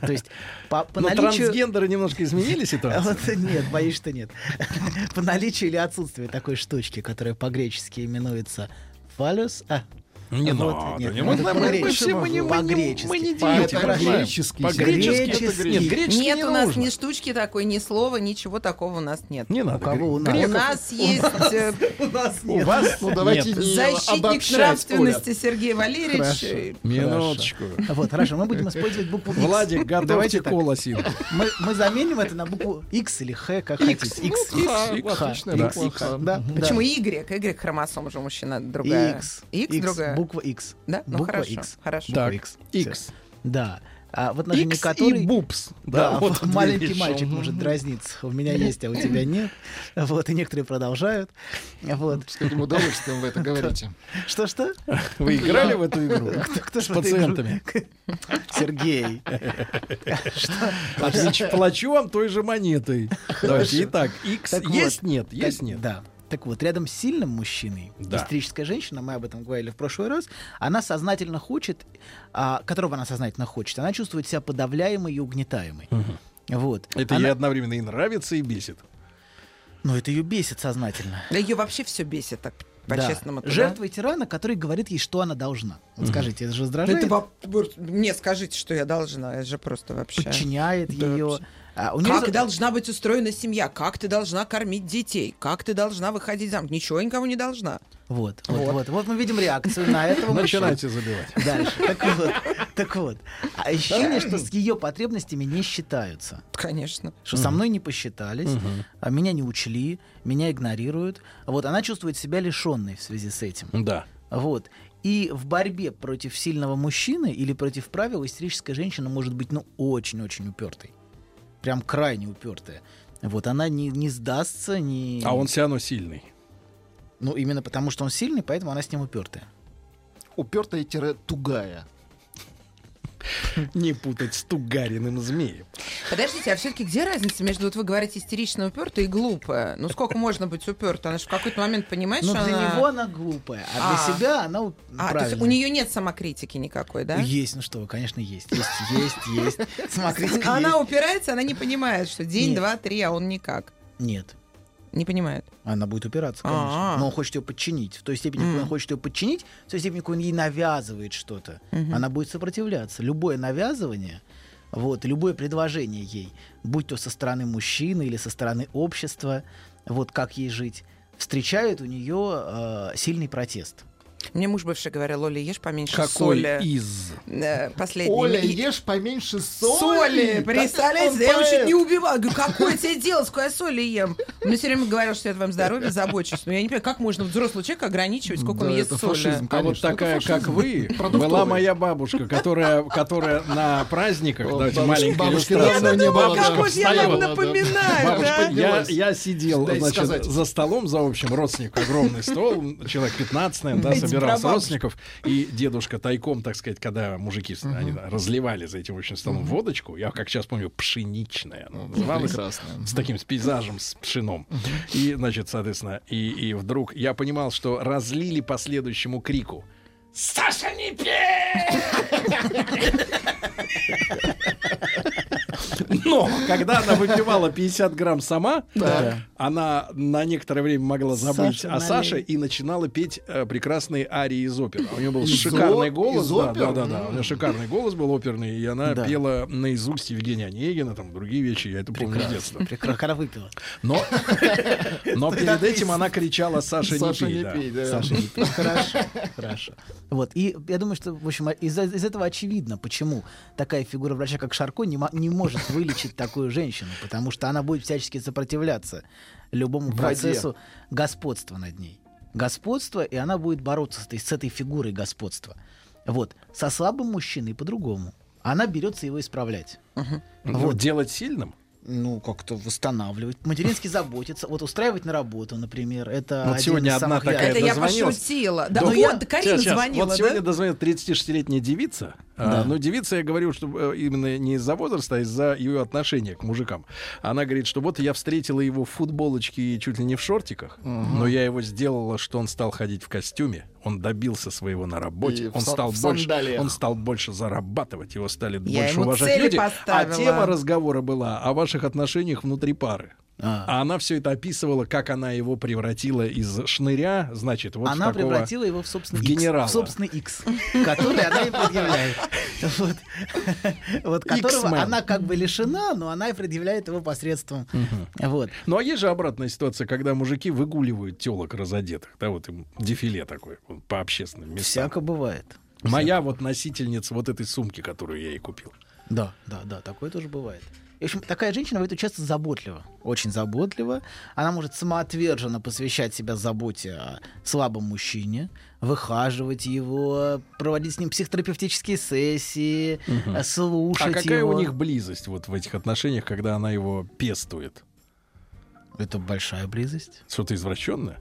То есть по, по Но наличию... трансгендеры немножко изменили ситуацию. [laughs] Вот нет, боюсь, что нет. [laughs] По наличию или отсутствию такой штучки, которая по-гречески именуется фалюс, а, Не вот, надо, нет, не надо, это мы- мы по-гречески. все- мы не- мы не- По-гречески. мы не дети. По-гречески это Греческий. Нет, греческий Нет, не у нас нужно. ни штучки такой, ни слова, ничего такого у нас нет. Не надо. У кого у нас? У нас есть э, [laughs] У нас У вас Ну, давайте нет. не защитник нравственности Сергей Валерьевич. Хорошо. Минуточку. Вот, хорошо, мы будем использовать букву X. Владик, готовьте колосин. Мы, мы заменим это на букву X или Х, как хотите. X. ну. Да, Почему. Y? Y хромосома же у мужчина другая. X. X другая. Буква X. Да? Ну Буква хорошо. X. Хорошо. Так, X. X. Да. А в отношении X которой... и бупс. Да, [laughs] вот две маленький вещи. мальчик может дразниться. У меня есть, а у тебя нет. [laughs] Вот, и некоторые продолжают. Вот. С каким удовольствием вы это говорите? [laughs] Что-что? Вы играли в эту игру? Кто, кто С пациентами. Сергей. Плачу вам той же монетой. Давайте. Итак, X есть, вот, нет, есть, нет. Да. Так вот, рядом с сильным мужчиной, Да. истерическая женщина, мы об этом говорили в прошлый раз, она сознательно хочет, а, которого она сознательно хочет, она чувствует себя подавляемой и угнетаемой. Вот. Это Она- ей одновременно и нравится, и бесит. Но это ее бесит сознательно. Да ее вообще все бесит, так Да. по-честному. Жертва тирана, который говорит ей, что она должна. Вот скажите, это же раздражает? Это воп- мне скажите, что я должна. Это же просто вообще. подчиняет Да, ее. вообще. А, у нее Как за- должна быть устроена семья? Как ты должна кормить детей? Как ты должна выходить замуж? Ничего я никого не должна. Вот, вот, вот, вот. мы видим реакцию на этого мужчину. Начинайте забивать. Дальше. Так вот, так вот. А Ощущение, что с ее потребностями не считаются. Конечно. Что со мной не посчитались, а меня не учли, меня игнорируют. Вот она чувствует себя лишенной в связи с этим. Да. Вот. И в борьбе против сильного мужчины или против правил истерическая женщина может быть, ну, очень-очень упертой. Прям крайне упертая. Вот она не, не сдастся, не... А он все равно сильный. Ну, именно потому, что он сильный, поэтому она с ним упертая. Упертая-тугая. Не путать с тугариным змеем. Подождите, а все-таки где разница между, вот вы говорите, истерично упертая и глупая? Ну сколько можно быть упертой? Она же в какой-то момент понимает, Но что для она... него она глупая, а, А. для себя она А, то есть у нее нет самокритики никакой, да? Есть, ну что, вы, конечно, есть. Есть, есть, есть. [laughs] Самокритика Она упирается, она не понимает, что день, два, три, а он никак. Нет. Не понимает. Она будет упираться, конечно. А-а. Но он хочет ее подчинить. В той степени, какой он хочет ее подчинить, в той степени, он ей навязывает что-то, Мгм. она будет сопротивляться. Любое навязывание, вот, любое предложение ей, будь то со стороны мужчины или со стороны общества, вот как ей жить, встречает у нее э, сильный протест. Мне муж бывший говорил, Оля, ешь поменьше Какой соли. из? Э, Последний. Оля, И- ешь поменьше соли. Соли, представляете, он я его чуть поэт. не убивала. Говорю, какое тебе дело, сколько я соли ем? Он мне все время говорил, что я твоем здоровье забочусь. Но я не понимаю, как можно взрослый человек ограничивать, сколько он Да, ест это соли? фашизм, А вот такая, Это как вы, была моя бабушка, которая, которая на праздниках, давайте маленькая бабушки иллюстрация. давно не было, Как я вам напоминаю, Бабушка да? Я, сидел, значит, за столом, за общим родственников, огромный стол, человек 15, наверное, да, собирался бабушку. родственников, и дедушка тайком, так сказать, когда мужики с- они, разливали за этим общим столом водочку, я, как сейчас помню, пшеничная она называлась, Прекрасно. с таким с пейзажем, с пшеном. И, значит, соответственно, и, и вдруг я понимал, что разлили по следующему крику. Саша, не пей! [laughs] Но когда она выпивала 50 грамм сама, Да. она на некоторое время могла забыть Саша, о налей. Саше и начинала петь э, прекрасные арии из оперы. У нее был Из шикарный о- голос. Да, да, да, да. У нее шикарный голос был оперный, и она Да. пела наизусть Евгения Онегина, там другие вещи, я это помню с детства. Прекрасно, когда выпила. Но, [laughs] но перед этим она кричала Саша, Саша, не пей. не да. пей, да. Саша, не пей. Хорошо, хорошо. Вот, и я думаю, что, в общем, из, из этого очевидно, почему такая фигура врача, как Шарко, не может вылечить такую женщину, потому что она будет всячески сопротивляться любому процессу господства над ней. Господство, и она будет бороться с этой, с этой фигурой господства. Вот. Со слабым мужчиной по-другому. Она берется его исправлять. Ну, Вот. Делать сильным? Ну, как-то восстанавливать. Матерински заботиться. Вот устраивать на работу, например. Это Вот один сегодня из одна самых такая. Это я пошутила. Да, ну, я- вот, Карина звонила, Вот сегодня дозвонила 36-летняя девица. Да. А, но девица, я говорю, что э, именно не из-за возраста, а из-за ее отношения к мужикам. Она говорит, что вот я встретила его в футболочке и чуть ли не в шортиках, но я его сделала, что он стал ходить в костюме, он добился своего на И работе, в он стал больше, он стал больше зарабатывать, его стали Я больше ему уважать цели люди. А поставила. тема разговора была о ваших отношениях внутри пары. А. А она все это описывала, как она его превратила из шныря, значит, вот она такого- превратила его в собственный в X, генерала. в собственный X, который она и предъявляет. Вот. Вот, которого она как бы лишена, но она и предъявляет его посредством. Вот. Ну а есть же обратная ситуация, когда мужики выгуливают телок разодетых, да, вот им дефиле такое по общественным местам. Всяко бывает. Моя вот носительница вот этой сумки, которую я ей купил. Да, да, да, такое тоже бывает. И, в общем, такая женщина бывает часто заботлива, очень заботлива. Она может самоотверженно посвящать себя заботе о слабом мужчине, выхаживать его, проводить с ним психотерапевтические сессии, э, слушать а какая его. у них близость вот в этих отношениях, когда она его пестует? Это большая близость. Что-то извращенное?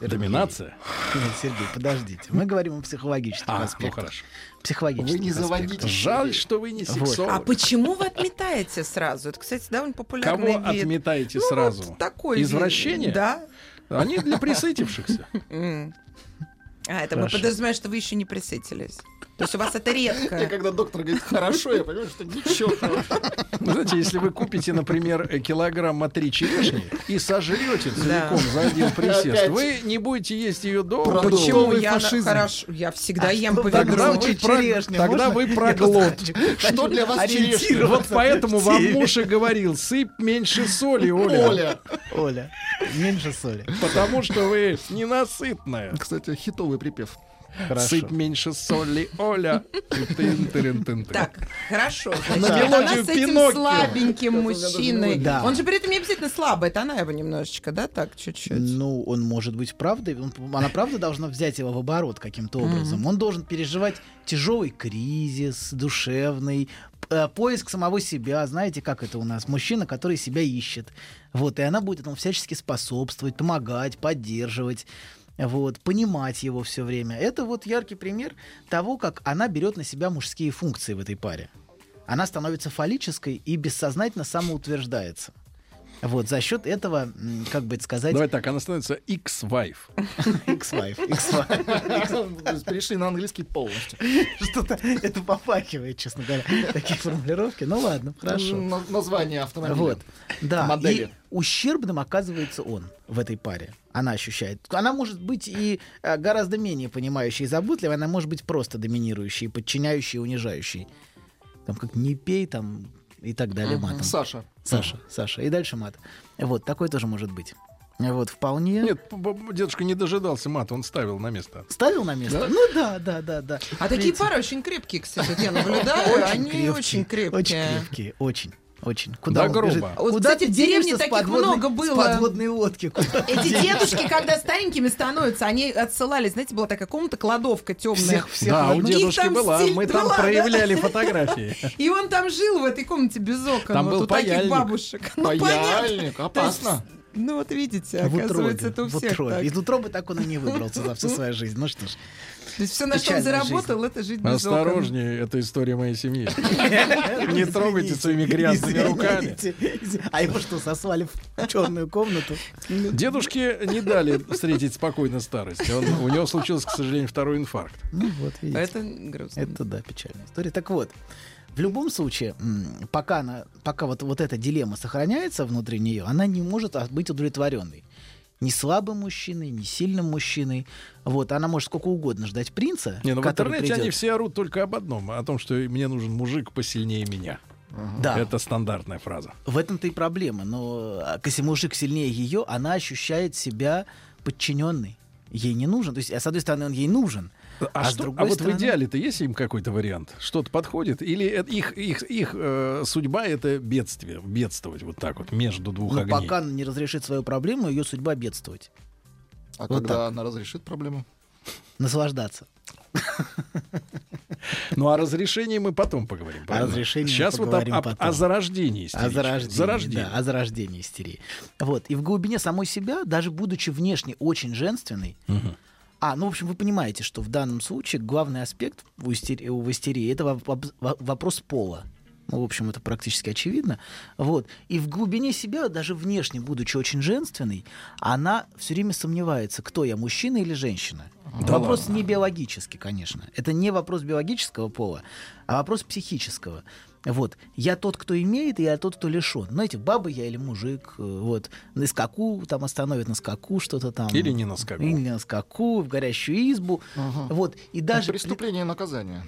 Доминация? Нет, Сергей, подождите. Мы говорим о психологических А, ну аспектах. хорошо. Психологических Вы не аспектах. заводите. Жаль, что вы не Вот. сексолог. А почему вы отметаете сразу? Это, кстати, довольно популярный Кого вид. отметаете Ну, сразу? вот такой вид. Извращение? Да. Они для присытившихся. А, это мы подразумеваем, что вы еще не присытились. То есть у вас это редко. когда доктор говорит, хорошо, я понимаю, что ничего хорошего. Ну, знаете, если вы купите, например, килограмма три черешни и сожрете целиком за один присест, Опять. вы не будете есть ее долго. Почему я фашизм. хорошо? Я всегда А ем что по ведру. Тогда вы, черешня? тогда Можно? вы проглот. Что для вас черешня? Вот поэтому вам муж и говорил, сыпь меньше соли, Оля. Оля. Оля, меньше соли. Потому что вы ненасытная. Кстати, хитовый припев. Хорошо. Сыпь меньше соли, Оля. Так, хорошо. Она с этим слабеньким мужчиной. Да. Он же при этом не обязательно слабый, это она его немножечко, да, так, чуть-чуть. Ну, он может быть правдой. он- она правда должна взять его в оборот каким-то образом. Он должен переживать тяжелый кризис, душевный, э, поиск самого себя. Знаете, как это у нас? Мужчина, который себя ищет. Вот, и она будет этому всячески способствовать, помогать, поддерживать. Вот, понимать его все время. Это вот яркий пример того, как она берет на себя мужские функции в этой паре. Она становится фаллической и бессознательно самоутверждается. Вот, за счет этого, как бы это сказать, Давай так, она становится X-wife. [laughs] X-Wife, X-Wife. Перешли на английский полностью. Что-то это попахивает, честно говоря, такие формулировки. Ну ладно, хорошо. На- Название автомобиля. Вот, да, Модели. и ущербным оказывается он в этой паре. Она ощущает. Она может быть и э, гораздо менее понимающей и заботливой, она может быть просто доминирующей, подчиняющей и унижающей. Там как не пей, там и так далее матом. Саша. Саша, Саша. И дальше мат. Вот, такой тоже может быть. Вот, вполне. Нет, дедушка не дожидался мат, он ставил на место. Ставил на место? Ну да, да, да, да. А такие пары очень крепкие, кстати, я наблюдаю, они очень крепкие. Очень крепкие, очень. Очень. Куда Да, он грубо. бежит? Вот, Куда кстати, в деревне таких подводной- много было. С подводной лодки. Эти дедушки, когда старенькими становятся, они отсылали, знаете, была такая комната, кладовка темная. Всех, всех Да, у дедушки была, мы там проявляли фотографии. И он там жил в этой комнате без окон. Там был паяльник. бабушек. Ну. Паяльник, опасно. Ну вот видите, В оказывается, утробе, это у всех утробе. так. Из утробы так он и не выбрался за всю [laughs] свою жизнь. Ну что ж. То есть все, на что он заработал, это жить без окон. Осторожнее, это история моей семьи. [laughs] Не трогайте своими грязными руками. А его что, сосвали в черную комнату? Дедушке не дали встретить спокойно старость. У него случился, к сожалению, второй инфаркт. Ну вот, видите. Это грустно. Это да, печальная история. Так вот, в любом случае, пока, она, пока вот, вот эта дилемма сохраняется внутри нее, она не может а, быть удовлетворенной. Ни слабым мужчиной, ни сильным мужчиной. Вот, она может сколько угодно ждать принца, Не, ну в интернете придет. они все орут только об одном, о том, что мне нужен мужик посильнее меня. Да. Это стандартная фраза. В этом-то и проблема. Но а, если мужик сильнее ее, она ощущает себя подчиненной. Ей не нужен. То есть, а с одной стороны, он ей нужен. А, с что, другой а вот стороны- в идеале-то есть им какой-то вариант? Что-то подходит? Или это их, их, их э, судьба это бедствие, бедствовать вот так вот между двух Но огней? пока она не разрешит свою проблему, ее судьба бедствовать. А Вот когда так. она разрешит проблему? Наслаждаться. [laughs] Ну, о разрешении мы потом поговорим. О правильно? разрешении мы Сейчас вот о, поговорим о- потом. о зарождении истерички. О зарождении, Зарождении. да, о зарождении истерии. Вот. И в глубине самой себя, даже будучи внешне очень женственной, а, ну, в общем, вы понимаете, что в данном случае главный аспект в истерии, в истерии это воп- воп- во- вопрос пола. Ну, в общем, это практически очевидно. Вот. И в глубине себя, даже внешне, будучи очень женственной, она все время сомневается, кто я, мужчина или женщина. Да вопрос ладно. не биологический, конечно. Это не вопрос биологического пола, а вопрос психического. Вот. Я тот, кто имеет, и я тот, кто лишен. Знаете, баба я или мужик. э, Вот. На скаку там остановят на скаку что-то там. Или не на скаку. Или не на скаку, в горящую избу. Вот. И даже... Преступление и наказание.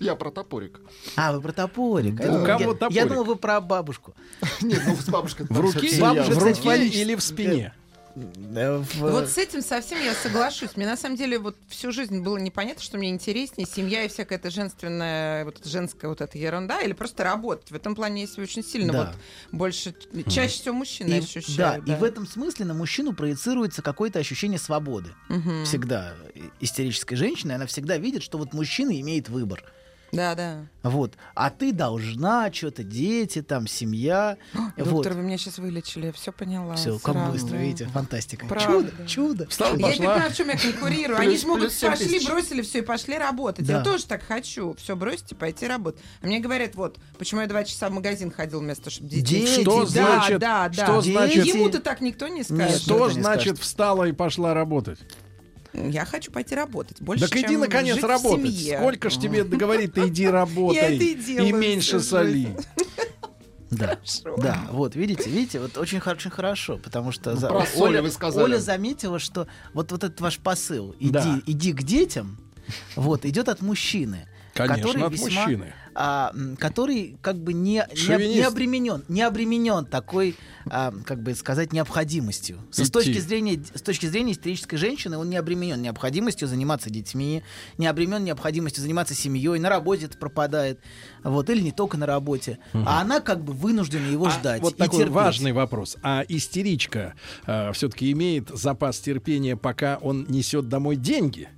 Я про топорик. А, вы про топорик. Да. У кого я- топорик? Я думал, вы про бабушку. Нет, ну с бабушкой... В руке, Бабушка, в руке или в спине? Да, Вот с этим совсем я соглашусь. Мне на самом деле вот всю жизнь было непонятно, что мне интереснее семья и всякая эта женственная, вот эта женская вот эта ерунда, или просто работать. В этом плане есть очень сильно Да. вот больше, чаще всего мужчины И- ощущают. да, и в этом смысле на мужчину проецируется какое-то ощущение свободы. Мгм. Всегда. И- Истерической женщины, она всегда видит, что вот мужчина имеет выбор. Да, да. Вот. А ты должна, что-то, дети, там, семья. вот. Доктор, вы меня сейчас вылечили, я все поняла. Все, как сразу. быстро, видите, фантастика. Правда. Чудо, чудо. Встала, Я не понимаю, в чем я конкурирую. Они же могут пошли, тысяч. бросили все и пошли работать. Да. Я тоже так хочу. Все бросить и пойти работать. А мне говорят, вот, почему я два часа в магазин ходил вместо, чтобы детей. Дети, Что да, значит- да, да. что значит- Ему-то так никто не скажет. Что значит встала и пошла работать? Я хочу пойти работать. Больше, так иди чем наконец жить в работать. семье. Сколько ж тебе говорит, ты иди работай. Я это и и меньше соли. Да, да, вот видите, видите, вот очень, очень хорошо, потому что Ну, за- про соль Оля, вы сказали. Оля заметила, что вот, вот этот ваш посыл, иди, Да. иди к детям, [laughs] вот, идет от мужчины. Конечно, который от весьма, мужчины. а, который как бы не, Шовинист. не обременен, не обременен такой, а, как бы сказать, необходимостью. С, Идти. точки зрения, с точки зрения истерической женщины, он не обременен необходимостью заниматься детьми, не обременен необходимостью заниматься семьей, на работе это пропадает, вот, или не только на работе. А она как бы вынуждена его А ждать. вот и такой терпеть. важный вопрос. А истеричка все-таки имеет запас терпения, пока он несет домой деньги?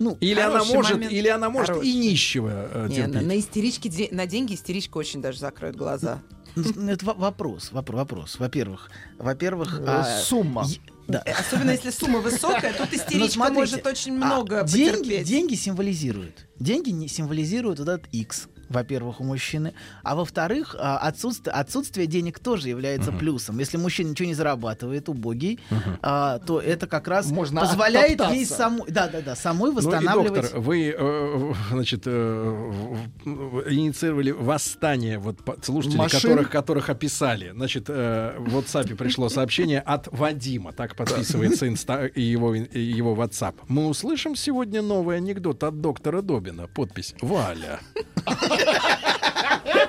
Ну, Или она может, момент. или она может Хороший. и нищего э, Не, терпеть? на, на истеричке, де- на деньги истеричка очень даже закроет глаза. Ну, Это во- вопрос, вопро- вопрос. Во-первых, во-первых, Э, а, Сумма. да. Э, Особенно если сумма высокая, тут истеричка смотрите, может очень а, много деньги, потерпеть. деньги символизируют. Деньги не символизируют вот этот X, во-первых, у мужчины. А во-вторых, а, отсутствие, отсутствие денег тоже является плюсом. Если мужчина ничего не зарабатывает, убогий, а, то это как раз Можно позволяет ей оттоптаться. самой, да, да, да, самой Ну и, восстанавливать. доктор, вы, э, значит, э, инициировали восстание вот слушателей, Машин? которых, которых описали. Значит, э, в WhatsApp пришло сообщение от Вадима, так подписывается инста и его, и его WhatsApp. Мы услышим сегодня новый анекдот от доктора Добина. Подпись «Валя». [laughs]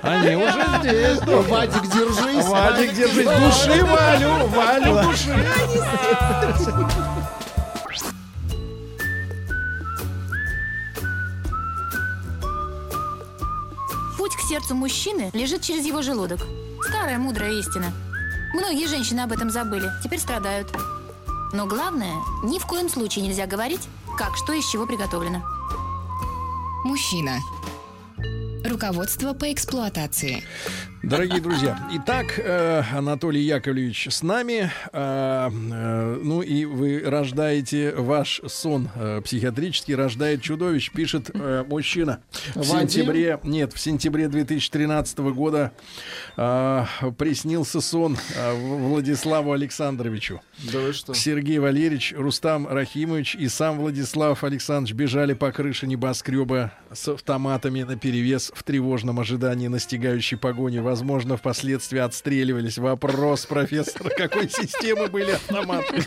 Они уже здесь. доктор. Вадик, держись. Вадик, держись. Души Валю, Валю, души. Путь к сердцу мужчины лежит через его желудок. Старая мудрая истина. Многие женщины об этом забыли, теперь страдают. Но главное, ни в коем случае нельзя говорить, как что из чего приготовлено. Мужчина. Руководство по эксплуатации. Дорогие друзья, итак, э, Анатолий Яковлевич с нами. Э, э, ну и вы рождаете ваш сон психиатрический, рождает чудовищ, пишет мужчина. В сентябре, нет, в сентябре 2013 года приснился сон В- Владиславу Александровичу. Да вы что? Сергей Валерьевич, Рустам Рахимович и сам Владислав Александрович бежали по крыше небоскреба с автоматами на перевес в тревожном ожидании настигающей погони. Возможно, впоследствии отстреливались. Вопрос, профессор, [laughs] какой системы были автоматы?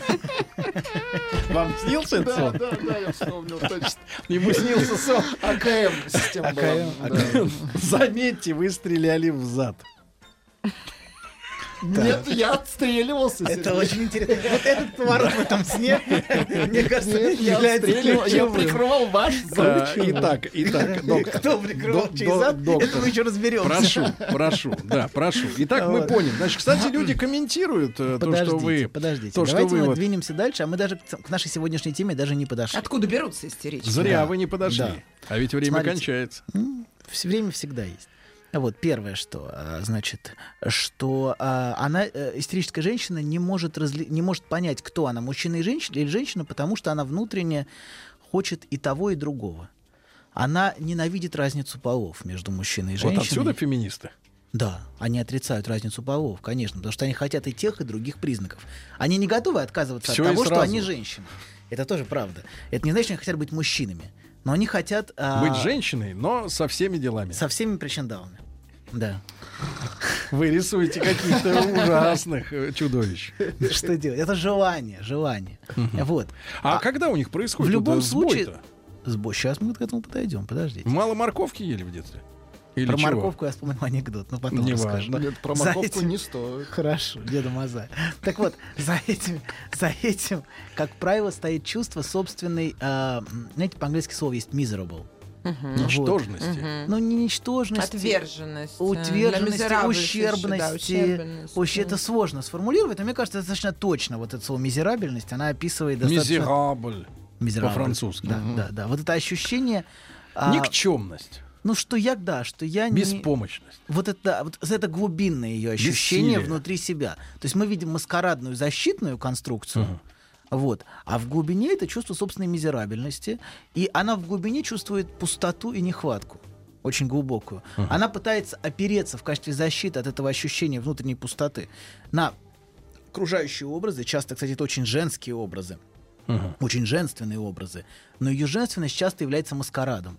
[laughs] Вам снился этот сон? да, да, я вспомнил точно. [laughs] Ему снился сон. АКМ система. АКМ, Заметьте, вы стреляли в зад. Нет, я отстреливался. Это очень интересно. Вот этот поворот в этом сне, [laughs] мне кажется, является я прикрывал ваш. Итак, итак, [laughs] доктор. Кто прикрывал чей зад, это мы еще разберемся. Прошу, прошу, да, прошу. Итак, мы поняли. Значит, кстати, люди [clears throat] комментируют э, то, Подождите, что вы... подождите. То, что Давайте вы мы вот... двинемся дальше, а мы даже к нашей сегодняшней теме даже не подошли. Откуда берутся истерички? Зря Да. вы не подошли. Да. А ведь время Смотрите. кончается. Время всегда есть. Вот первое, что а, значит, что а, она э, истерическая женщина не может разли- не может понять, кто она, мужчина и женщина или женщина, потому что она внутренне хочет и того и другого. Она ненавидит разницу полов между мужчиной и женщиной. Вот отсюда феминисты. Да, они отрицают разницу полов, конечно, потому что они хотят и тех, и других признаков. Они не готовы отказываться Всё от того, что они женщины. Это тоже правда. Это не значит, что они хотят быть мужчинами. Но они хотят... а, Быть женщиной, но со всеми делами. Со всеми причиндалами. Да. Вы рисуете каких-то [laughs] ужасных э, чудовищ. Что делать? Это желание, желание. Вот. А когда у них происходит В любом э, случае... Сбой. Сейчас мы к этому подойдем, подождите. Мало морковки ели в детстве? Или про чего? морковку я вспомнил анекдот, но потом Не расскажу. важно. Нет, про морковку этим- не стоит. Хорошо, деда Маза. Так вот, за этим, за этим, как правило, стоит чувство собственной, а, м, знаете, по-английски слово есть miserable. Мгм. Ничтожности. Мгм. Ну, не ничтожности. Отверженность. Утвержденности, для мизерабельности, ущербности. да, ущербность, Ущ- да. Это сложно сформулировать, но мне кажется, это достаточно точно. Вот это слово мизерабельность, она описывает достаточно... Мизерабль. Мизерабль. По-французски. Да, да, да. Вот это ощущение... а, Никчемность. ну, что я, да, что я не... Беспомощность. Вот это, вот это глубинное ее ощущение Бессилие. внутри себя. То есть мы видим маскарадную защитную конструкцию, вот, а в глубине это чувство собственной мизерабельности, и она в глубине чувствует пустоту и нехватку. Очень глубокую. Она пытается опереться в качестве защиты от этого ощущения внутренней пустоты на окружающие образы. Часто, кстати, это очень женские образы, очень женственные образы. Но ее женственность часто является маскарадом.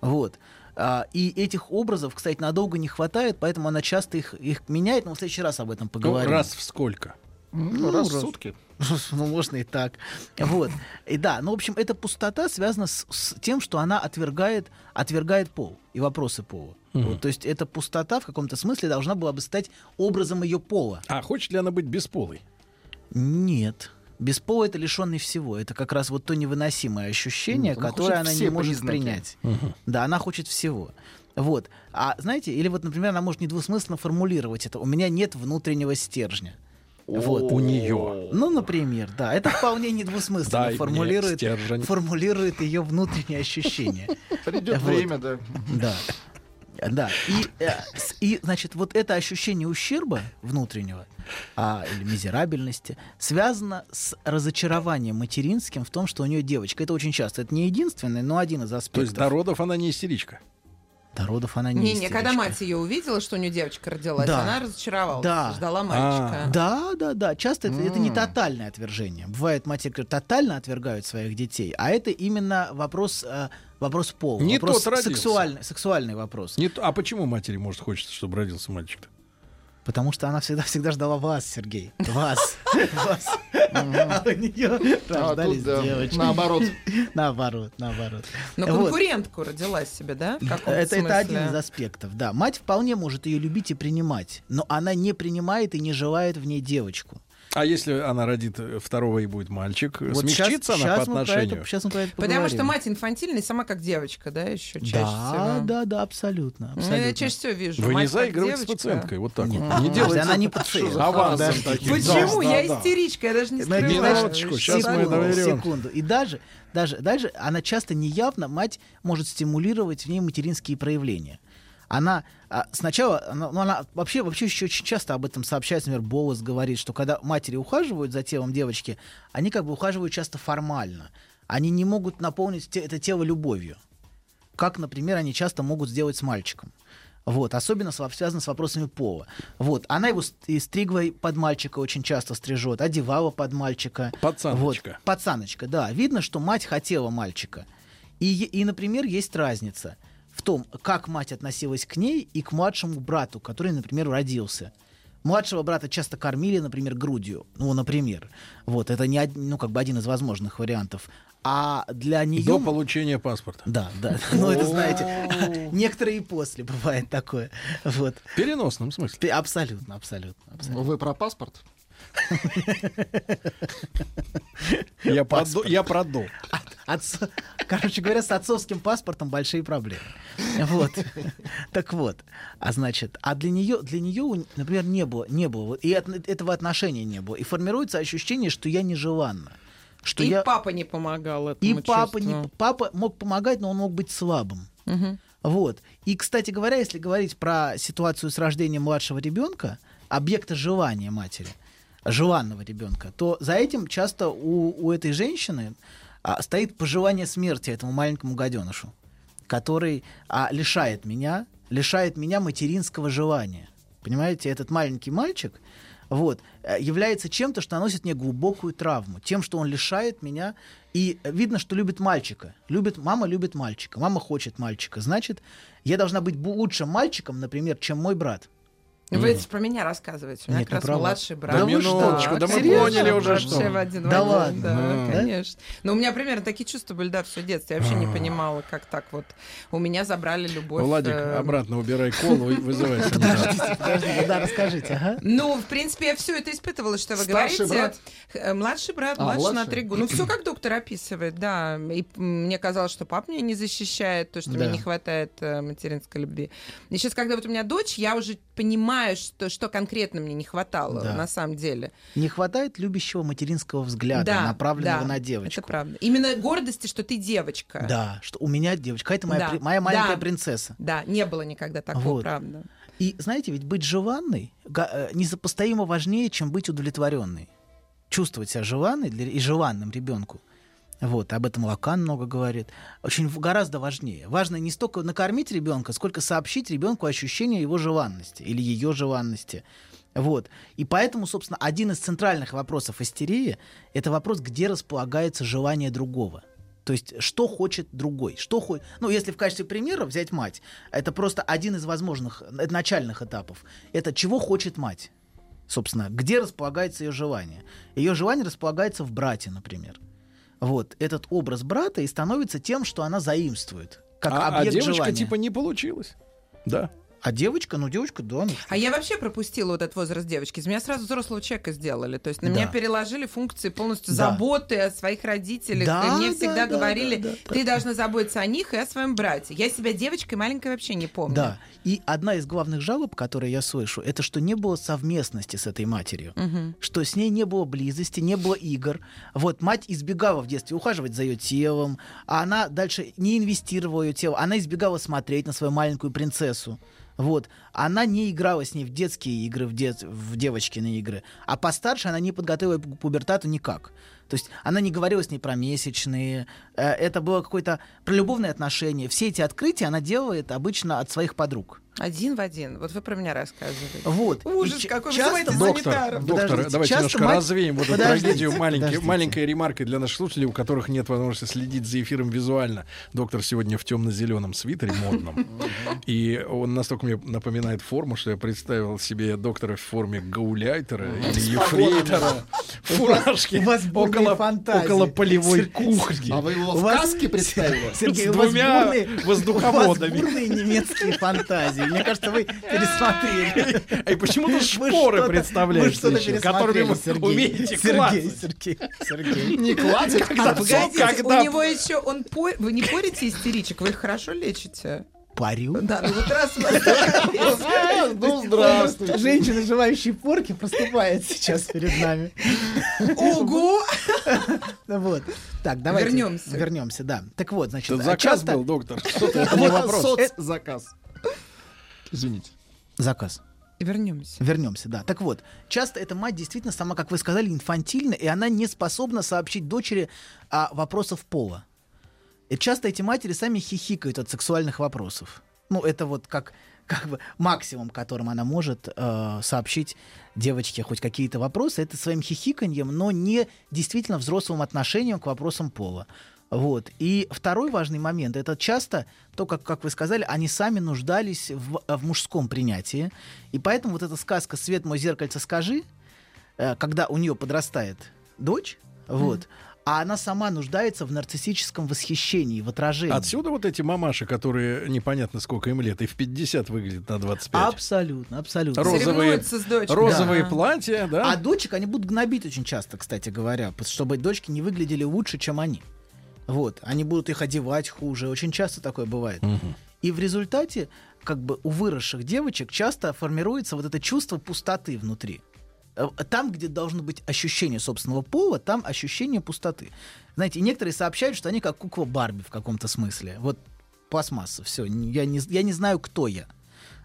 Вот. А, и этих образов, кстати, надолго не хватает, поэтому она часто их, их меняет, но в следующий раз об этом Ну, поговорим. раз в сколько? Ну, раз в сутки. [laughs] Ну, можно и так. Вот. И да, ну, в общем, эта пустота связана с, с тем, что она отвергает, отвергает пол и вопросы пола. Вот, то есть эта пустота в каком-то смысле должна была бы стать образом ее пола. А хочет ли она быть бесполой? Нет. Без пола это лишенный всего. Это как раз вот то невыносимое ощущение, Ну, она которое она не может признаки. принять. Да, она хочет всего. Вот. А знаете, или вот, например, она может недвусмысленно формулировать это. У меня нет внутреннего стержня. Вот. У нее. Ну, например, да. Это вполне недвусмысленно формулирует, формулирует ее внутренние ощущения. Придет Вот. время, да. Да. Да. И, э, и, значит, вот это ощущение ущерба внутреннего а, или мизерабельности связано с разочарованием материнским в том, что у нее девочка. Это очень часто. Это не единственный, но один из аспектов. То есть до родов она не истеричка. До родов она не Не, не, истеричка. когда мать ее увидела, что у нее девочка родилась, Да. она разочаровалась, Да. ждала мальчика. Да, да, да. Часто это, это не тотальное отвержение. Бывает, матери которые тотально отвергают своих детей, а это именно вопрос, э, вопрос пола. Не вопрос тот родился. сексуальный, сексуальный вопрос. Не то- а почему матери может хочется, чтобы родился мальчик-то? Потому что она всегда, всегда ждала вас, Сергей. Вас. Вас. А у нее А рождались девочки. наоборот. Наоборот, наоборот. Но Вот. конкурентку родилась себе, да? Это, один из аспектов, да. Мать вполне может ее любить и принимать, но она не принимает и не желает в ней девочку. А если она родит э, второго и будет мальчик, Вот смягчится щас- она по щас мы про это- отношению? щас мы про это Потому что мать инфантильная, сама как девочка, да, еще чаще Да, всего. да, да, абсолютно. Ну, абсолютно. я чаще всего вижу. Вы не мать как заигрываете с пациенткой вот так Нет, вот. Не делайте она не пациент. авансом таким. Почему? Да, я истеричка, я даже не скрываю. щас мы доверём. секунду. И даже, даже, даже она часто неявно, мать может стимулировать в ней материнские проявления. Она а, сначала, она, ну, она вообще, вообще еще очень часто об этом сообщается, например, Боус говорит, что когда матери ухаживают за телом девочки, они как бы ухаживают часто формально. Они не могут наполнить те- это тело любовью. Как, например, они часто могут сделать с мальчиком. Вот, особенно связано с вопросами пола. Вот, она его и стригла под мальчика очень часто стрижет, одевала под мальчика. Пацаночка. Вот, пацаночка, да. Видно, что мать хотела мальчика. И, и, например, есть разница в том, как мать относилась к ней и к младшему брату, который, например, родился. Младшего брата часто кормили, например, грудью. Ну, например. Вот, это не од- ну, как бы один из возможных вариантов. А для нее... До получения паспорта. Да, да. [laughs] Ну, это, знаете, некоторые и после [laughs] бывает такое. Вот. В переносном смысле. Абсолютно, абсолютно. абсолютно. Вы про паспорт? Я продо- я продул. Короче говоря, с отцовским паспортом большие проблемы. Вот. Так вот. А значит, а для нее, для нее, например, не было, не было, вот, и от- этого отношения не было. И формируется ощущение, что я нежеланна. Что и я... папа не помогал И этому папа, не, папа мог помогать, но он мог быть слабым. Мгм. Вот. И, кстати говоря, если говорить про ситуацию с рождением младшего ребенка, объекта желания матери, желанного ребенка, то за этим часто у, у этой женщины а, стоит пожелание смерти этому маленькому гаденышу, который а, лишает меня, лишает меня материнского желания. Понимаете, этот маленький мальчик вот, э, является чем-то, что наносит мне глубокую травму, тем, что он лишает меня. И видно, что любит мальчика. Любит, мама любит мальчика, мама хочет мальчика. Значит, я должна быть лучшим мальчиком, например, чем мой брат. Вы это про меня рассказываете. У меня Нет, как раз вас. младший брат. Да вы что? минуточку, да мы Серьезно? поняли уже, Вообще что. в один Да в один, ладно? Да, Ну. конечно. Но у меня примерно такие чувства были, да, все детство. Я вообще не А. понимала, как так вот. У меня забрали любовь. Владик, э, обратно убирай колу и вызывай Подождите, да, расскажите, ага. Ну, в принципе, я все это испытывала, что вы Старший говорите. брат? Э, Младший брат, А, младше на младший? три года. Ну, все как доктор описывает, да. И мне казалось, что папа меня не защищает, то, что Да. мне не хватает э, материнской любви. И сейчас, когда вот у меня дочь, я уже понимаю, что, что конкретно мне не хватало Да. на самом деле. Не хватает любящего материнского взгляда, Да, направленного да, на Это девочку. правда. Именно гордости, что ты девочка. Да, что у меня девочка, а это моя, Да, при- моя маленькая да. принцесса. Да, не было никогда такого, Вот. правда. И знаете, ведь быть желанной э, несопоставимо важнее, чем быть удовлетворенной. Чувствовать себя желанной для- и желанным ребенку. Вот, об этом Лакан много говорит. Очень гораздо важнее. Важно не столько накормить ребенка, сколько сообщить ребенку ощущение его желанности или ее желанности. Вот. И поэтому, собственно, один из центральных вопросов истерии — это вопрос, где располагается желание другого. То есть, что хочет другой? Что хо... Ну, если в качестве примера взять мать, это просто один из возможных э, начальных этапов. Это чего хочет мать? Собственно, где располагается ее желание? Ее желание располагается в брате, например. Вот, этот образ брата и становится тем, что она заимствует. Как А, а объект девочка желания. типа не получилось. Да. А девочка, ну девочка, да. ну, А я вообще пропустила вот этот возраст девочки. Из меня сразу взрослого человека сделали. То есть на Да. меня переложили функции полностью Да. заботы о своих родителях. Да, и мне да, всегда да, говорили, да, да, ты должна заботиться о них и о своем брате. Я себя девочкой маленькой вообще не помню. Да. И одна из главных жалоб, которые я слышу, это что не было совместности с этой матерью. Мгм. Что с ней не было близости, не было игр. Вот мать избегала в детстве ухаживать за ее телом, а она дальше не инвестировала ее тело. Она избегала смотреть на свою маленькую принцессу. Вот. Она не играла с ней в детские игры, в, дет... в девочкины игры. А постарше она не подготовила пубертату никак. То есть она не говорила с ней про месячные. э, Это было какое-то про любовные отношения. Все эти открытия она делает обычно от своих подруг. Один в один. Вот вы про меня рассказываете. Вот. Ужас И какой. часто- Вызывайте Доктор, санитаров. доктор, Подождите, давайте часто немножко мать- развеем вот эту трагедию маленькой, подождите. маленькой ремаркой для наших слушателей, у которых нет возможности следить за эфиром визуально. Доктор сегодня в темно-зеленом свитере модном. И он настолько мне напоминает форму, что я представил себе доктора в форме гауляйтера или ефрейтора, в [laughs] фуражке У вас около, около полевой кухни. А вы его в каске представили? [laughs] Сергей, С двумя бурные- У вас воздуховодами. бурные немецкие фантазии. Мне кажется, вы пересмотрели. И почему-то шпоры представляете которыми вы умеете Сергей. Сергей, Сергей. Не кладет? А, погодите, когда- у него еще он. Вы не порите истеричек, вы их хорошо лечите. Парю. Да, ну вот раз Ну, здравствуйте. Женщина, желающая порки, проступает сейчас перед нами. Ого! Вот. Так, давайте. Вернемся. Вернемся, да. Так вот, значит, заказ был, доктор. Что-то это Вот не вопрос. Соцзаказ. Извините. Заказ. Вернемся. Вернемся, да. Так вот, часто эта мать действительно сама, как вы сказали, инфантильна, и она не способна сообщить дочери о вопросах пола. И часто эти матери сами хихикают от сексуальных вопросов. Ну, это вот как, как бы максимум, которым она может э, сообщить девочке хоть какие-то вопросы, это своим хихиканьем, но не действительно взрослым отношением к вопросам пола. Вот. И второй важный момент это часто то, как, как вы сказали, они сами нуждались в, в мужском принятии. И поэтому вот эта сказка Свет мой зеркальце скажи, э, когда у нее подрастает дочь, вот, а она сама нуждается в нарциссическом восхищении, в отражении. Отсюда вот эти мамаши, которые непонятно сколько им лет, и в 50 выглядят на 25. Абсолютно, абсолютно. Розовые, с дочкой. розовые Да. платья, да? А дочек они будут гнобить очень часто, кстати говоря, чтобы дочки не выглядели лучше, чем они. Вот, они будут их одевать хуже, очень часто такое бывает. И в результате, как бы у выросших девочек часто формируется вот это чувство пустоты внутри. Э, Там, где должно быть ощущение собственного пола, там ощущение пустоты. Знаете, некоторые сообщают, что они как кукла Барби в каком-то смысле. Вот пластмасса, все, я не, я не знаю, кто я.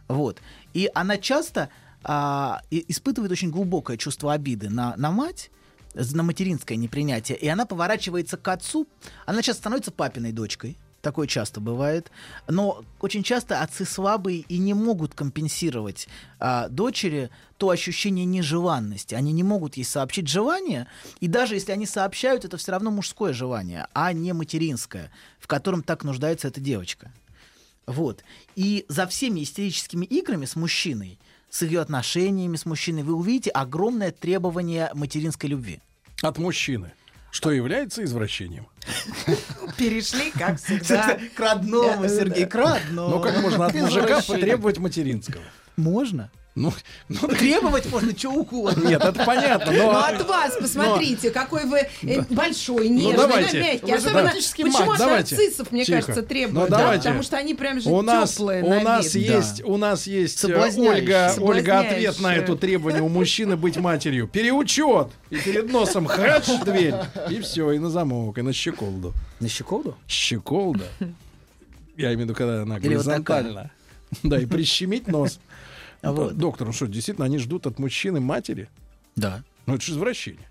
Вот. И она часто а, испытывает очень глубокое чувство обиды на, на мать, на материнское непринятие, и она поворачивается к отцу, она часто становится папиной дочкой, такое часто бывает, но очень часто отцы слабые и не могут компенсировать а, дочери то ощущение нежеланности. Они не могут ей сообщить желание, и даже если они сообщают, это все равно мужское желание, а не материнское, в котором так нуждается эта девочка. Вот. И за всеми истерическими играми с мужчиной, с ее отношениями с мужчиной, вы увидите огромное требование материнской любви. От мужчины. Что является извращением. Перешли, как [laughs] всегда. К родному, Сергей, к родному. Ну как можно от мужика потребовать материнского? Можно. Ну, ну, Требовать можно что угодно. Нет, это понятно, но... Ну, от вас посмотрите, какой вы э, большой, Ну, нежный, давайте. да, мягкий. Вы Особенно, почему мать. от Давайте. нарциссов, мне Тихо. кажется, Ну, требуют? да, давайте. потому что они прям же у нас, теплые у на нас вид. есть, у нас есть. Ольга, Ольга ответ на это требование у мужчины быть матерью. Переучет. И перед носом хач дверь. И все, и на замок, и на щеколду. На щеколду? Щеколда. Я имею в виду, когда она горизонтально. Да, и прищемить нос. Вот. Доктор, ну что, действительно, они ждут от мужчины матери? Да. Ну это же извращение.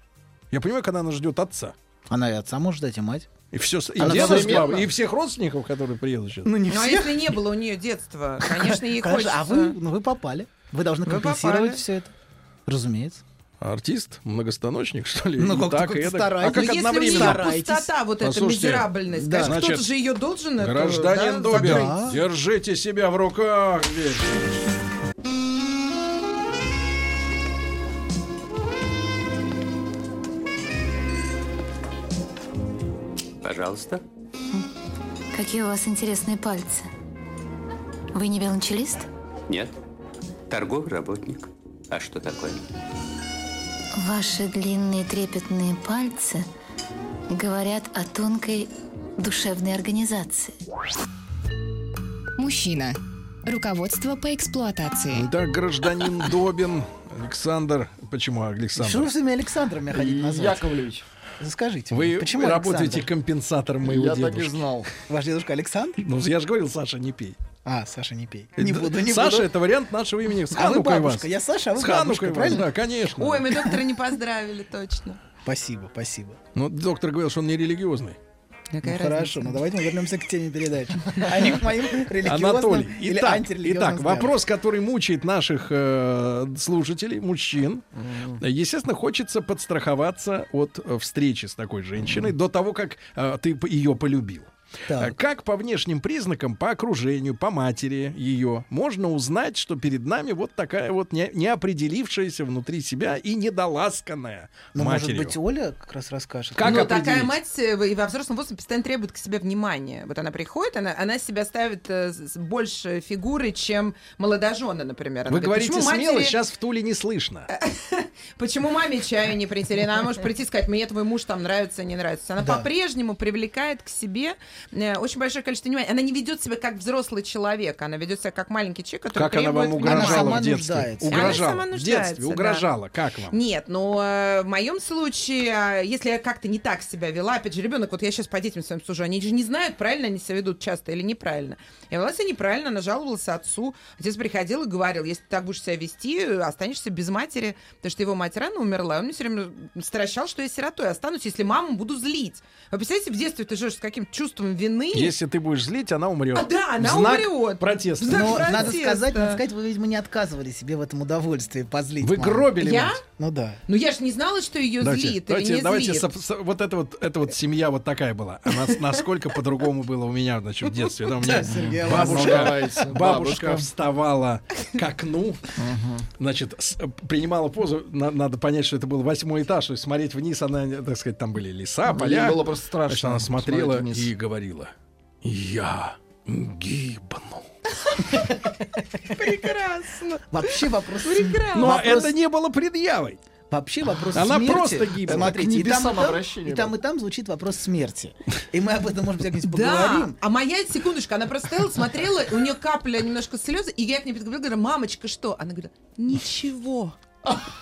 Я понимаю, когда она ждет отца. Она и отца может дать, и мать. И все, и, дедушку, современно. и всех родственников, которые приедут сейчас. Ну, не Ну, а всех. если не было у нее детства, конечно, ей Хорошо, хочется... А вы, ну, вы попали. Вы должны компенсировать все это. Разумеется. Артист, многостаночник, что ли? Ну, как-то так, и старайтесь. А как Ну, если у одновременно? нее пустота, вот эта Послушайте, мизерабельность, да. конечно, кто-то же ее должен эту, Гражданин да, Добин, закрыть. держите себя в руках здесь. Пожалуйста. Какие у вас интересные пальцы. Вы не велончелист? Нет. Торговый работник. А что такое? Ваши длинные трепетные пальцы говорят о тонкой душевной организации. Мужчина. Руководство по эксплуатации. Итак, гражданин Добин, Александр. Почему Что вы Александр? всеми Александром меня хотите назвать? Яковлевич, Скажите, Вы мне, почему работаете Александр? компенсатором моего я так и дедушки. знал. Ваш дедушка Александр? Ну, я же говорил, Саша, не пей. А, Саша, не пей. Не Да, буду, не Саша буду. это вариант нашего имени. С А вы бабушка, вас. я Саша, а вы С бабушка, вас, правильно? да, конечно. Ой, мы доктора не поздравили, точно. Спасибо, спасибо. Ну, доктор говорил, что он не религиозный. Ну, Какая хорошо, разница? но давайте мы вернемся к теме передачи. [laughs] А не к моим религиозным Анатолий. или Итак, антирелигиозным итак взглядам. вопрос, который мучает наших э, слушателей, мужчин. Естественно, хочется подстраховаться от э, встречи с такой женщиной до того, как э, ты ее полюбил. Так. Э, Как по внешним признакам, по окружению, по матери ее, можно узнать, что перед нами вот такая вот не, неопределившаяся внутри себя и недоласканная Ну, может быть, Оля как раз расскажет. Как Но такая мать э, и во взрослом возрасте постоянно требует к себе внимания. Вот она приходит, она, она себя ставит э, больше фигуры, чем молодожены, например. Она Вы говорит, говорите «Почему смело, матери- сейчас в Туле не слышно. [laughs] Почему маме чаю не принесли? Она может прийти и сказать, мне твой муж там нравится, не нравится. Она по-прежнему привлекает к себе очень большое количество внимания. Она не ведет себя как взрослый человек, она ведет себя как маленький человек, который Как она вам требует угрожала внимания. в детстве? нуждается. Она Угрожала. сама В детстве да. угрожала. Как вам? Нет, но э, в моем случае, э, если я как-то не так себя вела, опять же, ребенок, вот я сейчас по детям своим сужу, они же не знают, правильно они себя ведут часто или неправильно. Я вела себя неправильно, она жаловалась отцу. Отец приходил и говорил, если ты так будешь себя вести, останешься без матери, потому что его мать рано умерла. и Он мне все время стращал, что я сиротой останусь, если маму буду злить. Вы представляете, в детстве ты живешь с каким чувством вины. Если ты будешь злить, она умрет. А, да, она Знак умрет. протеста. Знак Но надо протеста. сказать, надо сказать, вы, видимо, не отказывали себе в этом удовольствии позлить. Вы маму. гробили Я? мать. Ну да. Ну я же не знала, что ее Давайте, злит давайте, или не давайте злит. со- со- вот это вот, это вот семья вот такая была. А нас- насколько по-другому было у меня, значит, в детстве. Да, у меня Сергей бабушка, Ну, бабушка Бабушка. вставала к окну, значит, с- принимала позу. На- надо понять, что это был восьмой этаж, то есть смотреть вниз, она, так сказать, там были леса, Ей поля. было просто страшно Значит, она смотрела и говорила: "Я гибну". Прекрасно. Вообще вопрос... Прекрасно. Но вопрос- это не было предъявой. Вообще вопрос Она смерти. просто гибла. Смотрите, и там, и там, и там, было. и там звучит вопрос смерти. И мы об этом, может быть, как-нибудь Да, поговорим. а моя, секундочку, она просто стояла, смотрела, у нее капля немножко слезы, и я к ней подговорила, говорю, мамочка, что? Она говорит, ничего.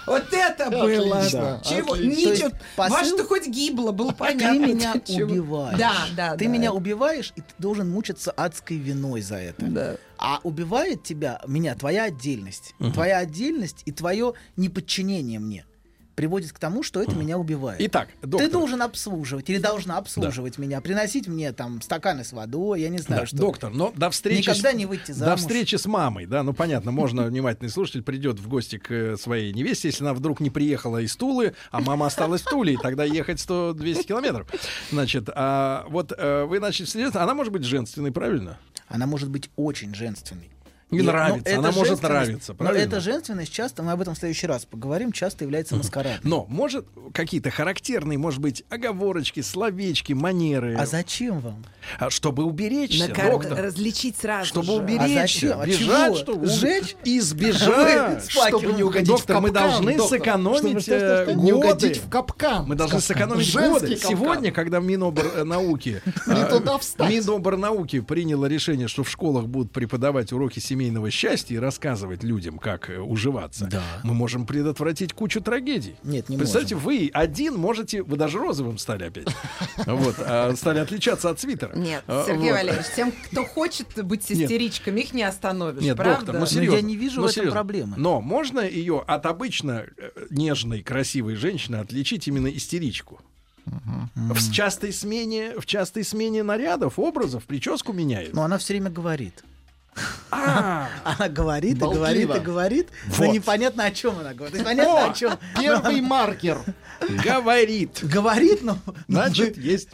Вот это было. Отлично, Чего? отлично. Ничего. Посыл- Ваш ты хоть гибло, было понятно. Ты меня убиваешь. Да, да, Ты да. меня убиваешь, и ты должен мучиться адской виной за это. Да. А убивает тебя, меня, твоя отдельность. Твоя отдельность и твое неподчинение мне приводит к тому, что это меня убивает. Итак, доктор. Ты должен обслуживать или должна обслуживать меня, приносить мне там стаканы с водой, я не знаю, Да, что. доктор, но до встречи... Никогда с- не выйти До замуж. встречи с мамой, да, ну понятно, можно, [laughs] внимательный слушатель придет в гости к э, своей невесте, если она вдруг не приехала из Тулы, а мама осталась в Туле, и тогда ехать 100-200 километров. Значит, а вот э, вы начали следить, она может быть женственной, правильно? Она может быть очень женственной. И ну, нравится, она может нравиться, Но правильно? эта женственность часто, мы об этом в следующий раз поговорим, часто является маскарадом. Но может какие-то характерные, может быть, оговорочки, словечки, манеры, А зачем вам? а чтобы уберечься, На кар- доктор. Различить сразу Чтобы же. уберечься, А зачем? От бежать, чего? что Сжечь? избежать, чтобы не угодить доктор, в мы капкан, должны доктор. сэкономить Чтобы что, что, что? э, Не годы. угодить в капкан. Мы должны сэкономить Женский годы. капкан. Сегодня, когда Минобрнауки Не э, встать. Минобрнауки приняло решение, что в школах будут преподавать уроки семейного счастья и рассказывать людям, как э, уживаться, Да. мы можем предотвратить кучу трагедий. Нет, не Представьте, можем. вы один можете, вы даже розовым стали опять, [laughs] вот, а, стали отличаться от свитера. Нет, А, Сергей. Валерьевич, тем, кто хочет быть истеричками, их не остановишь, Нет, правда? доктор, ну Но серьезно. я не вижу ну, в этом проблемы. Но можно ее от обычно э, нежной, красивой женщины отличить именно истеричку? В частой смене, в частой смене нарядов, образов, прическу меняет. Но она все время говорит. А, [laughs] Она говорит и говорит и говорит, но непонятно о чем она говорит. Непонятно О, чем. Первый маркер. [laughs] говорит. Говорит, но Значит, [laughs] есть.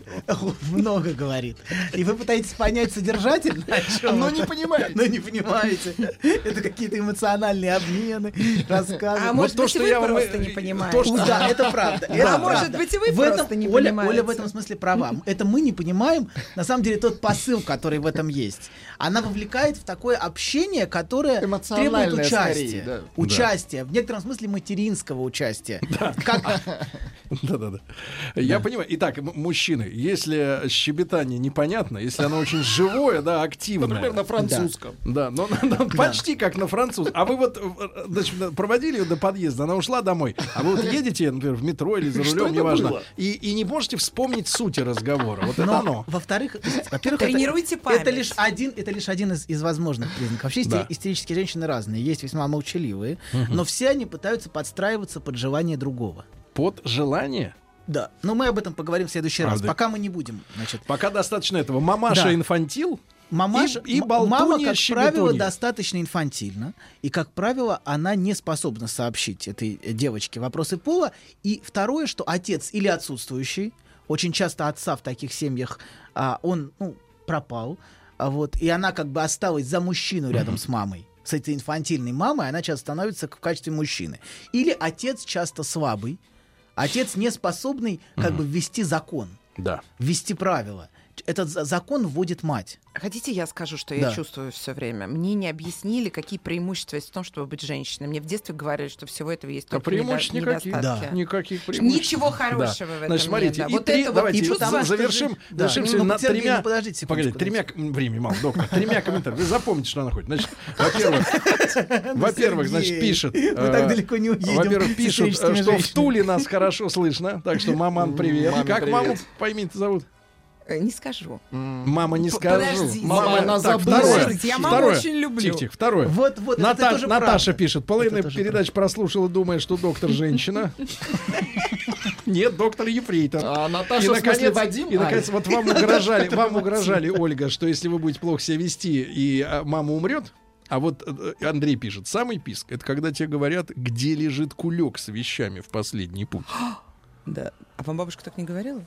много говорит. И вы пытаетесь понять содержательно, о чем Но не понимаете. Но не понимаете. Это какие-то эмоциональные обмены, рассказы. А может то, быть, вы просто не понимаете. Да, это правда. А это может быть, и вы в этом, просто не понимаете. Оля в этом смысле права. Это мы не понимаем, на самом деле, тот посыл, который в этом есть. Она вовлекает в такое общение, которое требует участия. скорее, да. Участия. В некотором смысле материнского участия. [laughs] Как, Да-да-да. Я понимаю. Итак, мужчины, если щебетание непонятно, если оно очень живое, да, активное. Например, на французском. Да, но, почти как на француз. А вы вот э, проводили ее до подъезда, она ушла домой, а вы вот едете, например, в метро или за рулем, это неважно, и, не можете вспомнить сути разговора. Вот это Но, оно. во-вторых, во-первых, это- Тренируйте это, память. лишь один, это лишь один из, из возможных признаков. Вообще Да. истерические женщины разные, есть весьма молчаливые, но все они пытаются подстраиваться под желание другого. Под желание. Да, но мы об этом поговорим в следующий раз. Правда. Пока мы не будем, значит. Пока достаточно этого. Мамаша Да. инфантил. Мамаша, И- и болтунья, мама, как щебетунья. правило, достаточно инфантильна, и, как правило, она не способна сообщить этой э, девочке вопросы пола. И второе, что отец или отсутствующий, очень часто отца в таких семьях, а, он ну, пропал, вот, и она как бы осталась за мужчину рядом с мамой. С этой инфантильной мамой она часто становится в качестве мужчины. Или отец часто слабый, отец не способный как бы ввести закон Да. ввести правила. Этот за- закон вводит мать. Хотите, я скажу, что Да. я чувствую все время? Мне не объяснили, какие преимущества есть в том, чтобы быть женщиной. Мне в детстве говорили, что всего этого есть А только преимуществ недо- никаких. недостатки. Никаких преимуществ. Ничего хорошего в этом Значит, смотрите, нет. да. и Вот три- это вот давайте чувство, за- завершим, же- Да. завершим Ну, ну, на тремя... ну, подождите Погодите, секундочку, тремя... к- Времени мало, доктор. Тремя комментариями. Вы запомните, что она хочет. Значит, во-первых, [laughs] во-первых, значит, пишет... мы э, так далеко не уедем Во-первых, с пишут, э, что в. Туле нас хорошо слышно. Так что, маман, привет. Как маму, поймите, зовут? Э, Не скажу. Мама, не скажу. подождите. Мама, она забыла. Подождите, я маму Второе. очень люблю. Тихо, тихо, второе. Вот, вот, это Ната- тоже Наташа правда. пишет, половина Это передач прослушала, думая, что доктор женщина. [laughs] Нет, доктор Ефрейтор. А Наташа, И наконец, Вадим? и наконец, А, вот вам угрожали, [laughs] вам угрожали, Ольга, что если вы будете плохо себя вести и а, мама умрет, а вот э, Андрей пишет, самый писк, это когда тебе говорят, где лежит кулек с вещами в последний путь. [gasps] Да. А вам бабушка так не говорила?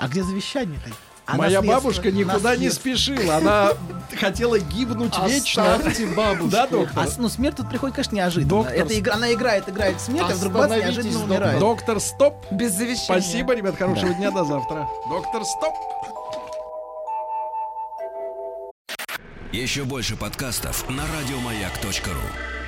А где завещание-то? А Моя наследство? бабушка никуда не спешила, она [laughs] хотела гибнуть вечно. Оставьте бабушку. Да, [laughs] доктор? А, ну, смерть тут приходит, конечно, неожиданно. Доктор, Это игра, она играет, играет смерть, а вдруг Остановитесь, неожиданно доктор. умирает. Доктор, стоп. Без завещания. Спасибо, ребят, хорошего дня, до завтра. [laughs] Доктор, стоп. Еще больше подкастов на радиомаяк.ру.